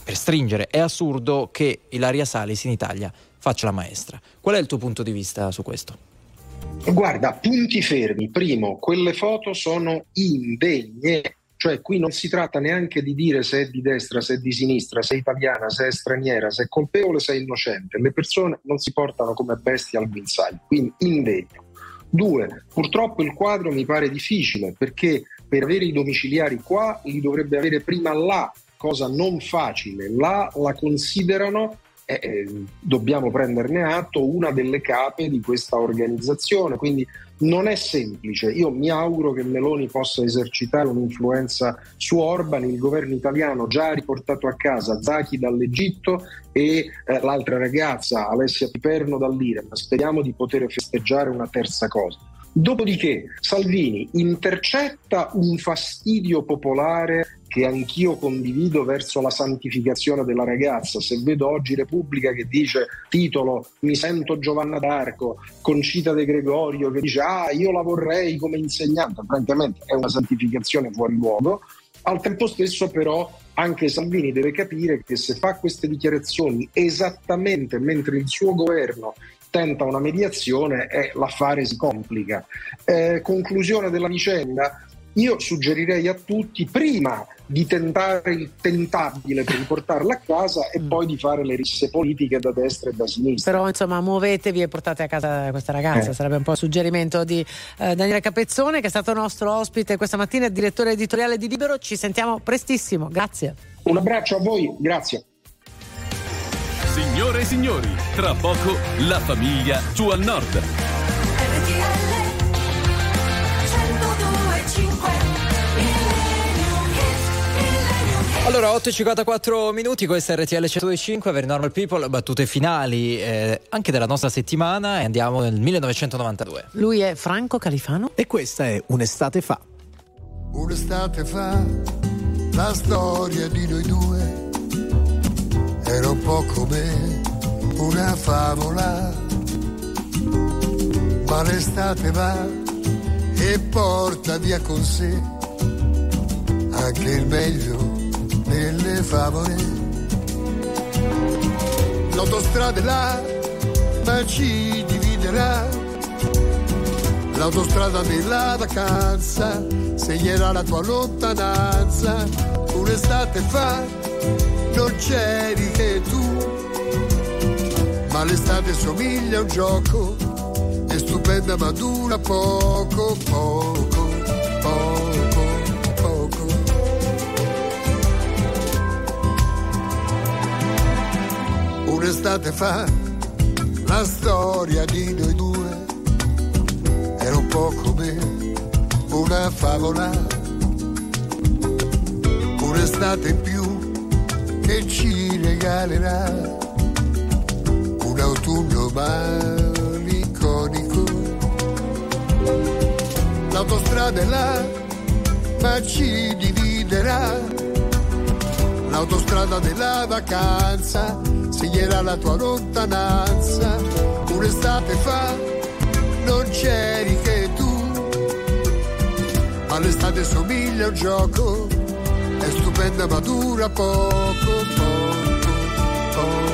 per stringere è assurdo che Ilaria Salis in Italia faccia la maestra. Qual è il tuo punto di vista su questo? Guarda, punti fermi. Primo, quelle foto sono indegne. Cioè, qui non si tratta neanche di dire se è di destra, se è di sinistra, se è italiana, se è straniera, se è colpevole, se è innocente. Le persone non si portano come bestie al guinzaglio, quindi indegno. Due, purtroppo il quadro mi pare difficile perché per avere i domiciliari qua li dovrebbe avere prima là, cosa non facile. Là la considerano eh, eh, dobbiamo prenderne atto, una delle cape di questa organizzazione. Quindi non è semplice. Io mi auguro che Meloni possa esercitare un'influenza su Orban. Il governo italiano già ha riportato a casa Zaki dall'Egitto e eh, l'altra ragazza, Alessia Piperno dall'Iran. Speriamo di poter festeggiare una terza cosa. Dopodiché Salvini intercetta un fastidio popolare che anch'io condivido verso la santificazione della ragazza. Se vedo oggi Repubblica che dice titolo Mi sento Giovanna d'Arco, Concita De Gregorio che dice Ah, io la vorrei come insegnante, francamente è una santificazione fuori luogo. Al tempo stesso, però, anche Salvini deve capire che se fa queste dichiarazioni esattamente mentre il suo governo tenta una mediazione, eh, l'affare si complica. Eh, conclusione della vicenda. io suggerirei a tutti prima di tentare il tentabile per riportarla a casa e poi di fare le risse politiche da destra e da sinistra. Però insomma muovetevi e portate a casa questa ragazza, Eh. sarebbe un po' il suggerimento di eh, Daniele Capezzone che è stato nostro ospite questa mattina, direttore editoriale di Libero, ci sentiamo prestissimo, grazie. Un abbraccio a voi, grazie. Signore e signori, tra poco la famiglia giù al nord. Allora, 8.54 minuti, questa è RTL 125, Very Normal People, battute finali eh, anche della nostra settimana e andiamo nel 1992. Lui è Franco Califano e questa è Un'estate fa. Un'estate fa, la storia di noi due era un po' come una favola, ma l'estate va e porta via con sé anche il meglio delle favole. L'autostrada è là, ma ci dividerà L'autostrada della vacanza segnerà la tua lontananza. Un'estate fa non c'eri che tu, ma l'estate somiglia a un gioco, è stupenda ma dura poco, poco, poco, poco. Un'estate fa la storia di noi due era un po' come una favola, un'estate in più che ci regalerà un autunno malinconico. L'autostrada è là, ma ci dividerà. L'autostrada della vacanza segnerà la tua lontananza. Un'estate fa non c'eri che tu, ma l'estate somiglia un gioco, stupenda ma dura poco, poco, poco.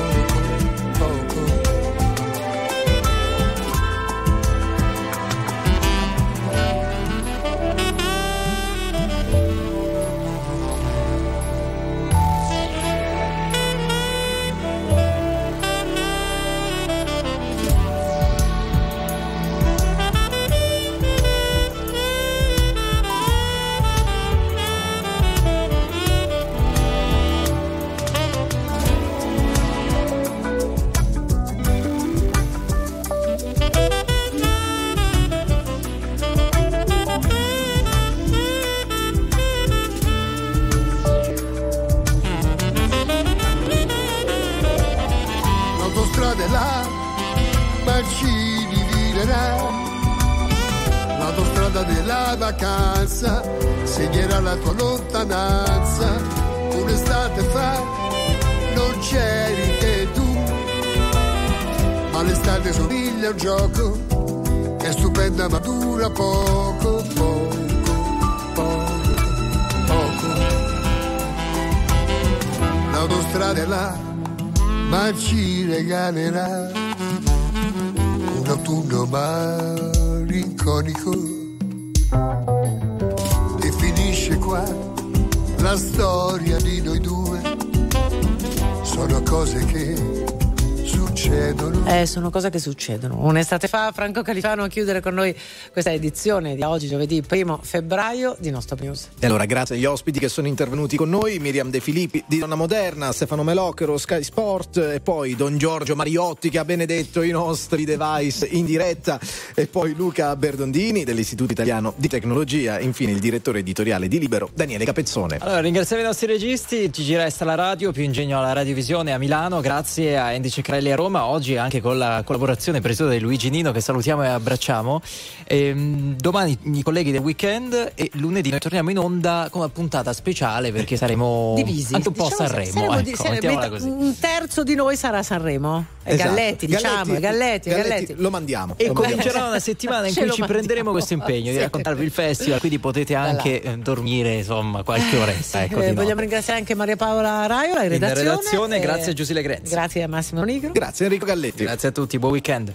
Un'estate fa, Franco Califano a chiudere con noi questa edizione di oggi, giovedì 1 febbraio di Nostop News. E allora grazie agli ospiti che sono intervenuti con noi, Miriam De Filippi di Donna Moderna, Stefano Melochero, Sky Sport e poi Don Giorgio Mariotti che ha benedetto i nostri device in diretta e poi Luca Berdondini dell'Istituto Italiano di Tecnologia, infine il direttore editoriale di Libero Daniele Capezzone. Allora, ringraziamo i nostri registi, TG Resta la radio, più ingegno alla radiovisione a Milano, grazie a Andy Ceccarelli a Roma, oggi anche con la collaborazione presieduta di Luigi Nino che salutiamo e abbracciamo. Ehm, domani i colleghi del weekend e lunedì noi torniamo in onda con una puntata speciale perché saremo Divisi. anche un po' a Diciamo, Sanremo. saremo di- ecco, saremo- così. Un terzo di noi sarà a Sanremo. È Esatto. Galletti, diciamo, Galletti, è Galletti. Lo mandiamo. E Lo comincerà una settimana in Ce cui ci mandiamo. prenderemo questo impegno di Sì. raccontarvi il festival, quindi potete anche eh, dormire insomma qualche oretta. Ecco, Eh, di vogliamo ringraziare anche Maria Paola Raiola in In redazione. redazione, Eh, grazie a Giusile Grenzi. Grazie a Massimo Nigro. Grazie Enrico Galletti. Grazie a tutti, buon weekend.